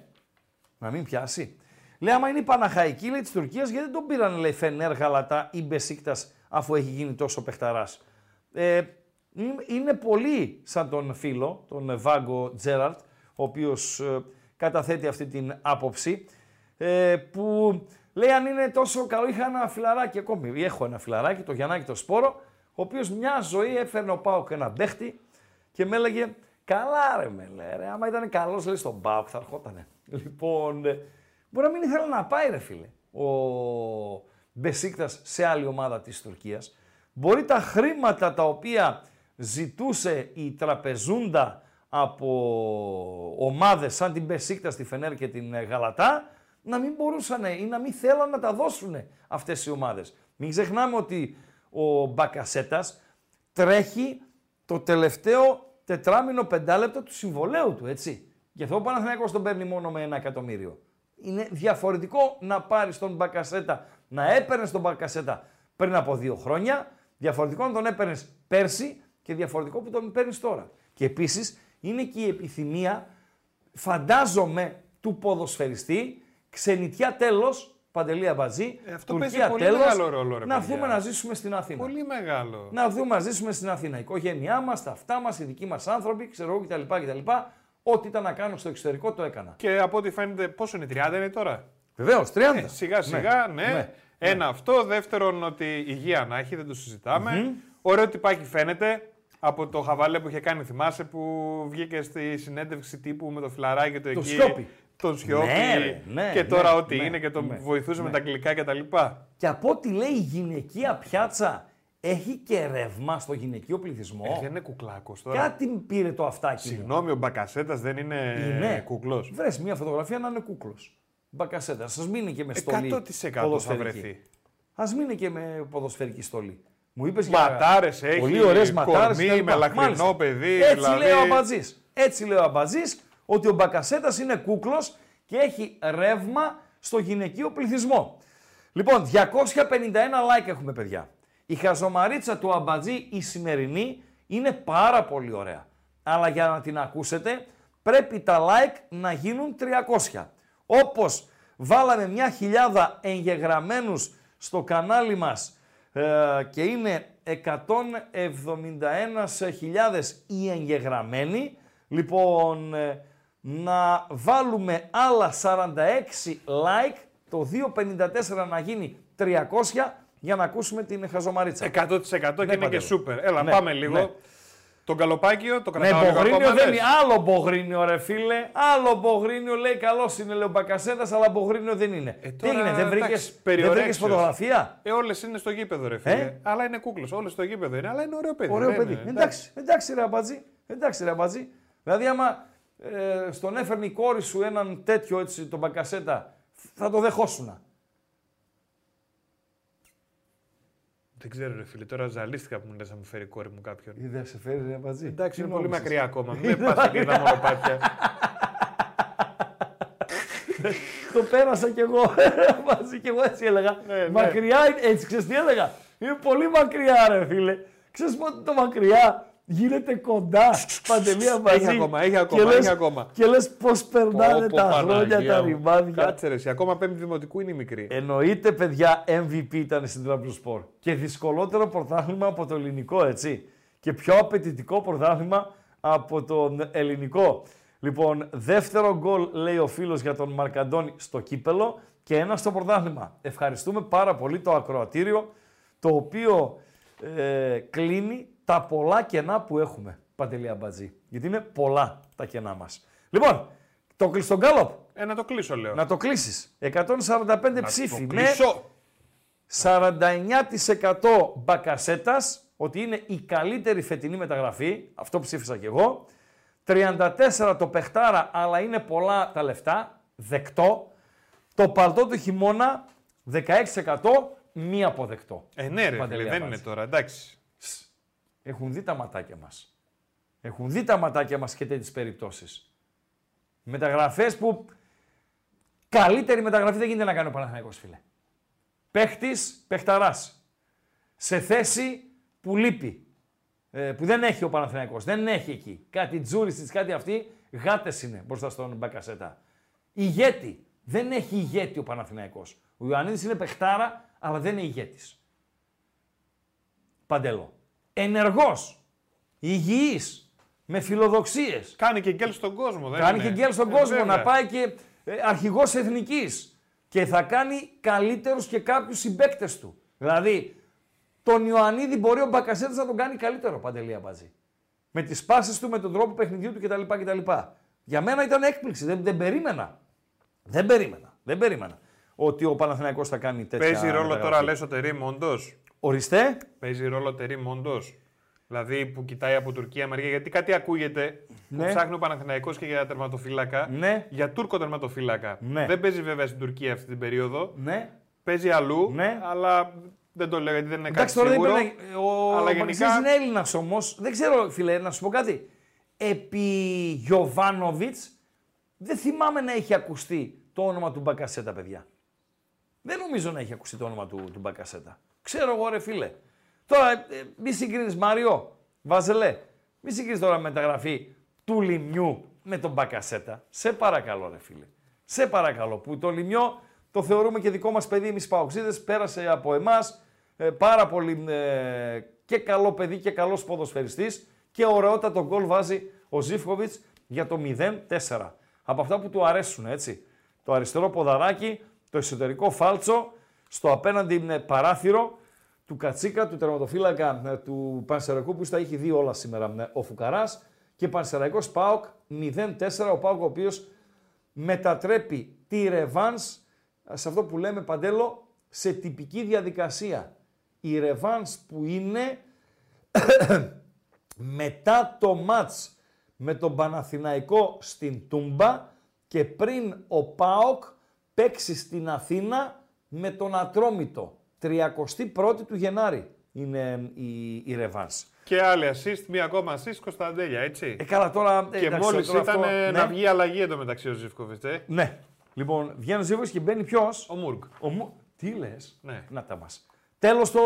Να μην πιάσει. Λέει, άμα είναι η Παναχαϊκή λέει, της Τουρκίας, γιατί δεν τον πήραν λέει, Φενέρ, Γαλατά ή Μπεσίκτας αφού έχει γίνει τόσο παιχταράς. Ε, είναι- είναι πολύ σαν τον φίλο, τον Βάγκο Τζέραρτ, ο οποίος ε, καταθέτει αυτή την άποψη, ε, που λέει αν είναι τόσο καλό, είχα ένα φιλαράκι ακόμη, έχω ένα φιλαράκι, το Γιαννάκη το Σπόρο, ο οποίος μια ζωή έφερνε ο Πάοκ ένα μπέχτη και με έλεγε Καλά ρε με λέει, ρε, άμα ήταν καλός λέει στον Πάοκ θα ερχότανε. Λοιπόν, ε, μπορεί να μην ήθελε να πάει ρε φίλε ο Μπεσίκτας σε άλλη ομάδα της Τουρκίας. Μπορεί τα χρήματα τα οποία ζητούσε η τραπεζούντα από ομάδες σαν την Μπεσίκτα στη Φενέρ και την ε, Γαλατά να μην μπορούσαν ή να μην θέλαν να τα δώσουν αυτές οι ομάδες. Μην ξεχνάμε ότι ο Μπακασέτας τρέχει το τελευταίο τετράμινο πεντάλεπτο του συμβολέου του, έτσι. Γι' αυτό ο Παναθηναϊκός τον παίρνει μόνο με ένα εκατομμύριο. Είναι διαφορετικό να πάρεις τον Μπακασέτα, να έπαιρνες τον Μπακασέτα πριν από δύο χρόνια, διαφορετικό να τον έπαιρνες πέρσι και διαφορετικό που τον παίρνεις τώρα. Και επίσης είναι και η επιθυμία, φαντάζομαι, του ποδοσφαιριστή, ξενιτιά τέλος, παντελή αμπαζή, Ε, αυτό Τουρκία παίζει πολύ τέλος, μεγάλο ρόλο, ρε να παιδιά. έρθουμε να ζήσουμε στην Αθήνα. Πολύ μεγάλο. Να δούμε να ζήσουμε στην Αθήνα. Η οικογένειά μας, τα αυτά μας, οι δικοί μας άνθρωποι, ξέρω εγώ κτλ. κτλ. Ό,τι ήταν να κάνω στο εξωτερικό το έκανα. Και από ό,τι φαίνεται, πόσο είναι, 30 είναι τώρα; Βεβαίως, 30. Ε, σιγά σιγά, ναι. Ένα αυτό. Δεύτερον, ότι υγεία να έχει, δεν το συζητάμε. Ωραίο τυπάκι φαίνεται. Από το χαβαλέ που είχε κάνει, θυμάσαι, που βγήκε στη συνέντευξη τύπου με το φιλαράκι του Το εκεί; Σιώπη. τον Σιώπη Ναι, ρε, ναι, και τώρα ναι, ό,τι ναι, είναι και τον ναι, βοηθούσε με ναι. τα αγγλικά κτλ. Και από ό,τι λέει η γυναικεία πιάτσα έχει και ρεύμα στο γυναικείο πληθυσμό. Ε, δεν είναι κουκλάκος τώρα. Κάτι πήρε το αυτάκι. μου. Συγγνώμη, ο Μπακασέτας δεν είναι, Είναι. κουκλός. Βρες μια φωτογραφία να είναι κούκλος. Μπακασέτας. Σα μείνει και με στολή. 100% θα ποδοσφαιρική. βρεθεί. Α μείνει και με ποδοσφαιρική στολή. Μου είπες Ματάρες έχει, Πολύ ωραίες ματάρες. κορμί, μελαχρινό παιδί, Έτσι δηλαδή. λέει ο Αμπατζής. Έτσι λέει ο Αμπατζής ότι ο Μπακασέτας είναι κούκλος και έχει ρεύμα στο γυναικείο πληθυσμό. Λοιπόν, 251 like έχουμε, παιδιά. Η χαζομαρίτσα του Αμπατζή, η σημερινή, είναι πάρα πολύ ωραία. Αλλά για να την ακούσετε, πρέπει τα like να γίνουν 300. Όπως βάλαμε μια χιλιάδα εγγεγραμμένους στο κανάλι μας ε, και είναι 171.000 οι εγγεγραμμένοι, λοιπόν, ε, να βάλουμε άλλα 46 like, το 254 να γίνει 300 για να ακούσουμε την χαζομαρίτσα. 100% και είναι και Παντέλο. σούπερ. Έλα, Ναι, πάμε λίγο. ναι. Τον καλοπάκιο, το Ναι, κρατάω λίγο Μπογρίνιο ακόμα, δεν λες. είναι. Άλλο Μπογρίνιο, ρε φίλε. Άλλο Μπογρίνιο λέει καλός είναι, λέει ο Μπακασέτα, αλλά Μπογρίνιο δεν είναι. Ε, Τι τώρα, έγινε, δεν βρήκε εντάξει, περιορέξιος. φωτογραφία; Ε, όλες είναι στο γήπεδο, ρε φίλε. Ε; Αλλά είναι κούκλος. Όλες στο γήπεδο είναι, αλλά είναι ωραίο παιδί. Ωραίο δεν παιδί. είναι, Εντάξει, εντάξει, ρε αμπατζή. Εντάξει, ρε αμπατζή. Δηλαδή, άμα ε, στον έφερνε η κόρη σου έναν τέτοιο έτσι, τον Μπακασέτα, θα το δεχόσουνα. Δεν ξέρω, ρε φίλε. Τώρα ζαλίστηκα που μου λες να μου φέρει η κόρη μου κάποιον. Είδε, σε φέρει ρε αμπατζή. Εντάξει, είναι Τι πολύ νόμισες; μακριά ακόμα. Μην με πας και τα μονοπάτια. Το πέρασα κι εγώ. Μαζί κι εγώ έτσι έλεγα. Ναι, ναι. Μακριά, είναι- έτσι ξέρεις τι έλεγα. Είναι πολύ μακριά ρε φίλε. Ξέρεις πότε το μακριά γίνεται κοντά. Παντελία μαζί. ακόμα, έχει ακόμα, Και λες- έχει ακόμα. Και λες πώς περνάνε Πω, πω, τα χρόνια Παναγία τα μου. ρημάδια. Κάτσε ρε, εσύ, ακόμα πέμπτη δημοτικού είναι η μικρή. Εννοείται, παιδιά, MVP ήταν στην Τραμπζοσπορ. Και δυσκολότερο πρωτάθλημα από το ελληνικό, έτσι. Και πιο απαιτητικό πρωτάθλημα από τον ελληνικό. Λοιπόν, δεύτερο γκολ, λέει ο φίλος για τον Μαρκαντώνη στο κύπελο και ένα στο πρωτάθλημα. Ευχαριστούμε πάρα πολύ το ακροατήριο, το οποίο ε, κλείνει τα πολλά κενά που έχουμε, Παντελή Αμπατζή. Γιατί είναι πολλά τα κενά μας. Λοιπόν, το κλειστό γκάλοπ, Ε, να το κλείσω, λέω. να το κλείσεις. 145 ψήφοι. το Ναι, κλείσω. 49% Μπακασέτας, ότι είναι η καλύτερη φετινή μεταγραφή, αυτό ψήφισα κι εγώ. 34% το Πεχτάρα, αλλά είναι πολλά τα λεφτά, δεκτό. Το παλτό του χειμώνα, 16% μη αποδεκτό. Ε, ναι, ρε, Παντελή φίλε, δεν Αμπάτζη. είναι τώρα, εντάξει. Έχουν δει τα ματάκια μας. Έχουν δει τα ματάκια μας και τέτοιες περιπτώσεις. Μεταγραφές που καλύτερη μεταγραφή δεν γίνεται να κάνει ο Παναθηναϊκός, φίλε. Παίχτης, παιχταράς. Σε θέση που λείπει. Ε, που δεν έχει ο Παναθηναϊκός. Δεν έχει εκεί. Κάτι Τζούρισιτς, κάτι αυτοί, γάτες είναι μπροστά στον Μπακασέτα. Ηγέτη. Δεν έχει ηγέτη ο Παναθηναϊκός. Ο Ιωαννίδης είναι παιχτάρα, αλλά δεν είναι ηγέτης. Παντέλο. Ενεργός. Υγιής. Με φιλοδοξίες. Κάνει και γκέλ στον κόσμο, δεν Κάνει είναι; και γκέλ στον Ε, κόσμο βέβαια. να πάει και ε, αρχηγός εθνικής. Και θα κάνει καλύτερους και κάποιους συμπαίκτες του. Δηλαδή, τον Ιωαννίδη μπορεί ο Μπακασέτας να τον κάνει καλύτερο, Παντελή Αμπατζή. Με τις πάσεις του, με τον τρόπο παιχνιδιού του κτλ. κτλ. Για μένα ήταν έκπληξη. Δεν, δεν περίμενα. Δεν περίμενα. Δεν περίμενα ότι ο Παναθηναϊκός θα κάνει τέτοια Παίζει ρόλο μεταγραφή. τώρα, λες ο Τερίμ, όντως; Οριστέ. Παίζει ρόλο ο Τερίμ, όντω. Δηλαδή που κοιτάει από Τουρκία μεριά, γιατί κάτι ακούγεται Ναι. που ψάχνει ο Παναθηναϊκός και για τερματοφύλακα. Ναι. Για Τούρκο τερματοφύλακα. Ναι. Δεν παίζει βέβαια στην Τουρκία αυτή την περίοδο. Ναι. Παίζει αλλού, Ναι. αλλά δεν το λέω γιατί δεν είναι Εντάξει, κάτι τώρα δεν σίγουρο. είπε, ο αλλά Μαξής γενικά- είναι Έλληνας όμως. Δεν ξέρω, φίλε, να σου πω κάτι. Επί Γιωβάνοβιτς δεν θυμάμαι να έχει ακουστεί το όνομα του Μπακασέτα, παιδιά. Δεν νομίζω να έχει ακουστεί το όνομα του, του Μπακασέτα. Ξέρω εγώ, ρε φίλε. Τώρα, ε, μη συγκρίνεις Μάριο, Βάζελε, μη συγκρίνεις τώρα μεταγραφή του Λιμιού με τον Μπακασέτα. Σε παρακαλώ, ρε φίλε. Σε παρακαλώ, που το Λιμιό το θεωρούμε και δικό μας παιδί εμείς Παοξίδες, πέρασε από εμάς, ε, πάρα πολύ ε, και καλό παιδί και καλός ποδοσφαιριστής και ωραιότατο γκολ βάζει ο Ζήφκοβιτς για το 0-4. Από αυτά που του αρέσουν, έτσι. Το αριστερό ποδαράκι, το εσωτερικό φάλτσο, στο απέναντι ε, παράθυρο του Κατσίκα, του τερματοφύλακα ε, του Πανσεραϊκού που στα έχει δει όλα σήμερα ε, ο Φουκαράς και Πανσεραϊκός ΠΑΟΚ 0-4, ο ΠΑΟΚ ο οποίος μετατρέπει τη ρεβάνς σε αυτό που λέμε παντέλο σε τυπική διαδικασία. Η ρεβάνς που είναι μετά το μάτς με τον Παναθηναϊκό στην Τούμπα και πριν ο ΠΑΟΚ παίξει στην Αθήνα με τον Ατρόμητο. 31η του Γενάρη είναι η, η ρεβάνς. Και άλλη assist, μία ακόμα assist, Κωνσταντέλια, έτσι. Ε, καλά, τώρα, και εντάξει, μόλις τώρα ήταν αυτό- ε, ναι. να βγει αλλαγή εντωμεταξύ ο Ζήφκοβιτς. Ε. Ναι. Λοιπόν, βγαίνει ο Ζήβος και μπαίνει ποιος; Ο Μουργκ. Ο Μου... Τι λες; Ναι. Να τα μας. Τέλος το.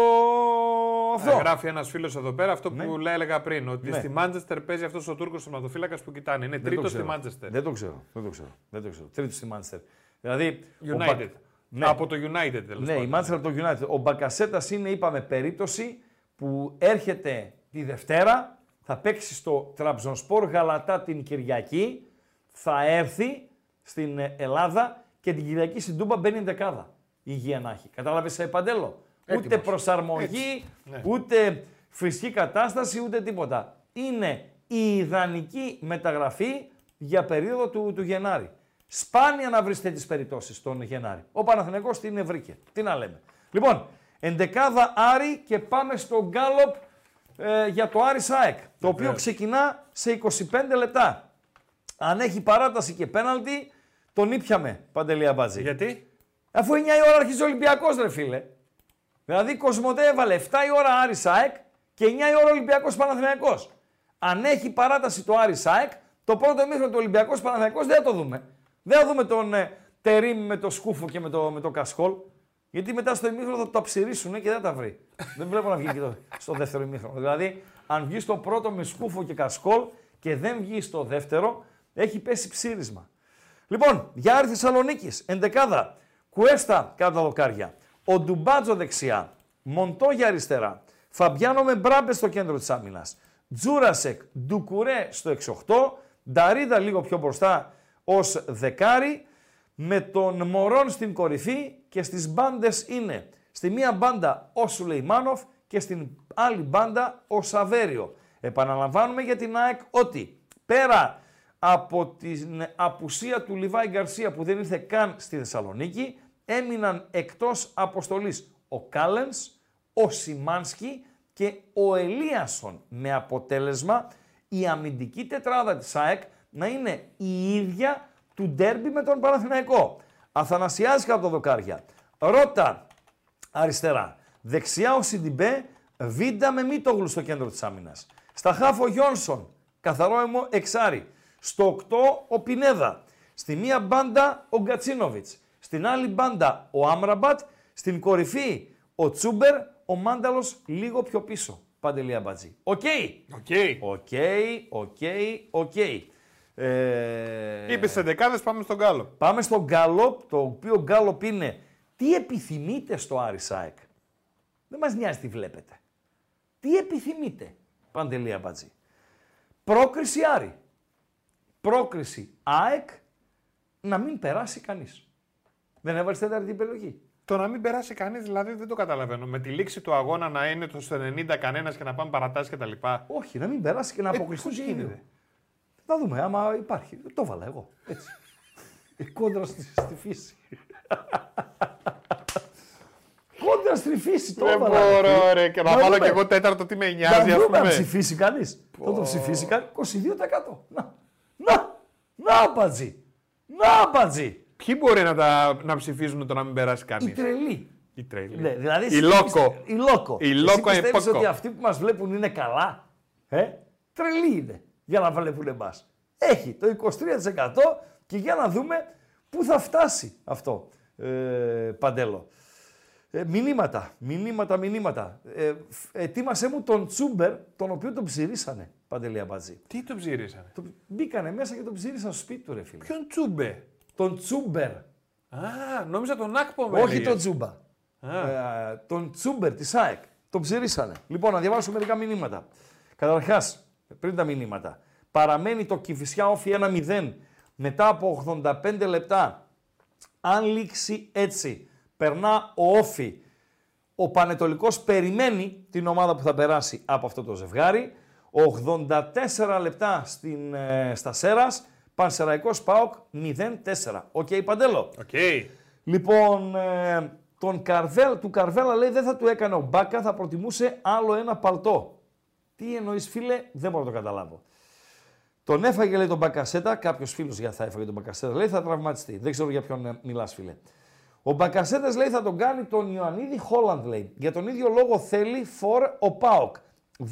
Αυτό. Ε, γράφει ένας φίλος εδώ πέρα αυτό Ναι. που λέει, έλεγα πριν. Ότι Ναι. στη Μάντσεστερ παίζει αυτός ο Τούρκος σωματοφύλακα που κοιτάνε. Είναι Δεν το τρίτος στη ξέρω. Μάντσεστερ. Δεν το ξέρω. Δεν το ξέρω. Δεν το ξέρω. Τρίτος στη Μάντσεστερ. Δηλαδή. ο United. Μπακ- Ναι. Από το United τέλος Ναι, η Manchester από το United. Ο Μπακασέτας είναι, είπαμε, περίπτωση που έρχεται τη Δευτέρα, θα παίξει στο Τραμπζονспορ Γαλατά την Κυριακή, θα έρθει στην ε, Ελλάδα και την Κυριακή στην Τούμπα μπαίνει δεκάδα. Υγεία να έχει. Κατάλαβες σε παντέλο; Ούτε Έτοιμος. προσαρμογή, Ναι. ούτε φυσική κατάσταση, ούτε τίποτα. Είναι η ιδανική μεταγραφή για περίοδο του, του Γενάρη. Σπάνια να βρεις τέτοιες περιπτώσεις τον Γενάρη. Ο Παναθηναϊκός την βρήκε. Τι να λέμε. Λοιπόν, εντεκάδα Άρη και πάμε στο γκάλοπ ε, για το Άρη ΣΑΕΚ. Το οποίο ξεκινά σε 25 λεπτά. Αν έχει παράταση και πέναλτι, τον ήπιαμε, Παντελή Αμπάτζη. Γιατί; Αφού 9 η ώρα αρχίζει ο Ολυμπιακός ρε φίλε. Δηλαδή Κοσμοτέ έβαλε 7 η ώρα Άρη ΣΑΕΚ και 9 η ώρα Ολυμπιακός Παναθηναϊκός. Αν έχει παράταση το Άρη ΣΑΕΚ, το πρώτο ημίχρονο του Ολυμπιακός Παναθηναϊκός δεν θα το δούμε. Δεν θα δούμε τον ε, Τερίμ με το σκούφο και με το, με το κασκόλ. Γιατί μετά στο ημίχρονο θα το αψηρίσουν και δεν θα τα βρει. δεν βλέπω να βγει και το, στο δεύτερο ημίχρονο. Δηλαδή, αν βγει στο πρώτο με σκούφο και κασκόλ και δεν βγει στο δεύτερο, έχει πέσει ψήρισμα. Λοιπόν, για Άρη Θεσσαλονίκης, εντεκάδα. Κουέστα κάτω τα δοκάρια. Ο Ντουμπάτζο δεξιά. Μοντόγια αριστερά. Φαμπιάνο με μπράμπε στο κέντρο της άμυνας. Τζούρασεκ, Ντουκουρέ στο 6-8. Νταρίδα λίγο πιο μπροστά ως δεκάρι. Με τον Μωρόν στην κορυφή και στις μπάντες είναι στη μία μπάντα ο Σουλεϊμάνοφ και στην άλλη μπάντα ο Σαβέριο. Επαναλαμβάνουμε για την ΑΕΚ ότι πέρα από την απουσία του Λιβάη Γκαρσία που δεν ήρθε καν στη Θεσσαλονίκη, έμειναν εκτός αποστολής ο Κάλενς, ο Σιμάνσκι και ο Ελίασον με αποτέλεσμα η αμυντική τετράδα της ΑΕΚ να είναι η ίδια του ντέρμπι με τον Παναθηναϊκό. Αθανασιάζης κάτω από τα δοκάρια. Ρότα αριστερά. Δεξιά ο Σιντιμπέ, Βίντα με Μίτογλου στο κέντρο της άμυνας. Στα χαφ ο Γιόνσον, καθαρό αιμο εξάρι. Στο 8 ο Πινέδα. Στη μία μπάντα ο Γκατσίνοβιτς. Στην άλλη μπάντα ο Άμραμπατ. Στην κορυφή ο Τσούμπερ, ο Μάνταλος λίγο πιο πίσω. Παντελή Αμπατζή. Ok. Ok. Ok, ok, ok. Ε, Είπες εντεκάδες, πάμε στον Γκάλο. Πάμε στο γκάλοπ, το οποίο γκάλοπ είναι τι επιθυμείτε στο Άρη ΣΑΕΚ. Δεν μας νοιάζει τι βλέπετε. Τι επιθυμείτε, Παντελή Αμπατζή; Πρόκριση Άρη. Πρόκριση ΑΕΚ να μην περάσει κανείς. Δεν έβαλες τέταρτη επιλογή. Το να μην περάσει κανείς δηλαδή δεν το καταλαβαίνω. Με τη λήξη του αγώνα να είναι το στο 90 κανένας και να πάμε παρατάσεις κτλ. Όχι, να μην περάσει και να αποκλειστούν πώς και οι δύο. γίνεται; Θα δούμε, άμα υπάρχει. Το έβαλα εγώ, έτσι. Η κόντρα στη, στη φύση. κόντρα στη φύση, το Δεν έβαλα. μπορώ ρε και να Να βάλω δούμε. κι εγώ τέταρτο τι με Να νοιάζει, ας δούμε αν πούμε. ψηφίσει κανείς. Θα το ψηφίσει κανεί. 22%. Να, να, να, μπατζή. Να, μπατζή. Ποιοι μπορεί να, τα, να ψηφίζουν το να μην περάσει Η κανεί. τρελή. Η τρέλη. Ναι, δηλαδή, Η εσύ λόκο. πιστε- Η λόκο. Η Εσύ λόκο πιστεύεις επόκο. ότι αυτοί που μας βλέπουν είναι καλά. Ε; Τρελή είναι για να βλέπουν εμά. Έχει το 23% και για να δούμε πού θα φτάσει αυτό, ε, Παντέλο. Ε, μηνύματα, μηνύματα, μηνύματα. Ε, φ- ετοίμασέ μου τον Τσούμπερ, τον οποίο τον ψηρίσανε, Παντελή Αμπατζή. Τι τον ψηρίσανε. Το, μπήκανε μέσα και τον ψήρισαν στο σπίτι του, ρε φίλε. Ποιον τσούμπε. Τον Τσούμπερ, Α, νόμιζα τον Άκπο με όχι έλεγες. τον Τσούμπα. Ε, τον Τσούμπερ της ΑΕΚ. Τον ψηφίσανε. Λοιπόν, να διαβάσω μερικά μηνύματα. Καταρχάς, πριν τα μηνύματα. Παραμένει το Κηφισιά ΟΦΗ 1-0 μετά από 85 λεπτά. Αν λήξει έτσι, περνά ο ΟΦΗ. Ο Παναιτωλικός περιμένει την ομάδα που θα περάσει από αυτό το ζευγάρι. 84 λεπτά στην, ε, στας Σέρρας. Πανσεραϊκός ΠΑΟΚ 0-4. Οκ, Παντέλο. Οκ. Λοιπόν, ε, τον Καρβέλ, του Καρβέλα λέει δεν θα του έκανε ο Μπάκα, θα προτιμούσε άλλο ένα παλτό. Τι εννοείς φίλε, δεν μπορώ να το καταλάβω. Τον έφαγε λέει τον Μπακασέτα, κάποιος φίλος για θα έφαγε τον Μπακασέτα, λέει θα τραυματιστεί. Δεν ξέρω για ποιον μιλάς, φίλε. Ο Μπακασέτας λέει θα τον κάνει τον Ιωαννίδη Χόλαντ, λέει. Για τον ίδιο λόγο θέλει φορ ο Πάοκ.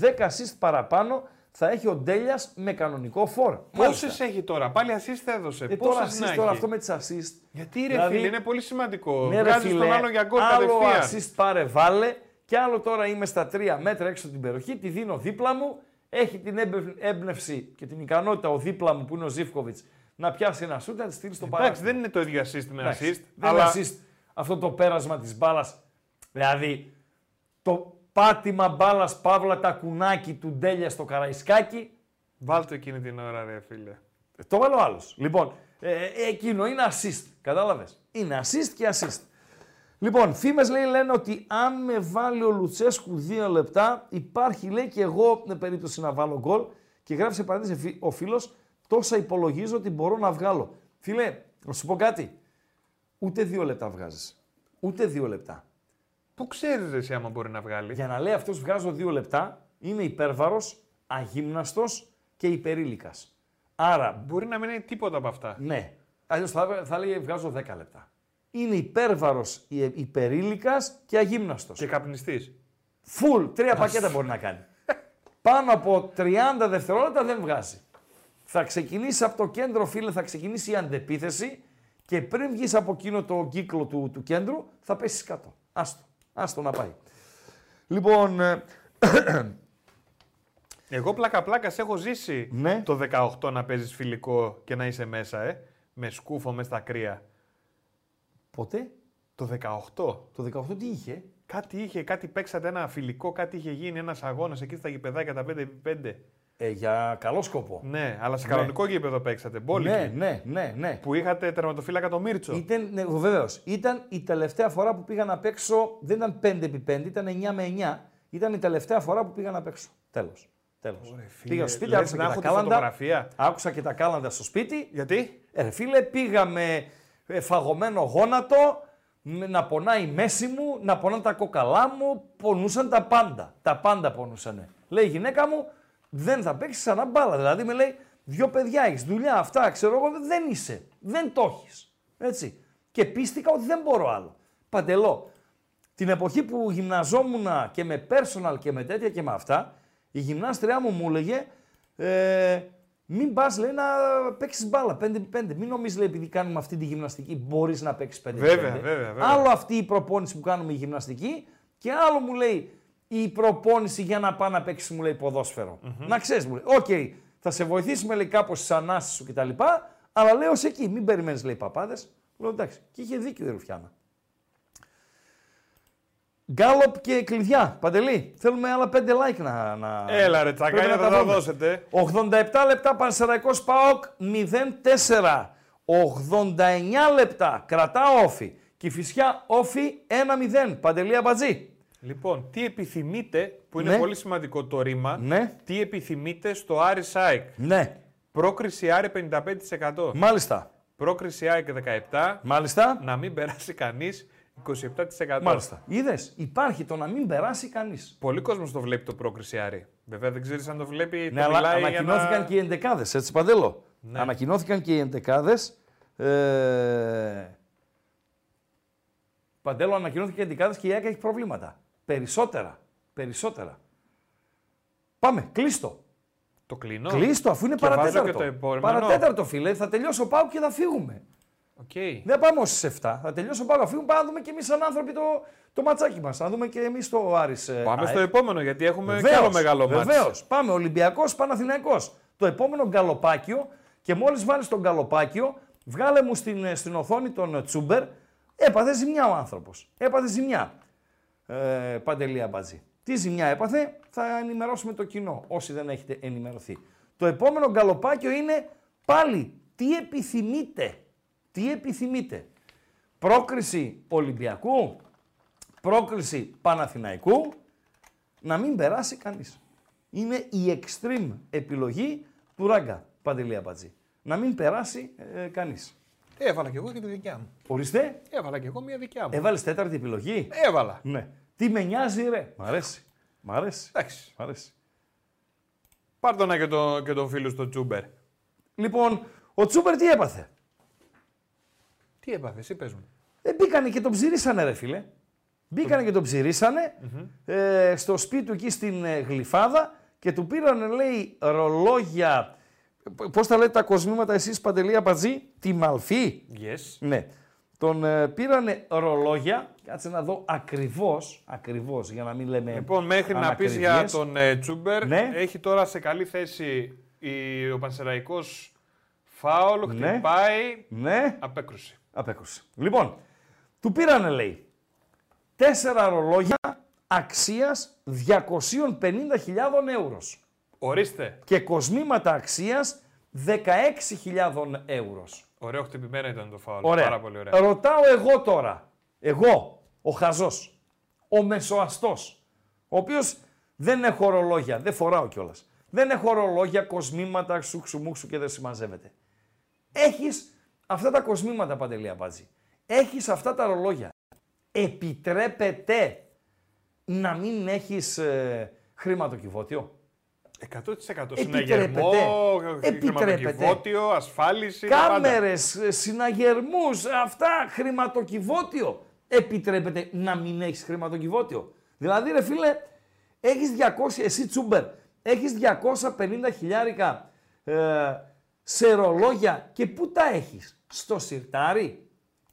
10 assist παραπάνω θα έχει ο Ντέλιας με κανονικό φορ. Πόσες έχει τώρα, πάλι assist έδωσε. Ε, τώρα, Πόσες να assist, τώρα έχει; αυτό με τις assist. Γιατί ρε Δηλαδή, φίλε, είναι πολύ σημαντικό. Ναι, ρε Βγάζεις φίλε, τον άλλο για γκολ άλλο κατευθείαν. assist πάρε βάλε και άλλο τώρα είμαι στα τρία μέτρα έξω από την περιοχή, τη δίνω δίπλα μου, έχει την έμπε- έμπνευση και την ικανότητα ο δίπλα μου που είναι ο Ζήφκοβιτς να πιάσει ένα σούτ να τη στείλει στο Εντάξει, παράθυρο. δεν είναι το ίδιο assist με Εντάξει, assist. Δεν αλλά είναι assist αυτό το πέρασμα της μπάλας. Δηλαδή το πάτημα μπάλας παύλα τα κουνάκι του Ντέλια στο Καραϊσκάκι βάλτε εκείνη την ώρα, ρε φίλε. το βάλω άλλος. Λοιπόν, ε, ε, εκείνο είναι assist. Κατάλαβες; Είναι assist και assist. Λοιπόν, φήμες λέει λένε ότι αν με βάλει ο Λουτσέσκου δύο λεπτά, υπάρχει λέει και εγώ με περίπτωση να βάλω γκολ και γράφει σε παρένθεση φι- ο φίλος, τόσα υπολογίζω ότι μπορώ να βγάλω. Φίλε, να σου πω κάτι. Ούτε δύο λεπτά βγάζεις. Ούτε δύο λεπτά. Πού ξέρεις εσύ άμα μπορεί να βγάλει; Για να λέει αυτός βγάζω δύο λεπτά, είναι υπέρβαρος, αγύμναστος και υπερήλικας. Άρα Μπορεί να μην είναι τίποτα από αυτά. Ναι. Αλλιώς θα, θα έλεγε βγάζω 10 λεπτά. Είναι υπέρβαρος υπερήλικας και αγύμναστος. Και καπνιστής. Φουλ, τρία πακέτα μπορεί να κάνει. Πάνω από 30 δευτερόλεπτα δεν βγάζει. Θα ξεκινήσει από το κέντρο, φίλε, θα ξεκινήσει η αντεπίθεση και πριν βγεις από εκείνο το κύκλο του, του κέντρου θα πέσεις κάτω. Άστο. Άστο να πάει. Λοιπόν, ε, Εγώ πλάκα-πλάκα σε έχω ζήσει Ναι. το 18 να παίζεις φιλικό και να είσαι μέσα, ε. Με σκούφο μες στα κρύα. Ποτέ Το 18. το 18 τι είχε; Κάτι είχε, κάτι παίξατε ένα φιλικό, κάτι είχε γίνει ένας αγώνας εκεί στα γηπεδάκια τα 5x5. Ε, για καλό σκοπό. Ναι, αλλά σε κανονικό γήπεδο παίξατε. Μπόλικη. Ναι, ναι, ναι, ναι. Που είχατε τερματοφύλακα το Μίρτσο. Ήταν, ναι, βεβαίως. Ήταν η τελευταία φορά που πήγα να παίξω. Δεν ήταν 5x5, ήταν 9 με 9. Ήταν η τελευταία φορά που πήγα να παίξω. Τέλος. Τέλος. φίλε, Πήγα στο σπίτι, λες άκουσα να και, τα έχω τη κάλαντα, φωτογραφία. άκουσα και τα κάλαντα στο σπίτι. Γιατί; Ε, ρε φίλε, πήγα με ε, φαγωμένο γόνατο, με- να πονάει η μέση μου, να πονάνε τα κόκαλά μου, πονούσαν τα πάντα. Τα πάντα πονούσαν. Λέει η γυναίκα μου, δεν θα παίξεις ξανά μπάλα. Δηλαδή με λέει, δυο παιδιά έχεις, δουλειά, αυτά, ξέρω εγώ, δεν είσαι. Δεν το έχεις. Έτσι. Και πείστηκα ότι δεν μπορώ άλλο. Παντέλο. Την εποχή που γυμναζόμουν και με personal και με τέτοια και με αυτά, η γυμνάστριά μου μου έλεγε ε, μην πας λέει να παίξεις μπάλα 5x5. Μην νομίζεις λέει επειδή κάνουμε αυτή τη γυμναστική μπορείς να παίξεις 5x5. Βέβαια, βέβαια, βέβαια. Άλλο αυτή η προπόνηση που κάνουμε η γυμναστική και άλλο μου λέει η προπόνηση για να πάει να παίξει μου λέει ποδόσφαιρο. Να ξέρεις μου λέει, οκ, θα σε βοηθήσουμε λέει κάπως στις ανάσεις σου κτλ. Αλλά λέω ως εκεί, μην περιμένεις λέει παπάδες. Λέω εντάξει, και είχε δίκιο η Ρουφιάνα. Γκάλοπ και κλειδιά. Παντελή, θέλουμε άλλα 5 like να. να... Έλα ρε Πρέπει τσακάνια, να θα τα βρούμε. δώσετε. 87 λεπτά Πανσεραϊκός ΠΑΟΚ 0-4. 89 λεπτά κρατά όφη. Κηφισιά όφη 1-0. Παντελή Αμπατζή. Λοιπόν, τι επιθυμείτε, που είναι Ναι. πολύ σημαντικό το ρήμα, Ναι. τι επιθυμείτε στο Άρη ΣΑΕΚ. Ναι. Πρόκριση Άρη 55%. Μάλιστα. Πρόκριση ΑΕΚ 17%. Μάλιστα. Να μην περάσει κανείς 27%. Μάλιστα. Είδες, υπάρχει το να μην περάσει κανείς. Πολύ κόσμος το βλέπει το πρόκριση Άρη. Βέβαια δεν ξέρεις αν το βλέπει. Ναι, το αλλά μιλάει για ανακοινώθηκαν να... και οι εντεκάδε, έτσι παντέλο; Ναι. Ανακοινώθηκαν και οι εντεκάδε. Ε... Παντέλο, ανακοινώθηκε οι εντεκάδε και η ΑΕΚ έχει προβλήματα. Περισσότερα. Περισσότερα. Πάμε, κλείσ' το. Το κλείνω. Κλείσ' το, αφού είναι Και βάζω παρατέταρτο. και το επόμενο. Παρατέταρτο, φίλε. Θα τελειώσει ο ΠΑΟΚ και θα φύγουμε. Οκ. Δεν πάμε ως στι 7. Θα τελειώσει ο ΠΑΟΚ, θα φύγουμε. Πάμε να δούμε και εμείς σαν άνθρωποι το, το ματσάκι μας. Να δούμε και εμείς το Άρης. ε, Πάμε ΑΕΚ. στο επόμενο γιατί έχουμε κι άλλο μεγάλο ματς. Βεβαίως. Πάμε. Ολυμπιακός Παναθηναϊκός. Το επόμενο γκαλοπάκιο και μόλις βάλεις τον γκαλοπάκιο, βγάλε μου στην, ε, στην οθόνη τον ε, Τσούμπερ. Έπαθε ζημιά ο άνθρωπος. Έπαθε ζημιά. Ε, Παντελή Αμπατζή. Τι ζημιά έπαθε, θα ενημερώσουμε το κοινό όσοι δεν έχετε ενημερωθεί. Το επόμενο γκαλοπάκιο είναι πάλι τι επιθυμείτε; Τι επιθυμείτε; Πρόκριση Ολυμπιακού, πρόκριση Παναθηναϊκού, να μην περάσει κανείς. Είναι η extreme επιλογή του Ράγκα, Παντελή Αμπατζή. να μην περάσει ε, κανείς. Έβαλα κι εγώ και τη δικιά μου. Ορίστε, Έβαλα κι εγώ μια δικιά μου. έβαλες τέταρτη επιλογή; Έβαλα. Ναι. Τι με νοιάζει ρε; Μ' αρέσει. Μ' αρέσει. Εντάξει. Μ' αρέσει. Πάρ' τον και, το, και τον φίλο στο Τσούμπερ. Λοιπόν, ο Τσούπερ τι έπαθε; Τι έπαθε, εσύ πες μου. Ε, μπήκανε και τον ψηρίσανε ρε φίλε. Μπήκανε και τον ψηρίσανε ε, στο σπίτι του εκεί στην ε, Γλυφάδα και του πήραν λέει ρολόγια. Πώς τα λέτε τα κοσμήματα εσείς Παντελή Απατζή, τη Μαλφή. Yes. Ναι. Τον ε, πήρανε ρολόγια, κάτσε να δω ακριβώς, ακριβώς για να μην λέμε Λοιπόν, μέχρι να πεις για ανακριβίες. τον ε, Τσούμπερ, Ναι. έχει τώρα σε καλή θέση η, ο Πανσεραϊκός φάουλ, Ναι. χτυπάει, Ναι, απέκρουση. Απέκρουσε. Λοιπόν, του πήρανε λέει τέσσερα ρολόγια αξίας 250.000 ευρώ Ορίστε. και κοσμήματα αξίας 16.000 ευρώ. Ωραίο χτυπημένο ήταν το φάουλ. Ωραία. Πάρα πολύ ωραία. Ρωτάω εγώ τώρα, εγώ, ο χαζός, ο μεσοαστός, ο οποίος δεν έχω ρολόγια, δεν φοράω κιόλας. Δεν έχω ρολόγια, κοσμήματα, σουξουμούξου και δεν συμμαζεύεται. Έχεις αυτά τα κοσμήματα, Παντελή Αμπάτζη. Έχεις αυτά τα ρολόγια. Επιτρέπεται να μην έχεις ε, χρηματοκιβώτιο. 100% Επιτρέπεται. συναγερμό, Επιτρέπεται. χρηματοκιβώτιο, ασφάλιση. τα πάντα. Κάμερες, ε, συναγερμούς, αυτά, χρηματοκιβώτιο. Επιτρέπεται να μην έχεις χρηματοκιβώτιο. Δηλαδή, ρε φίλε, έχεις 200, εσύ τσούμπερ, έχεις 250 χιλιάρικα ε, σε ρολόγια και πού τα έχεις; Στο σιρτάρι,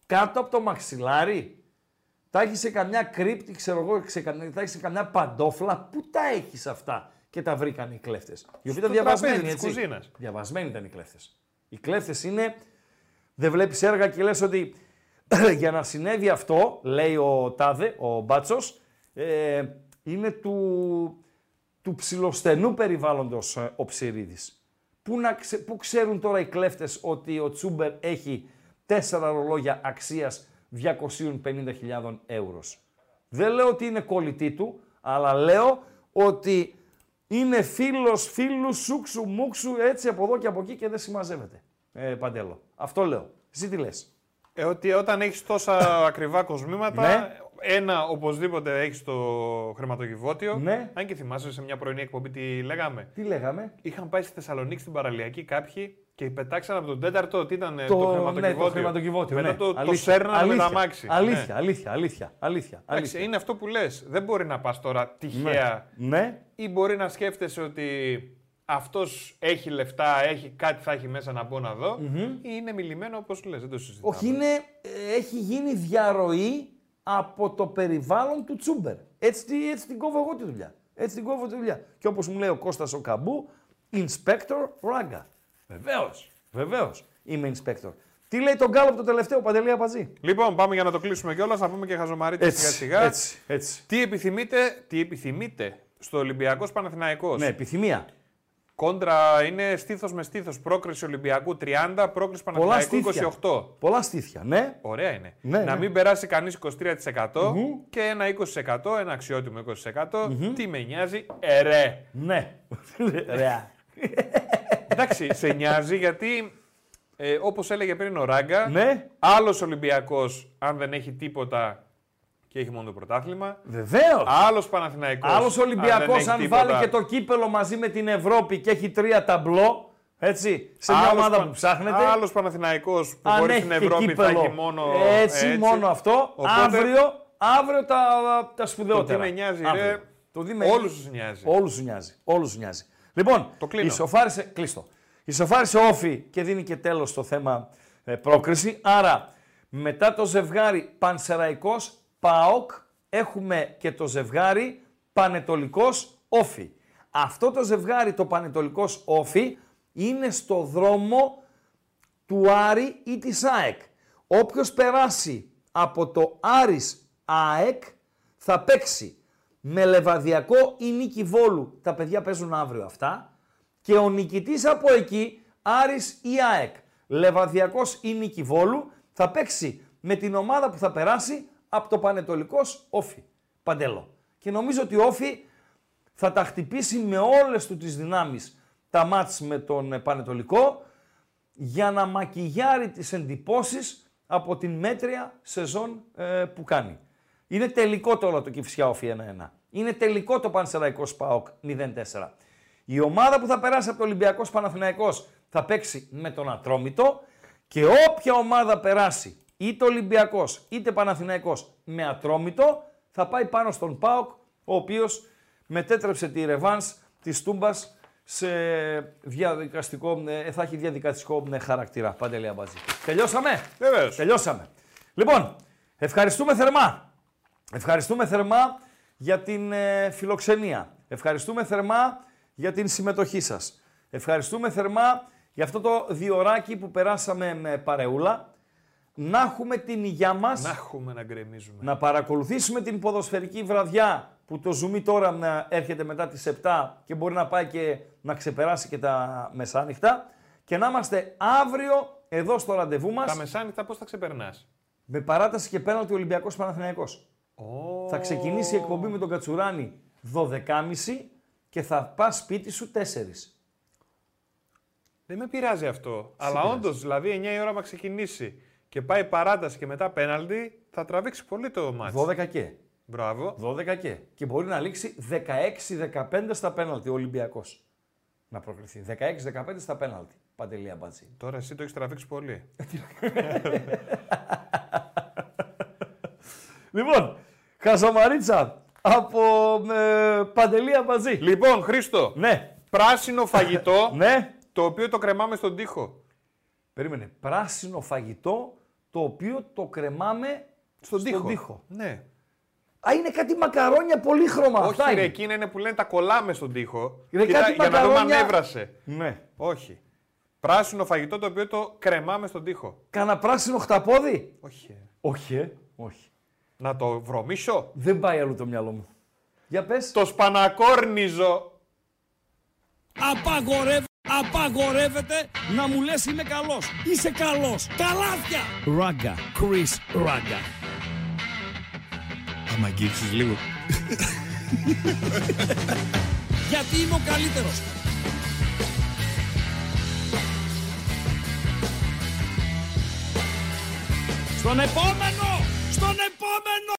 κάτω από το μαξιλάρι, τα έχεις σε καμιά κρύπτη, ξέρω εγώ, σε καμιά, τα έχεις σε καμιά παντόφλα; Πού τα έχεις αυτά; Και τα βρήκαν οι κλέφτες. Οι οποίοι ήταν Στο τραπέζι διαβασμένοι, της έτσι. κουζίνας. Διαβασμένοι ήταν οι κλέφτες. Οι κλέφτες είναι, δεν βλέπεις έργα και λες ότι για να συνέβη αυτό, λέει ο Τάδε, ο Μπάτσος, ε, είναι του, του ψιλοστενού περιβάλλοντος ε, ο Ψηρίδης. Πού, να ξε- πού ξέρουν τώρα οι κλέφτες ότι ο Τσούμπερ έχει τέσσερα ρολόγια αξίας 250.000 ευρώ. Δεν λέω ότι είναι κολλητή του, αλλά λέω ότι είναι φίλος φίλους, σούξου, μουξου, έτσι από εδώ και από εκεί και δεν συμμαζεύεται. Ε, Παντέλο. Αυτό λέω. Εσύ τι λες; Ε, ότι όταν έχεις τόσα ακριβά κοσμήματα, Ναι. Ένα οπωσδήποτε έχεις το χρηματοκιβώτιο. Ναι. Αν και θυμάσαι σε μια πρωινή εκπομπή τι λέγαμε. Τι λέγαμε; Είχαν πάει στη Θεσσαλονίκη στην παραλιακή κάποιοι και πετάξαν από τον τέταρτο ότι ήταν ε, Το, το, ναι, χρηματοκιβώτιο. το χρηματοκιβώτιο. Μετά ναι. το, το Αλήθεια. σέρνανε με αλήθεια. τα μάξι. Αλήθεια, Ναι. αλήθεια, αλήθεια, αλήθεια, Εντάξει, αλήθεια. είναι αυτό που λες. Δεν μπορεί να πας τώρα τυχαία Ναι, ή μπορεί να σκέφτεσαι ότι αυτός έχει λεφτά, έχει κάτι θα έχει μέσα να μπω να δω ή είναι μιλημένο όπως λες. Δεν το συζητάμε. όχι είναι, ε, έχει γίνει διαρροή από το περιβάλλον του Τσούμπερ. Έτσι, τι- έτσι την κόβω εγώ τη δουλειά. Έτσι την κόβω τη δουλειά. Και όπως μου λέει ο Κώστας ο Καμπού, Inspector Ragga. Βεβαίως, βεβαίως είμαι Inspector. Τι λέει τον Γκάλοπ το τελευταίο, Παντελή Απατζή; Λοιπόν, πάμε για να το κλείσουμε κιόλας, να πούμε και χαζομαρίτε σιγά σιγά. έτσι, έτσι. Τι επιθυμείτε, τι επιθυμείτε στο Ολυμπιακός Παναθηναϊκός; Ναι, επιθυμία. Κόντρα είναι στήθος με στήθος. Πρόκριση Ολυμπιακού 30, πρόκριση Πολλά Παναθηναϊκού στήθια. 28. Πολλά στήθια, ναι. Ωραία είναι. Ναι, να ναι. μην περάσει κανείς 23% και ένα 20%, ένα αξιότιμο 20%. Τι με νοιάζει, ερέ. Ναι. Ρε. Εντάξει, σε νοιάζει γιατί ε, όπως έλεγε πριν ο Ράγκα, Ναι. άλλος Ολυμπιακός, αν δεν έχει τίποτα και έχει μόνο το πρωτάθλημα. Βεβαίως. Άλλος Παναθηναϊκός. Άλλος Ολυμπιακό, δεν αν, έχει βάλει τίποτα. και το κύπελο μαζί με την Ευρώπη και έχει τρία ταμπλό, έτσι, σε μια Άλλος ομάδα Πα- που ψάχνετε. Άλλος Παναθηναϊκός που αν μπορεί έχει στην και Ευρώπη κύπελο, θα έχει μόνο έτσι, μόνο αυτό. Οπότε, Αύριο, αύριο τα, τα Το σπουδαιότερα. τι με νοιάζει, Αύριο. ρε, Το τι με- όλους τους νοιάζει. Όλους σου νοιάζει. Όλους σου νοιάζει. Λοιπόν, Το κλείνω. ισοφάρισε, κλείστο. Ισοφάρισε όφη και δίνει και τέλος στο θέμα ε, πρόκριση. Άρα, μετά το ζευγάρι Πανσεραϊκός ΠΑΟΚ, έχουμε και το ζευγάρι Πανετολικός όφη. Αυτό το ζευγάρι, το Πανετολικός όφη, είναι στο δρόμο του Άρη ή της ΑΕΚ. Όποιος περάσει από το Άρης ΑΕΚ θα παίξει με Λεβαδιακό ή Νίκη Βόλου. Τα παιδιά παίζουν αύριο αυτά. Και ο νικητής από εκεί, Άρης ή ΑΕΚ. Λεβαδιακός ή Νίκη Βόλου θα παίξει με την ομάδα που θα περάσει από το Πανετολικός Όφη. Παντέλο. Και νομίζω ότι ο Όφη θα τα χτυπήσει με όλες του τις δυνάμεις τα μάτς με τον ε, Πανετολικό για να μακιγιάρει τις εντυπώσεις από την μέτρια σεζόν ε, που κάνει. Είναι τελικό τώρα το Κηφισιά Όφη 1-1. Είναι τελικό το Πανσεραϊκός ΠΑΟΚ 0-4. Η ομάδα που θα περάσει από το Ολυμπιακός Παναθηναϊκός θα παίξει με τον Ατρόμητο και όποια ομάδα περάσει είτε Ολυμπιακός είτε Παναθηναϊκός με Ατρόμητο θα πάει πάνω στον ΠΑΟΚ ο οποίος μετέτρεψε τη ρεβάνς της Τούμπας σε διαδικαστικό, ε, θα έχει διαδικαστικό ε, χαρακτήρα. Παντελή Αμπατζή. Τελειώσαμε; Βεβαίως. Τελειώσαμε. Λοιπόν, ευχαριστούμε θερμά. Ευχαριστούμε θερμά για την ε, φιλοξενία. Ευχαριστούμε θερμά για την συμμετοχή σας. Ευχαριστούμε θερμά για αυτό το διοράκι που περάσαμε με παρεούλα. Να έχουμε την υγειά μας, Να έχουμε να γκρεμίζουμε. να παρακολουθήσουμε την ποδοσφαιρική βραδιά που το ζουμί τώρα να έρχεται μετά τις 7 και μπορεί να πάει και να ξεπεράσει και τα μεσάνυχτα και να είμαστε αύριο εδώ στο ραντεβού μας Τα μεσάνυχτα πώς θα ξεπερνάς; με παράταση και πέναλτι Ολυμπιακός Παναθηναϊκός. Ω, Θα ξεκινήσει η εκπομπή με τον Κατσουράνη 12.30 και θα πας σπίτι σου 4. Δεν με πειράζει αυτό. Αλλά πειράζει. όντως, δηλαδή 9 η ώρα να ξεκινήσει και πάει παράταση και μετά πέναλτι, θα τραβήξει πολύ το μάτι. 12 και. Μπράβο. 12 και. Και μπορεί να λήξει 16-15 στα πέναλτι ο Ολυμπιακός. Να προκληθεί. 16-15 στα πέναλτι. Παντελή Αμπατζή. Τώρα εσύ το έχεις τραβήξει πολύ. Λοιπόν, Χαζομαρίτσα από ε, Παντελή Αμπατζή. λοιπόν, Χρήστο, Ναι, πράσινο φαγητό ναι. το οποίο το κρεμάμε στον τοίχο. Περίμενε. Πράσινο φαγητό το οποίο το κρεμάμε Στον, τοίχο. τοίχο. Ναι. Α, είναι κάτι μακαρόνια πολύχρωμα. Όχι, Αυτά ρε, είναι. εκείνα είναι που λένε τα κολλάμε στον τοίχο. Ρε, Κοίτα, κάτι για να δούμε αν μακαρόνια- έβρασε. Ναι. Όχι. Πράσινο φαγητό το οποίο το κρεμάμε στον τοίχο. Κάνα πράσινο χταπόδι; Όχι. ε. Όχι, ε. Όχι. Να το βρωμίσω. Δεν πάει αλλού το μυαλό μου. Για πες. Το σπανακόρνιζο. Απαγορεύεται, απαγορεύεται να μου λες είμαι καλός. Είσαι καλός. Καλάθια. Ράγκα. Chris Ράγκα. Άμα αγγίξεις λίγο. Γιατί είμαι ο καλύτερος. Στον επόμενο! Στον επόμενο!